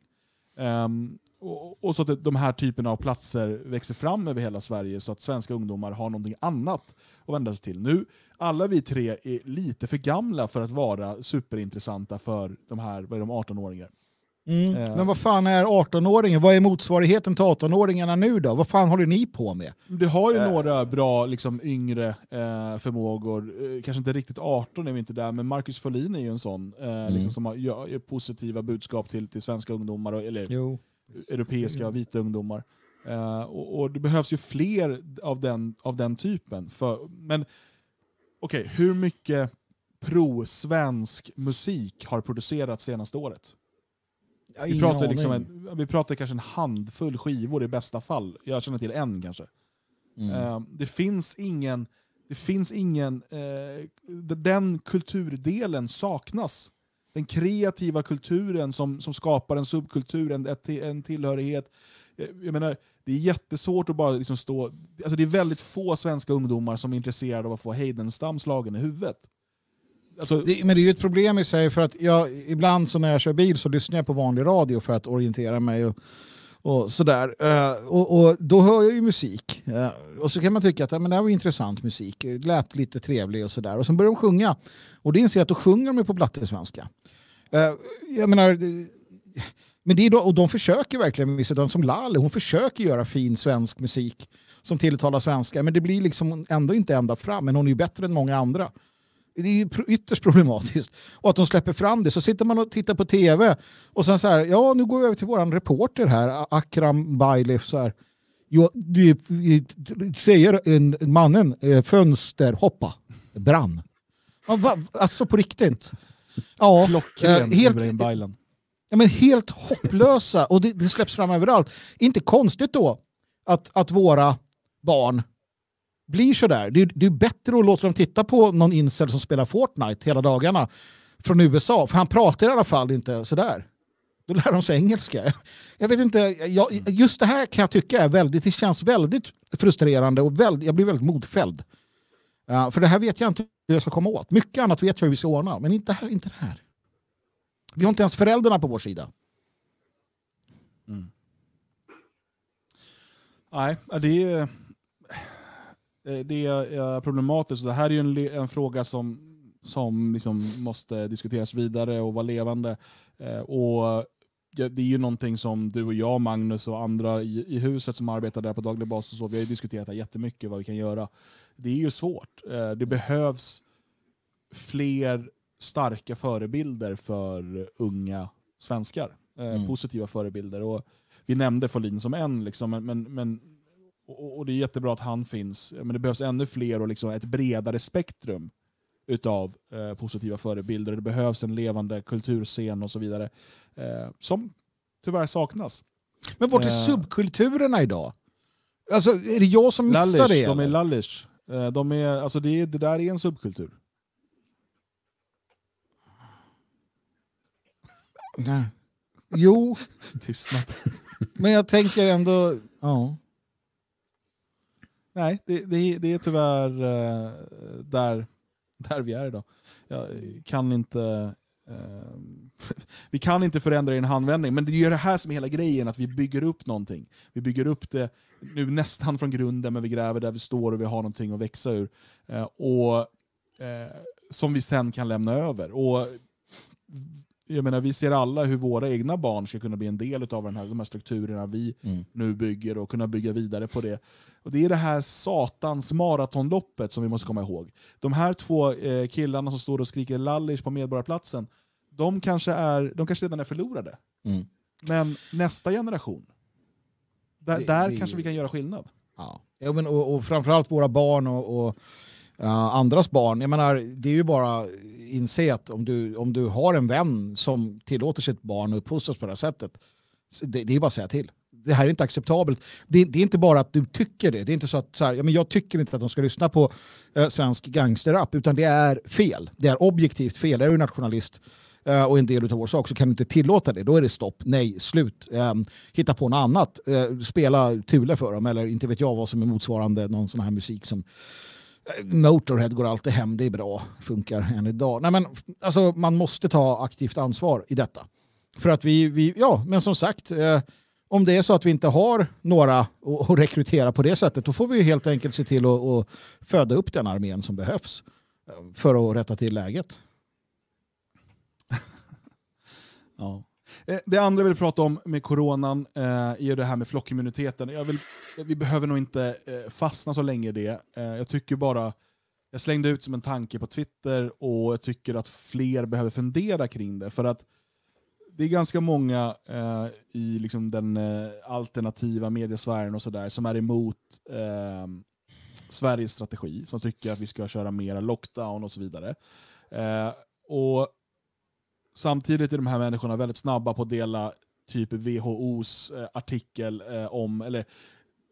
Um, och, och så att de här typerna av platser växer fram över hela Sverige så att svenska ungdomar har någonting annat att vända sig till. Nu, alla vi tre är lite för gamla för att vara superintressanta för de här 18-åringarna. Mm. Eh. Men vad fan är 18-åringen? Vad är motsvarigheten till 18-åringarna nu då? Vad fan håller ni på med? Det har ju Eh. några bra liksom, yngre eh, förmågor, eh, kanske inte riktigt 18 är vi inte där, men Marcus Folin är ju en sån eh, liksom, som har gör, gör positiva budskap till, till svenska ungdomar, och, eller Jo. europeiska vita ungdomar. Eh, och, och det behövs ju fler av den, av den typen. För, men okej, hur mycket pro-svensk musik har producerats senaste året? Vi pratar, liksom en, vi pratar kanske en handfull skivor i bästa fall. Jag känner till en kanske. Mm. Eh, det finns ingen, det finns ingen d- den kulturdelen saknas. Den kreativa kulturen som, som skapar en subkultur, en, en tillhörighet. Eh, Jag menar, det är jättesvårt att bara liksom stå... Alltså det är väldigt få svenska ungdomar som är intresserade av att få Heidenstam slagen i huvudet. Alltså, Det, men det är ju ett problem i sig för att jag, ibland så när jag kör bil så lyssnar jag på vanlig radio för att orientera mig och, och sådär. Uh, och, och då hör jag ju musik. Uh, och så kan man tycka att ja, men det här var intressant musik, det lät lite trevlig och sådär. Och sen börjar de sjunga. Och det inser jag att då sjunger de ju på blattesvenska. Uh, jag menar, men det är då, och de försöker verkligen, vissa de som Lalle, hon försöker göra fin svensk musik som tilltalar svenska, men det blir liksom ändå inte ända fram, men hon är ju bättre än många andra. Det är ju ytterst problematiskt. Och att de släpper fram det. Så sitter man och tittar på tv och sen så här, ja nu går vi över till våran reporter här, Akram Bailif så här. Jo, det, säger en, mannen, eh, fönster, hoppa, brann. Va, alltså på riktigt. Ja, Klockren, eh, helt, Ibrahim Baylan. ja, men helt hopplösa och det, det släpps fram överallt. Inte konstigt då att, att våra barn blir sådär. Det, är- det är bättre att låta dem titta på någon incel som spelar Fortnite hela dagarna från USA, för han pratar i alla fall inte sådär. Då lär de sig engelska. Jag vet inte, jag, just det här kan jag tycka är väldigt, det känns väldigt frustrerande och väldigt, jag blir väldigt modfälld. Uh, för det här vet jag inte hur jag ska komma åt. Mycket annat vet jag hur vi ska ordna, men inte, här, inte det här. Vi har inte ens föräldrarna på vår sida. Mm. Nej, det är, det är problematiskt. och Det här är en, en fråga som, som liksom måste diskuteras vidare och vara levande. Eh, Och det är ju någonting som du och jag, Magnus och andra i, i huset som arbetar där på daglig basis, så, vi har ju diskuterat det här jättemycket, vad vi kan göra. Det är ju svårt. Eh, Det behövs fler starka förebilder för unga svenskar. Eh, Mm. Positiva förebilder. Och vi nämnde Folin som en, liksom, men, men, och, och det är jättebra att han finns. Men det behövs ännu fler och liksom ett bredare spektrum utav eh, positiva förebilder. Det behövs en levande kulturscen och så vidare. Eh, som tyvärr saknas. Men vart är Eh. subkulturerna idag? Alltså, är det jag som missar Lallish, det? de är eller? lallish. Eh, de är, alltså det, det där är en subkultur. Nej. Jo, Tystnad. men jag tänker ändå... Ja. Nej, det, det, det är tyvärr eh, där, där vi är idag. Jag kan inte, eh, vi kan inte förändra i en handvändning, men det är ju det här som är hela grejen, att vi bygger upp någonting. Vi bygger upp det nu nästan från grunden, men vi gräver där vi står och vi har någonting att växa ur. Eh, och eh, Som vi sen kan lämna över. Och jag menar, vi ser alla hur våra egna barn ska kunna bli en del av den här, de här strukturerna vi Mm. nu bygger och kunna bygga vidare på det. Och Det är det här satans maratonloppet som vi måste komma ihåg. De här två eh, killarna som står och skriker lallish på Medborgarplatsen, de kanske, är, de kanske redan är förlorade. Mm. Men nästa generation, där, Det- där det- kanske vi kan göra skillnad. Ja. Ja, men, och, och framförallt våra barn och, och Uh, andras barn. Jag menar, det är ju bara inse att om du, om du har en vän som tillåter sitt barn att uppfostras på det här sättet, det, det är bara att säga till. Det här är inte acceptabelt. Det, det är inte bara att du tycker det. Det är inte så att så här, ja, men jag tycker inte att de ska lyssna på uh, svensk gangsterrap, utan det är fel. Det är objektivt fel. Är du nationalist uh, och en del av vår sak så kan du inte tillåta det. Då är det stopp, nej, slut. Um, hitta på något annat. Uh, spela Thule för dem eller inte vet jag vad som är motsvarande någon sån här musik som Motorhead går alltid hem, det är bra, funkar än idag. Nej, men, alltså, man måste ta aktivt ansvar i detta. För att vi, vi ja, men som sagt, eh, om det är så att vi inte har några att att rekrytera på det sättet, då får vi helt enkelt se till att, att föda upp den armén som behövs eh, för att rätta till läget. Ja. Eh, Eh, det andra jag vill prata om med coronan eh, är det här med flockimmuniteten. Jag vill, vi behöver nog inte eh, fastna så länge i det. Eh, jag tycker bara, jag slängde ut som en tanke på Twitter och jag tycker att fler behöver fundera kring det. För att det är ganska många eh, i liksom den eh, alternativa mediesfären och sådär som är emot eh, Sveriges strategi, som tycker att vi ska köra mera lockdown och så vidare. Eh, och Samtidigt är de här människorna väldigt snabba på att dela typ WHOs eh, artikel eh, om, eller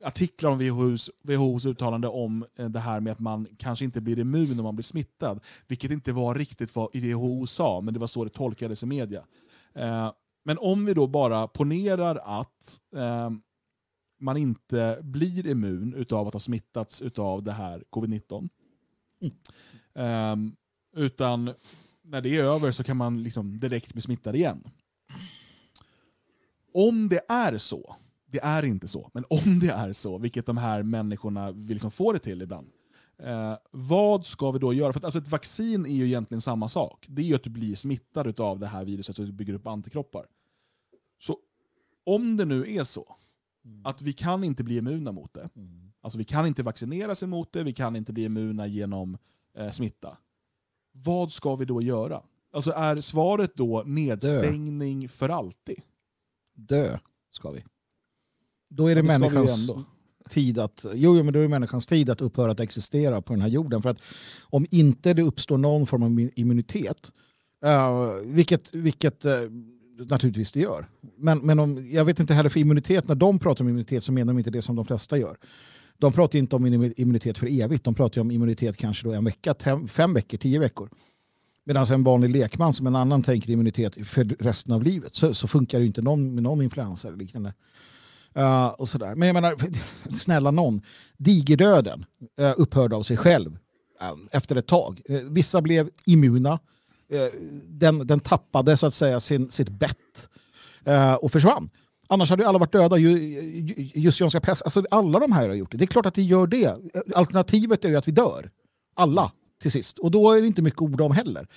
artiklar om WHOs, WHOs uttalande om eh, det här med att man kanske inte blir immun om man blir smittad. Vilket inte var riktigt vad WHO sa, men det var så det tolkades i media. Men om vi då bara ponerar att man inte blir immun utav att ha smittats utav det här covid-19. Ehm, utan när det är över så kan man liksom direkt bli smittad igen. Om det är så, det är inte så, men om det är så, vilket de här människorna vill liksom få det till ibland, eh, vad ska vi då göra? För att, alltså, ett vaccin är ju egentligen samma sak. Det är ju att du blir smittad av det här viruset och du bygger upp antikroppar. Så om det nu är så att vi kan inte bli immuna mot det, alltså vi kan inte vaccinera sig mot det, vi kan inte bli immuna genom eh, smitta, vad ska vi då göra? Alltså är svaret då nedstängning för alltid? Dö ska vi. Då är det, människans tid att, jo, jo, men då är det människans tid att upphöra att existera på den här jorden. För att om inte det uppstår någon form av immunitet, eh, vilket, vilket eh, naturligtvis det gör. Men, men om, jag vet inte heller för immunitet, när de pratar om immunitet så menar de inte det som de flesta gör. De pratar inte om immunitet för evigt, de pratar om immunitet kanske då en vecka, tem- fem veckor, tio veckor. Medan en vanlig lekman som en annan tänker immunitet för resten av livet så, så funkar det ju inte någon, med någon influensa eller liknande. Uh, och sådär. Men jag menar, snälla någon, digerdöden uh, upphörde av sig själv uh, efter ett tag. Uh, vissa blev immuna, uh, den, den tappade så att säga sin, sitt bett uh, och försvann. Annars hade ju alla varit döda. Ju, ju, just Jonska pest, alltså alla de här har gjort det. Det är klart att det gör det. Alternativet är ju att vi dör. Alla till sist. Och då är det inte mycket ord om heller.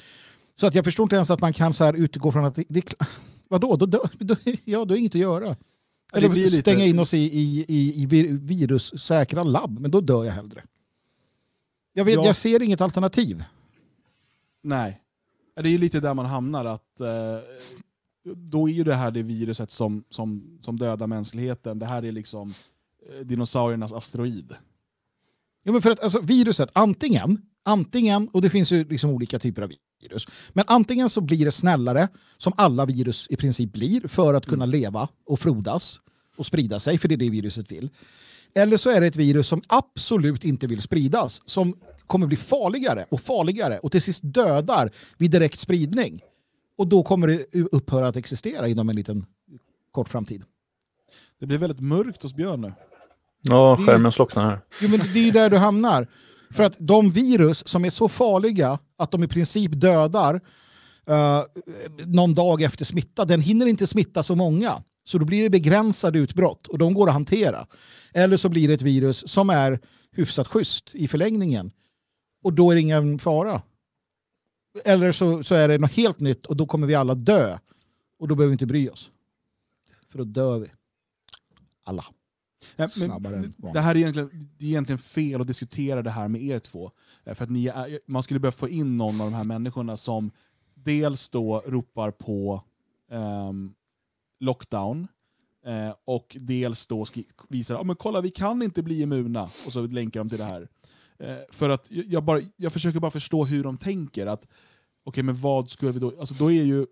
Så att jag förstår inte ens att man kan så här utgå från att det, det vadå, då, dör, då, ja, då är inget att göra. Eller blir lite- stänga in oss i, i, i, i vir- virussäkra labb, men då dör jag hellre. Jag, vet, Ja. jag ser inget alternativ. Nej. Det är ju lite där man hamnar. att eh, då är ju det här det viruset som, som, som dödar mänskligheten. Det här är liksom eh, dinosauriernas asteroid. Ja, men för att alltså, viruset, antingen, antingen, och det finns ju liksom olika typer av virus, men antingen så blir det snällare, som alla virus i princip blir, för att kunna leva och frodas och sprida sig, för det är det viruset vill. Eller så är det ett virus som absolut inte vill spridas, som kommer bli farligare och farligare och till sist dödar vid direkt spridning. Och då kommer det upphöra att existera inom en liten kort framtid. Det blir väldigt mörkt hos Björn nu. Ja, skärmen slocknar här. Jo, men det är ju där du hamnar. För att de virus som är så farliga att de i princip dödar eh, någon dag efter smitta, den hinner inte smitta så många. Så då blir det begränsade utbrott och de går att hantera. Eller så blir det ett virus som är hyfsat schysst i förlängningen. Och då är det ingen fara. Eller så, så är det något helt nytt och då kommer vi alla dö. Och då behöver vi inte bry oss. För då dör vi. Alla. Ja, men, det här är egentligen, det är egentligen fel att diskutera det här med er två. Eh, För att ni är, man skulle behöva få in någon av de här människorna som dels då ropar på ehm, lockdown eh, och dels då visar att men kolla vi kan inte bli immuna och så länkar de till det här. Eh, för att jag, bara, jag försöker bara förstå hur de tänker. att Okej, men vad skulle vi då... Alltså då är ju... Ja,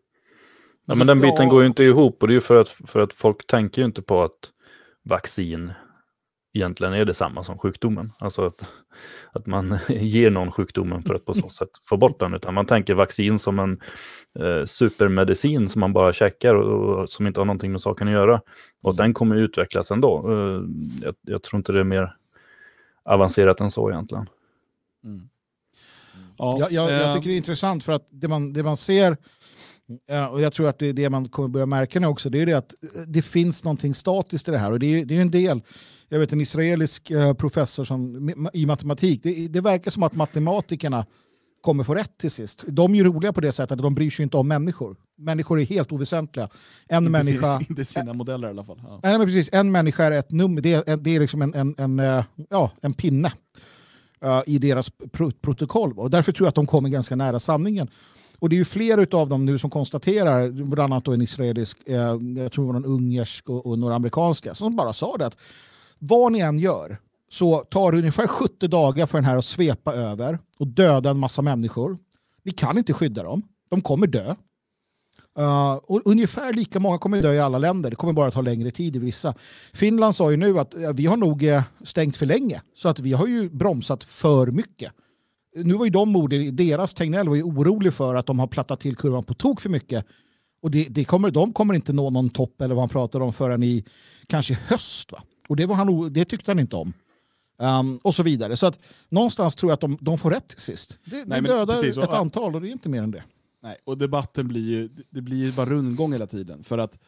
alltså, men den biten ja, går ju inte ihop och det är ju för att, för att folk tänker ju inte på att vaccin egentligen är detsamma som sjukdomen. Alltså att, att man ger någon sjukdomen för att på så sätt få bort den. Utan man tänker vaccin som en eh, supermedicin som man bara checkar och, och som inte har någonting med saken att göra. Och den kommer utvecklas ändå. Eh, jag, jag tror inte det är mer avancerat än så egentligen. Mm. Ja, Jag, jag, jag eh, tycker det är intressant för att det man, det man ser, eh, och jag tror att det är det man kommer börja märka nu också, det är det att eh, det finns någonting statiskt i det här. Och det är, det är en del, jag vet en israelisk professor som, i matematik, det, det verkar som att matematikerna kommer få rätt till sist. De är ju roliga på det sättet att de bryr sig inte om människor. Människor är helt oväsentliga. En inte människa... Sina, inte sina modeller i alla fall. Ja. Nej, men precis. En människa är ett nummer. Det är, det är liksom en, en, en, eh, ja, en pinne eh, i deras pro protokoll. Och därför tror jag att de kommer ganska nära sanningen. Och det är ju fler av dem nu som konstaterar, bland annat en israelisk, eh, jag tror det var någon ungersk och, och några amerikanska, som bara sa det att vad ni än gör så tar det ungefär 70 dagar för den här att svepa över och döda en massa människor. Vi kan inte skydda dem. De kommer dö. Uh, och ungefär lika många kommer dö i alla länder. Det kommer bara ta längre tid i vissa. Finland sa ju nu att uh, vi har nog uh, stängt för länge. Så att vi har ju bromsat för mycket. Nu var ju de ord, deras Tegnell var ju orolig för att de har plattat till kurvan på tok för mycket. Och det, det kommer, de kommer inte nå någon topp eller vad han pratar om förrän i kanske höst. Va? Och det, var han, det tyckte han inte om. Um, och så vidare. Så att någonstans tror jag att de, de får rätt till sist. Det, Nej, de dödar precis, och- ett antal och det är inte mer än det. Nej, och debatten blir ju, det blir ju bara rundgång hela tiden. För att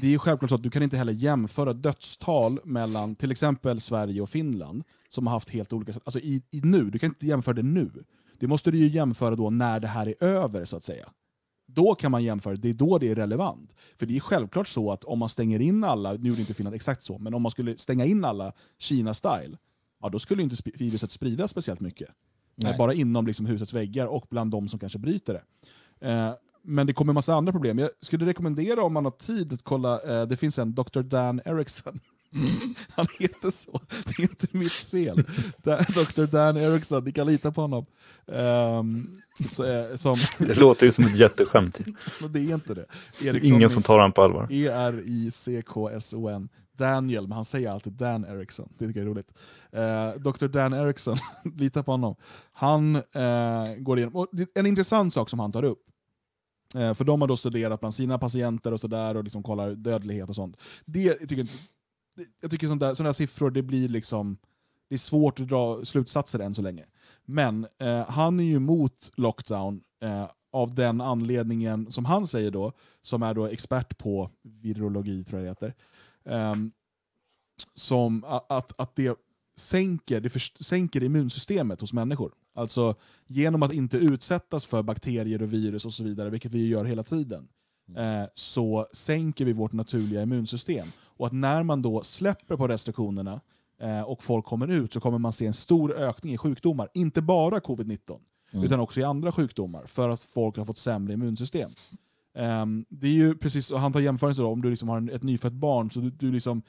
det är ju självklart så att du kan inte heller jämföra dödstal mellan till exempel Sverige och Finland, som har haft helt olika... Alltså i, i nu, du kan inte jämföra det nu. Det måste du ju jämföra då när det här är över, så att säga. Då kan man jämföra, det är då det är relevant. För det är självklart så att om man stänger in alla, nu gjorde inte Finland exakt så, men om man skulle stänga in alla Kina-style, ja då skulle inte viruset spridas speciellt mycket. Nej. Bara inom liksom husets väggar och bland de som kanske bryter det. Eh, men det kommer en massa andra problem. Jag skulle rekommendera om man har tid att kolla, eh, det finns en Dr. Dan Eriksson. Han heter så, det är inte mitt fel. Dr. Dan Eriksson, ni kan lita på honom. Ehm, så, eh, som, Det låter ju som ett jätteskämt. men det är inte det. Eriksson ingen som tar han på allvar. E-R-I-C-K-S-O-N. Daniel, men han säger alltid Dan Eriksson. Det tycker jag är roligt. Eh, Dr. Dan Eriksson, lita på honom. Han eh, går igenom, och en intressant sak som han tar upp. Eh, för de har då studerat bland sina patienter och sådär och liksom kollar dödlighet och sånt. Det, jag tycker, jag tycker sånt där, sådana där siffror, det blir liksom det är svårt att dra slutsatser än så länge. Men eh, han är ju emot lockdown eh, av den anledningen, som han säger då, som är då expert på virologi, tror jag det heter, eh, som att, att det sänker, det sänker immunsystemet hos människor. Alltså genom att inte utsättas för bakterier och virus och så vidare, vilket vi gör hela tiden, eh, så sänker vi vårt naturliga immunsystem. Och att när man då släpper på restriktionerna eh, och folk kommer ut så kommer man se en stor ökning i sjukdomar. Inte bara covid-19, utan också i andra sjukdomar, för att folk har fått sämre immunsystem. Ehm, det är ju precis, och han tar jämförelse då, om du liksom har en, ett nyfött barn, så du, du, liksom,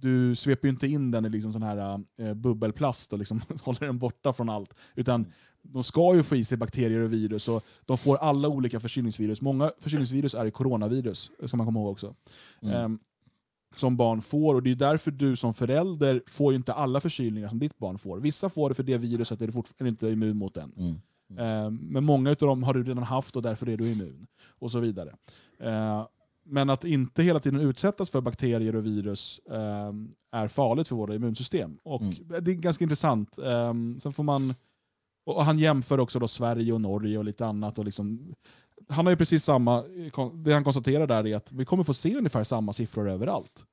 du sveper ju inte in den i liksom sån här eh, bubbelplast och liksom håller den borta från allt. Utan de ska ju få i sig bakterier och virus, och de får alla olika förkylningsvirus. Många förkylningsvirus är coronavirus, ska man komma ihåg också. Ehm, som barn får, och det är därför du som förälder får ju inte alla förkylningar som ditt barn får. Vissa får det för det viruset är du fortfarande inte immun mot än. Eh, Men många av dem har du redan haft och därför är du immun. Och så vidare. Eh, Men att inte hela tiden utsättas för bakterier och virus eh, är farligt för våra immunsystem. Och Det är ganska intressant. Eh, Sen får man, och han jämför också då Sverige och Norge och lite annat. Och liksom, han har ju precis samma, det han konstaterar där är att vi kommer få se ungefär samma siffror överallt.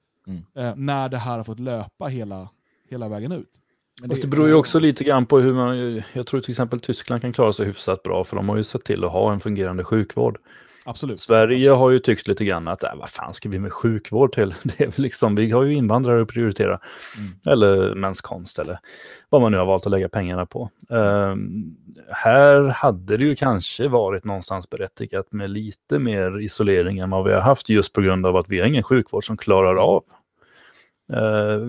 Eh, När det här har fått löpa hela, hela vägen ut. Fast det beror ju också lite grann på hur man, jag tror till exempel Tyskland kan klara sig hyfsat bra för de har ju sett till att ha en fungerande sjukvård. Absolut. Sverige har ju tyckt lite grann att äh, vad fan ska vi med sjukvård till? Det är väl liksom, vi har ju invandrare att prioritera. Eller mäns konst eller vad man nu har valt att lägga pengarna på. Ehm, här hade det ju kanske varit någonstans berättigat med lite mer isolering än vad vi har haft just på grund av att vi har ingen sjukvård som klarar av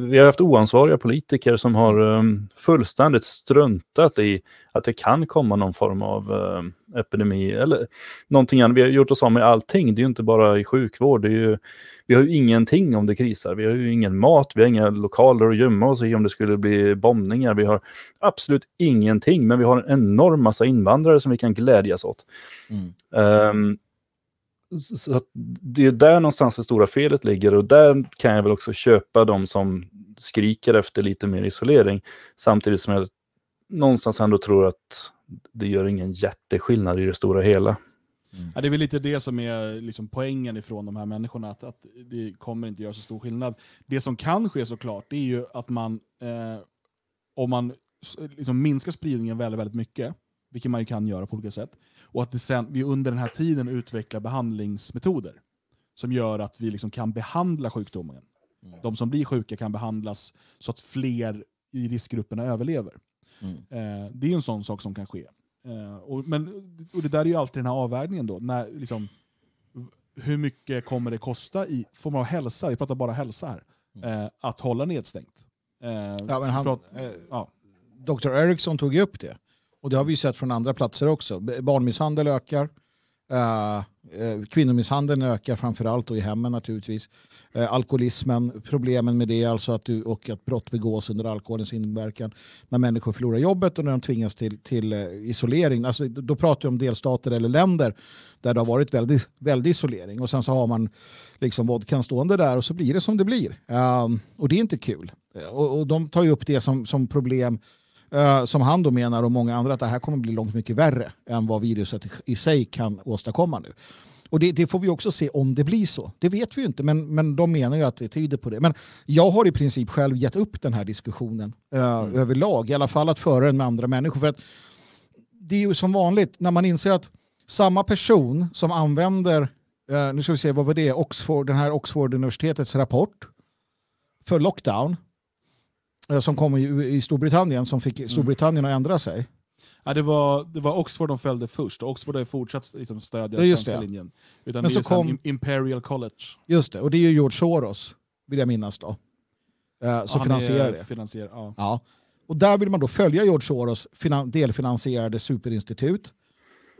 vi har haft oansvariga politiker som har um, fullständigt struntat i att det kan komma någon form av um, epidemi eller någonting annat. Vi har gjort oss av med allting. Det är ju inte bara i sjukvård. Ju, vi har ju ingenting om det krisar. Vi har ju ingen mat, vi har inga lokaler att gömma oss i om det skulle bli bombningar. Vi har absolut ingenting, men vi har en enorm massa invandrare som vi kan glädjas åt. Ehm, så så att det är där någonstans det stora felet ligger och där kan jag väl också köpa de som skriker efter lite mer isolering. Samtidigt som jag någonstans ändå tror att det gör ingen jätteskillnad i det stora hela. Ja, det är väl lite det som är liksom poängen ifrån de här människorna, att, att det kommer inte göra så stor skillnad. Det som kan ske såklart, det är ju att man, eh, om man liksom minskar spridningen väldigt, väldigt mycket, vilket man ju kan göra på olika sätt, och att sen, vi under den här tiden utvecklar behandlingsmetoder som gör att vi liksom kan behandla sjukdomen. De som blir sjuka kan behandlas så att fler i riskgrupperna överlever. Eh, det är en sån sak som kan ske. Eh, och, men, och det där är ju alltid den här avvägningen då. När, liksom, hur mycket kommer det kosta i form av hälsa, vi pratar bara hälsa här, eh, att hålla nedstängt? Eh, Ja, men han, prat- eh, ja. Dr. Ericsson tog ju upp det. Och det har vi ju sett från andra platser också. Barnmisshandel ökar. Uh, kvinnomisshandeln ökar framförallt och i hemmen naturligtvis. Eh, alkoholismen, problemen med det alltså att du, och att brott begås under alkoholens inverkan. När människor förlorar jobbet och när de tvingas till, till eh, isolering. Alltså, då pratar vi om delstater eller länder där det har varit väldigt, väldigt isolering. Och sen så har man liksom vodkan stående där och så blir det som det blir. Ehm, och det är inte kul. Eh, och, och de tar ju upp det som, som problem Eh, som han då menar och många andra att det här kommer bli långt mycket värre än vad viruset i, sig kan åstadkomma nu. Och det, det får vi också se om det blir så. Det vet vi ju inte, men, men de menar ju att det tyder på det. Men jag har i princip själv gett upp den här diskussionen eh, överlag, i alla fall att föra den med andra människor. För att det är ju som vanligt, när man inser att samma person som använder, eh, nu ska vi se, vad var det, Oxford, den här Oxford-universitetets rapport för lockdown, som kom i, i Storbritannien, som fick Storbritannien att ändra sig. Ja, det, var, det var Oxford de fällde först, och Oxford har ju fortsatt liksom, stödja Ja, svenska det. linjen. Utan Men det så kom- Im- Imperial College. Just det, och det är ju George Soros, vill jag minnas då, eh, som är finansierar det. Finansierar, ja. Ja. Och där vill man då följa George Soros finan- delfinansierade superinstitut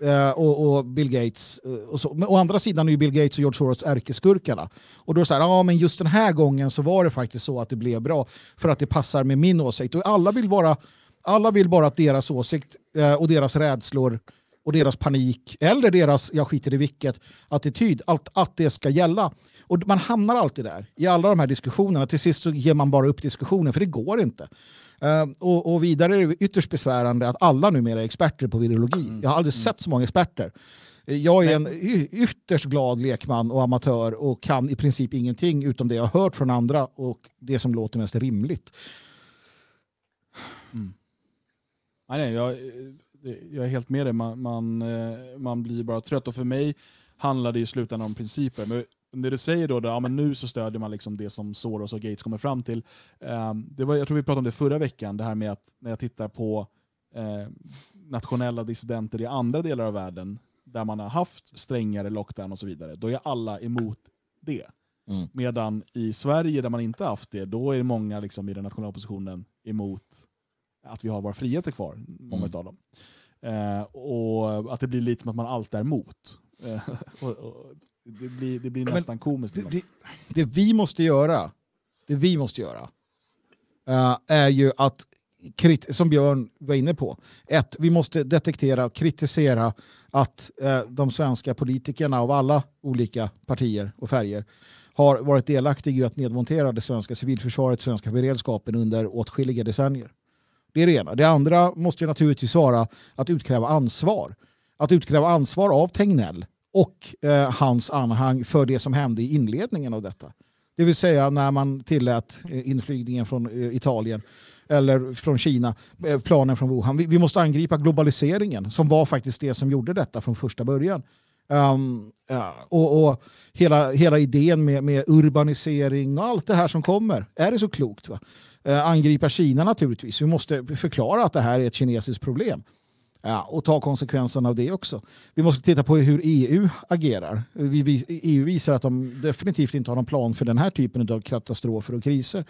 eh, och, och Bill Gates. Eh, och så. Men å andra sidan är ju Bill Gates och George Soros ärkeskurkarna. Och då är det så här, ja men just den här gången så var det faktiskt så att det blev bra för att det passar med min åsikt. Och alla vill bara, alla vill bara att deras åsikt eh, och deras rädslor och deras panik eller deras jag skiter i vilket attityd, allt, att det ska gälla. Och man hamnar alltid där i alla de här diskussionerna. Till sist så ger man bara upp diskussionen för det går inte. Eh, och, och vidare är det ytterst besvärande att alla numera är experter på virologi. Jag har aldrig sett så många experter. Eh, Jag är en ytterst glad lekman och amatör och kan i princip ingenting utom det jag har hört från andra och det som låter mest rimligt. Nej, nej, jag, det- jag är helt med dig. Man, man, eh, man blir bara trött. Och för mig handlar det i slutändan om principer. Men det du säger då, då ja, men nu så stödjer man liksom det som Soros och Gates kommer fram till. Ehm, det var, jag tror vi pratade om det förra veckan, det här med att när jag tittar på eh, nationella dissidenter i andra delar av världen, där man har haft strängare lockdown och så vidare, då är alla emot det. Mm. Medan i Sverige, där man inte haft det, då är det många liksom, i den nationella oppositionen emot att vi har våra friheter kvar, många Mm. av dem. Eh, och att det blir lite som att man alltid är emot. Och, och, det, blir, det blir Men nästan komiskt. Det, det, det vi måste göra, det vi måste göra eh, är ju att, som Björn var inne på, ett, vi måste detektera och kritisera att eh, de svenska politikerna av alla olika partier och färger har varit delaktiga i att nedmontera det svenska civilförsvaret, svenska beredskapen under åtskilliga decennier. Det är det ena. Det andra måste ju naturligtvis vara att utkräva ansvar. Att utkräva ansvar av Tegnell och eh, hans anhang för det som hände i inledningen av detta. Det vill säga när man tillät eh, inflygningen från eh, Italien eller från Kina, eh, planen från Wuhan. Vi, vi måste angripa globaliseringen som var faktiskt det som gjorde detta från första början. Um, ja, och, och hela, hela idén med, med urbanisering och allt det här som kommer. Är det så klokt? Va? Eh, angripa Kina naturligtvis. Vi måste förklara att det här är ett kinesiskt problem. Ja, och ta konsekvenserna av det också. Vi måste titta på hur EU agerar. Vi, EU visar att de definitivt inte har någon plan för den här typen av katastrofer och kriser.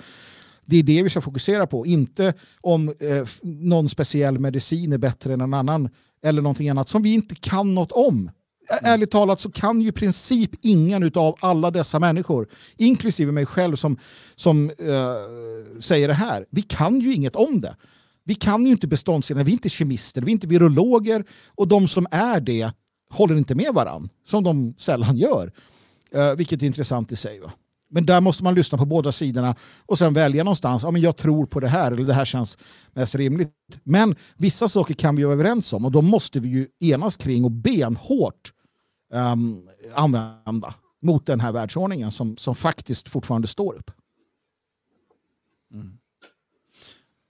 Det är det vi ska fokusera på, inte om eh, någon speciell medicin är bättre än en annan eller någonting annat som vi inte kan något om. Ä- Ärligt talat så kan ju i princip ingen av alla dessa människor, inklusive mig själv som, som eh, säger det här, vi kan ju inget om det. Vi kan ju inte beståndsdelarna, vi är inte kemister, vi är inte virologer och de som är det håller inte med varann, som de sällan gör. Eh, vilket är intressant i sig. Va? Men där måste man lyssna på båda sidorna och sen välja någonstans. Ja, men jag tror på det här eller det här känns mest rimligt. Men vissa saker kan vi vara överens om och då måste vi ju enas kring och benhårt um, använda mot den här världsordningen som, som faktiskt fortfarande står upp.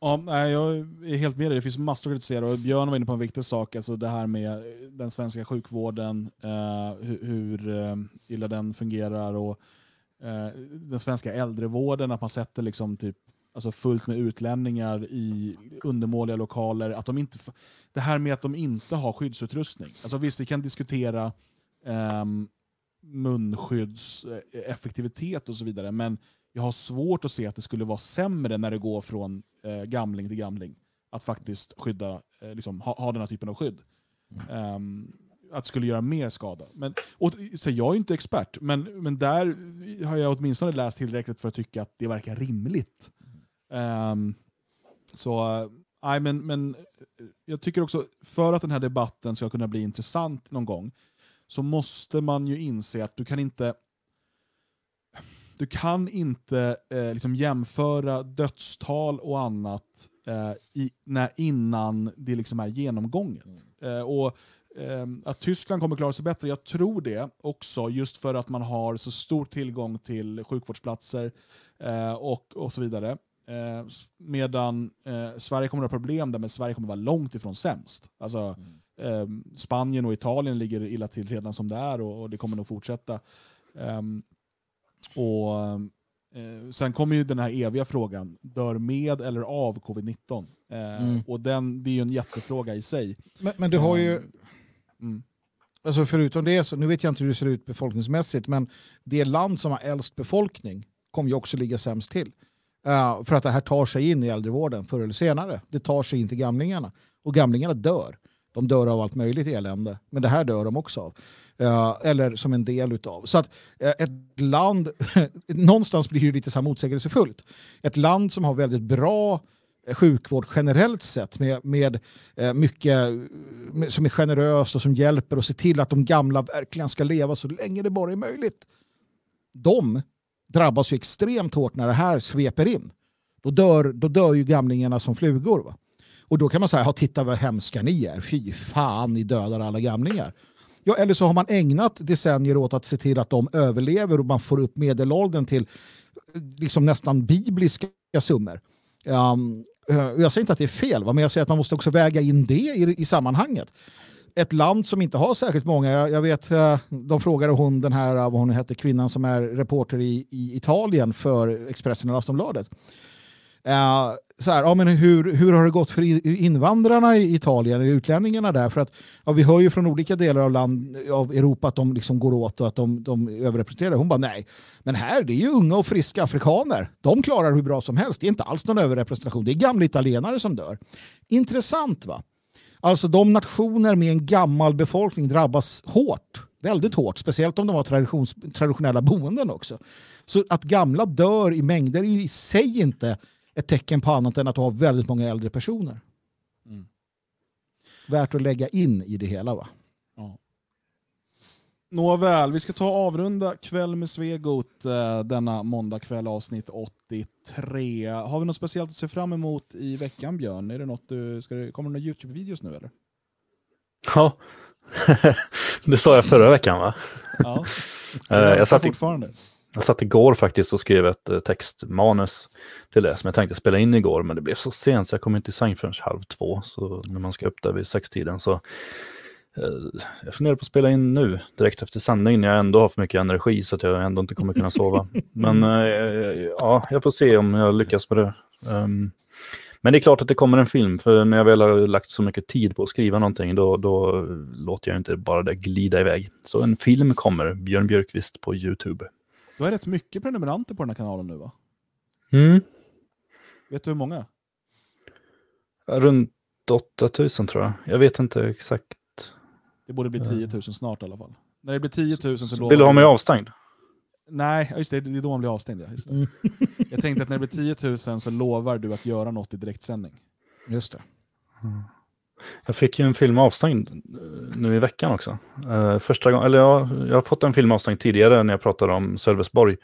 Ja, nej, jag är helt med dig. Det finns massor att kritisera. Och Björn var inne på en viktig sak, alltså det här med den svenska sjukvården, eh, hur, hur eh, illa den fungerar och eh, den svenska äldrevården, att man sätter liksom typ alltså fullt med utlänningar i undermåliga lokaler. Att de inte, det här med att de inte har skyddsutrustning. Alltså visst, vi kan diskutera ehm, eh, munskyddseffektivitet och så vidare, men jag har svårt att se att det skulle vara sämre när det går från eh, gamling till gamling. Att faktiskt skydda, eh, liksom, ha, ha den här typen av skydd. Um, att det skulle göra mer skada. Men, och, så jag är inte expert, men, men där har jag åtminstone läst tillräckligt för att tycka att det verkar rimligt. Um, så, eh, nej, men, men eh, jag tycker också, för att den här debatten ska kunna bli intressant någon gång, så måste man ju inse att du kan inte du kan inte eh, liksom jämföra dödstal och annat eh, i, när, innan det liksom är genomgånget. Eh, och, ehm, att Tyskland kommer klara sig bättre, jag tror det också, just för att man har så stor tillgång till sjukvårdsplatser eh, och, och så vidare. Eh, medan eh, Sverige kommer att ha problem där, men Sverige kommer vara långt ifrån sämst. Alltså, eh, Spanien och Italien ligger illa till redan som det är och, och det kommer nog fortsätta. Ehm, och eh, Sen kommer ju den här eviga frågan, dör med eller av covid-19? Eh, Mm. Och den, det är ju en jättefråga i sig. Men, men du har ju, Mm. alltså förutom det, så nu vet jag inte hur det ser ut befolkningsmässigt, men det land som har äldst befolkning kommer ju också ligga sämst till. Eh, för att det här tar sig in i äldrevården förr eller senare. Det tar sig in till gamlingarna. Och gamlingarna dör. De dör av allt möjligt elände, men det här dör de också av. Eh, eller som en del utav. Så att eh, ett land, någonstans blir det lite så här motsägelsefullt. Ett land som har väldigt bra eh, sjukvård generellt sett med, med eh, mycket med, som är generöst och som hjälper och ser till att de gamla verkligen ska leva så länge det bara är möjligt. De drabbas ju extremt hårt när det här sveper in. Då dör, då dör ju gamlingarna som flugor. Va? Och då kan man säga, ja, titta vad hemska ni är. Fy fan, ni dödar alla gamlingar. Ja, eller så har man ägnat decennier åt att se till att de överlever och man får upp medelåldern till eh, liksom nästan bibliska summor. Um, jag säger inte att det är fel, va? men jag säger att man måste också väga in det i, i sammanhanget. Ett land som inte har särskilt många, jag, jag vet, eh, de frågade hon den här, vad hon hette, kvinnan som är reporter i, i Italien för Expressen och Aftonbladet. Eh, så här, ja, men hur, hur har det gått för invandrarna i Italien, utlänningarna där? För att ja, vi hör ju från olika delar av, land, av Europa att de liksom går åt och att de, de är överrepresenterade. Hon bara nej, men här det är ju unga och friska afrikaner. De klarar hur bra som helst. Det är inte alls någon överrepresentation. Det är gamla italienare som dör. Intressant va? Alltså de nationer med en gammal befolkning drabbas hårt. Väldigt hårt. Speciellt om de har traditions, traditionella boenden också. Så att gamla dör i mängder är i sig inte ett tecken på annat än att du har väldigt många äldre personer. Mm. Värt att lägga in i det hela va? Nåväl, vi ska ta och avrunda Kväll med Svegot eh, denna måndagkväll avsnitt 83. Har vi något speciellt att se fram emot i veckan Björn? Är det något du, ska det, kommer det några Youtube-videos nu eller? Ja, det sa jag förra veckan va? Ja. Eh, jag, satt i, fortfarande. Jag satt igår faktiskt och skrev ett eh, textmanus till det som jag tänkte spela in igår, men det blev så sent så jag kom inte i säng förrän halv två. Så när man ska upp där vid sextiden så eh, jag funderar på att spela in nu direkt efter sändning när jag ändå har för mycket energi så att jag ändå inte kommer kunna sova. Men eh, ja, jag får se om jag lyckas med det. Ehm, Men det är klart att det kommer en film, för när jag väl har lagt så mycket tid på att skriva någonting, då, då låter jag inte bara det glida iväg. Så en film kommer, Björn Björkqvist på YouTube. Du har rätt mycket prenumeranter på den här kanalen nu va? Mm. Vet du hur många? Runt 8000 tror jag. Jag vet inte exakt. Det borde bli 10 000 snart i alla fall. När det blir 10 000 så lovar Vill du ha mig avstängd? Nej, just det, det är då man blir avstängd. Ja, just det. Jag tänkte att när det blir 10 000 så lovar du att göra något i direktsändning. Just det. Jag fick ju en film avstängd eh, nu i veckan också. Eh, första gången, eller ja, jag har fått en film avstängd tidigare när jag pratade om Sölvesborg.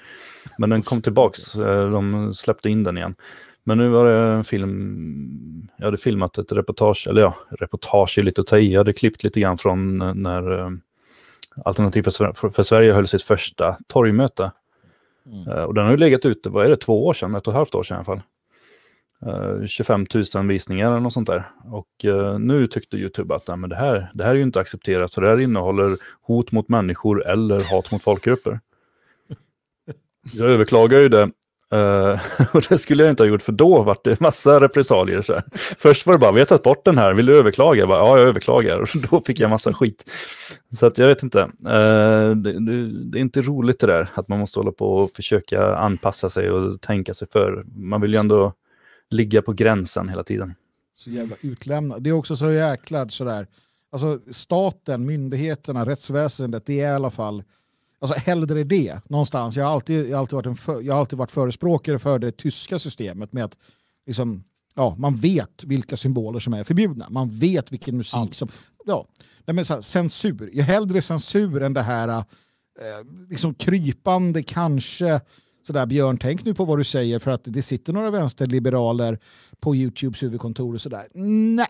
Men den kom tillbaks, eh, de släppte in den igen. Men nu var det en film, jag hade filmat ett reportage, eller ja, reportage är lite att ta i. Jag hade klippt lite grann från när eh, Alternativ för, för, Sverige höll sitt första torgmöte. Eh, och den har ju legat ute, vad är det, två år sedan, ett och ett halvt år sedan i alla fall. Eh, 25 000 visningar eller något sånt där. Och eh, nu tyckte YouTube att nej, men det, här, det här är ju inte accepterat för det här innehåller hot mot människor eller hat mot folkgrupper. Jag överklagar ju det. eh, och det skulle jag inte ha gjort för då var det massa repressalier. Så här. Först var det bara, vi har tagit bort den här, vill du överklaga? Jag bara, ja, jag överklagar. Och då fick jag massa skit. Så att jag vet inte. Eh, det, det, det är inte roligt det där, att man måste hålla på och försöka anpassa sig och tänka sig för. Man vill ju ändå ligga på gränsen hela tiden. Så jävla utlämnad. Det är också så jäkla sådär. Alltså staten, myndigheterna, rättsväsendet, det är i alla fall Alltså hellre det någonstans. Jag har alltid, jag har alltid, varit, en för, jag har alltid varit förespråkare för det tyska systemet med att liksom, ja, man vet vilka symboler som är förbjudna. Man vet vilken musik Allt. som... Ja, Nej, men så här, censur. Jag hellre censur än det här eh, liksom krypande kanske sådär Björn, tänk nu på vad du säger för att det sitter några vänsterliberaler på YouTubes huvudkontor och sådär. Nej.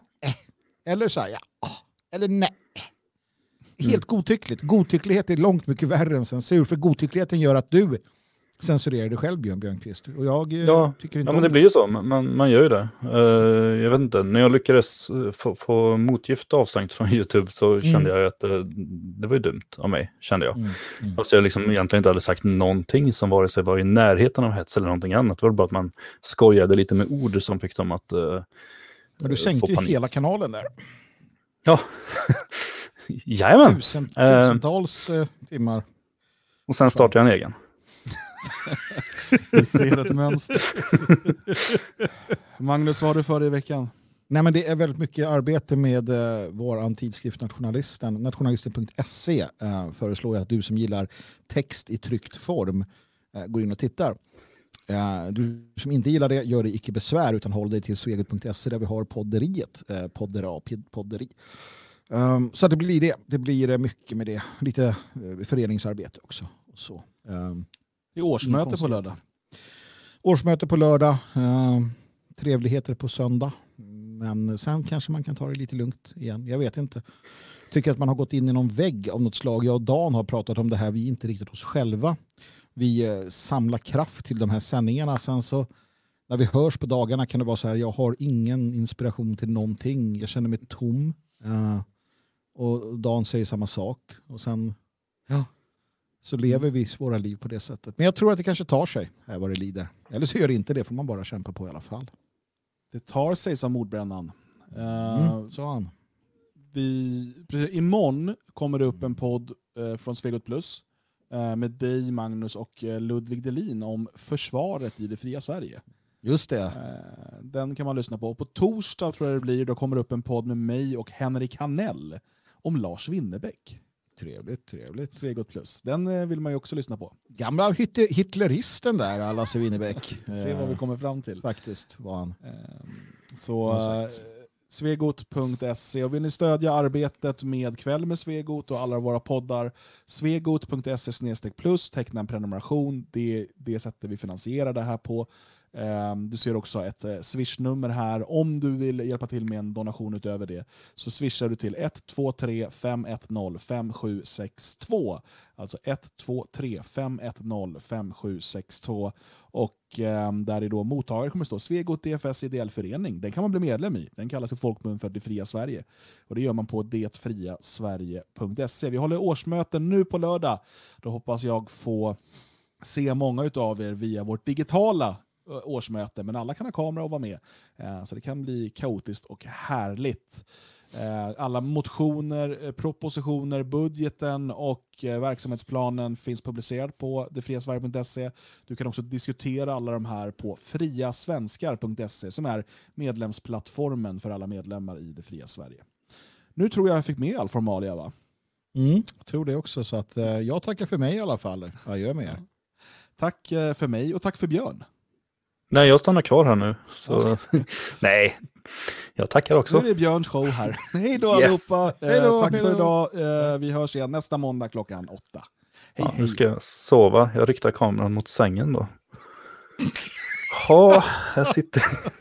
Eller så här, ja. Eller nej. Helt godtyckligt. Godtycklighet är långt mycket värre än censur. För godtyckligheten gör att du censurerar dig själv, Björn Björnqvist. Och jag eh, Ja, tycker inte ja men det blir ju så. Man, man, gör ju det. Eh, jag vet inte, när jag lyckades eh, få, få motgift avstängt från YouTube så kände jag att det, det var ju dumt av mig, kände jag. Mm, mm. Fast jag liksom egentligen inte hade sagt någonting som vare sig var i närheten av hets eller någonting annat. Det var bara att man skojade lite med ord som fick dem att uh, Men du sänkte ju hela kanalen där. Ja, jajamän. Tusen, tusentals eh, timmar. Och sen startade jag en egen. Vi ser ett mönster. Magnus, vad har du för dig i veckan? Nej, men det är väldigt mycket arbete med eh, vår tidskrift Nationalisten. Nationalisten.se eh, föreslår jag att du som gillar text i tryckt form eh, går in och tittar. Eh, du som inte gillar det, gör det icke besvär utan håll dig till sveget.se där vi har podderiet. Eh, poddera, podderi. Um, så det blir det. Det blir eh, mycket med det. Lite eh, föreningsarbete också. Och så. Um, det är årsmöte på lördag. Årsmöte på lördag. ehm, trevligheter på söndag. Men sen kanske man kan ta det lite lugnt igen. Jag vet inte. Tycker att man har gått in i någon vägg av något slag. Jag och Dan har pratat om det här. Vi är inte riktigt oss själva. Vi eh, samlar kraft till de här sändningarna. Sen så när vi hörs på dagarna kan det vara så här. Jag har ingen inspiration till någonting. Jag känner mig tom. Eh, och Dan säger samma sak. Och sen ja, så lever vi våra liv på det sättet. Men jag tror att det kanske tar sig här vad det lider. Eller så gör det inte det, får man bara kämpa på i alla fall. Det tar sig, sa mordbrännan. Eh, Mm, sa han. vi, precis, imorgon kommer det upp en podd eh, från Svegot Plus eh, med dig, Magnus och Ludvig Delin om försvaret i det fria Sverige. Just det. Den kan man lyssna på. Och på torsdag tror jag det blir, då kommer det upp en podd med mig och Henrik Hanell om Lars Winnerbäck. Trevligt, trevligt. Svegot Plus. Den eh, vill man ju också lyssna på. Gamla hit- hitleristen där, Lasse Winnerbäck. Se vad vi kommer fram till. Faktiskt var han. Eh, Så eh, svegot.se och vill ni stödja arbetet med Kväll med Svegot och alla våra poddar svegot.se plus teckna en prenumeration. Det är det sättet vi finansierar det här på. Ehm, du ser också ett eh, swishnummer här. Om du vill hjälpa till med en donation utöver det så swishar du till 123 510 5762. Alltså 123 510 5762. Och ehm, där är då mottagare kommer stå Svegot DFS ideell förening. Den kan man bli medlem i. Den kallas i folkmun för Det fria Sverige. Och det gör man på detfriasverige.se. Vi håller årsmöten nu på lördag. Då hoppas jag få se många av er via vårt digitala årsmöte, men alla kan ha kamera och vara med. Eh, Så det kan bli kaotiskt och härligt. Eh, Alla motioner, eh, propositioner, budgeten och eh, verksamhetsplanen finns publicerad på detfriasverige.se. Du kan också diskutera alla de här på friasvenskar.se som är medlemsplattformen för alla medlemmar i Det fria Sverige. Nu tror jag jag fick med all formalia va? Mm, jag tror det också, så att, eh, jag tackar för mig i alla fall. Adjö med er. Tack eh, för mig och tack för Björn. Nej, jag stannar kvar här nu. Så... Nej, jag tackar Nu också. är det Björns show här. Hej då Yes. allihopa! Hej då, Eh, tack hej för idag. Eh, vi hörs igen nästa måndag klockan åtta. Hej Ja, hej! nu ska jag sova. Jag riktar kameran mot sängen då. Ja, här sitter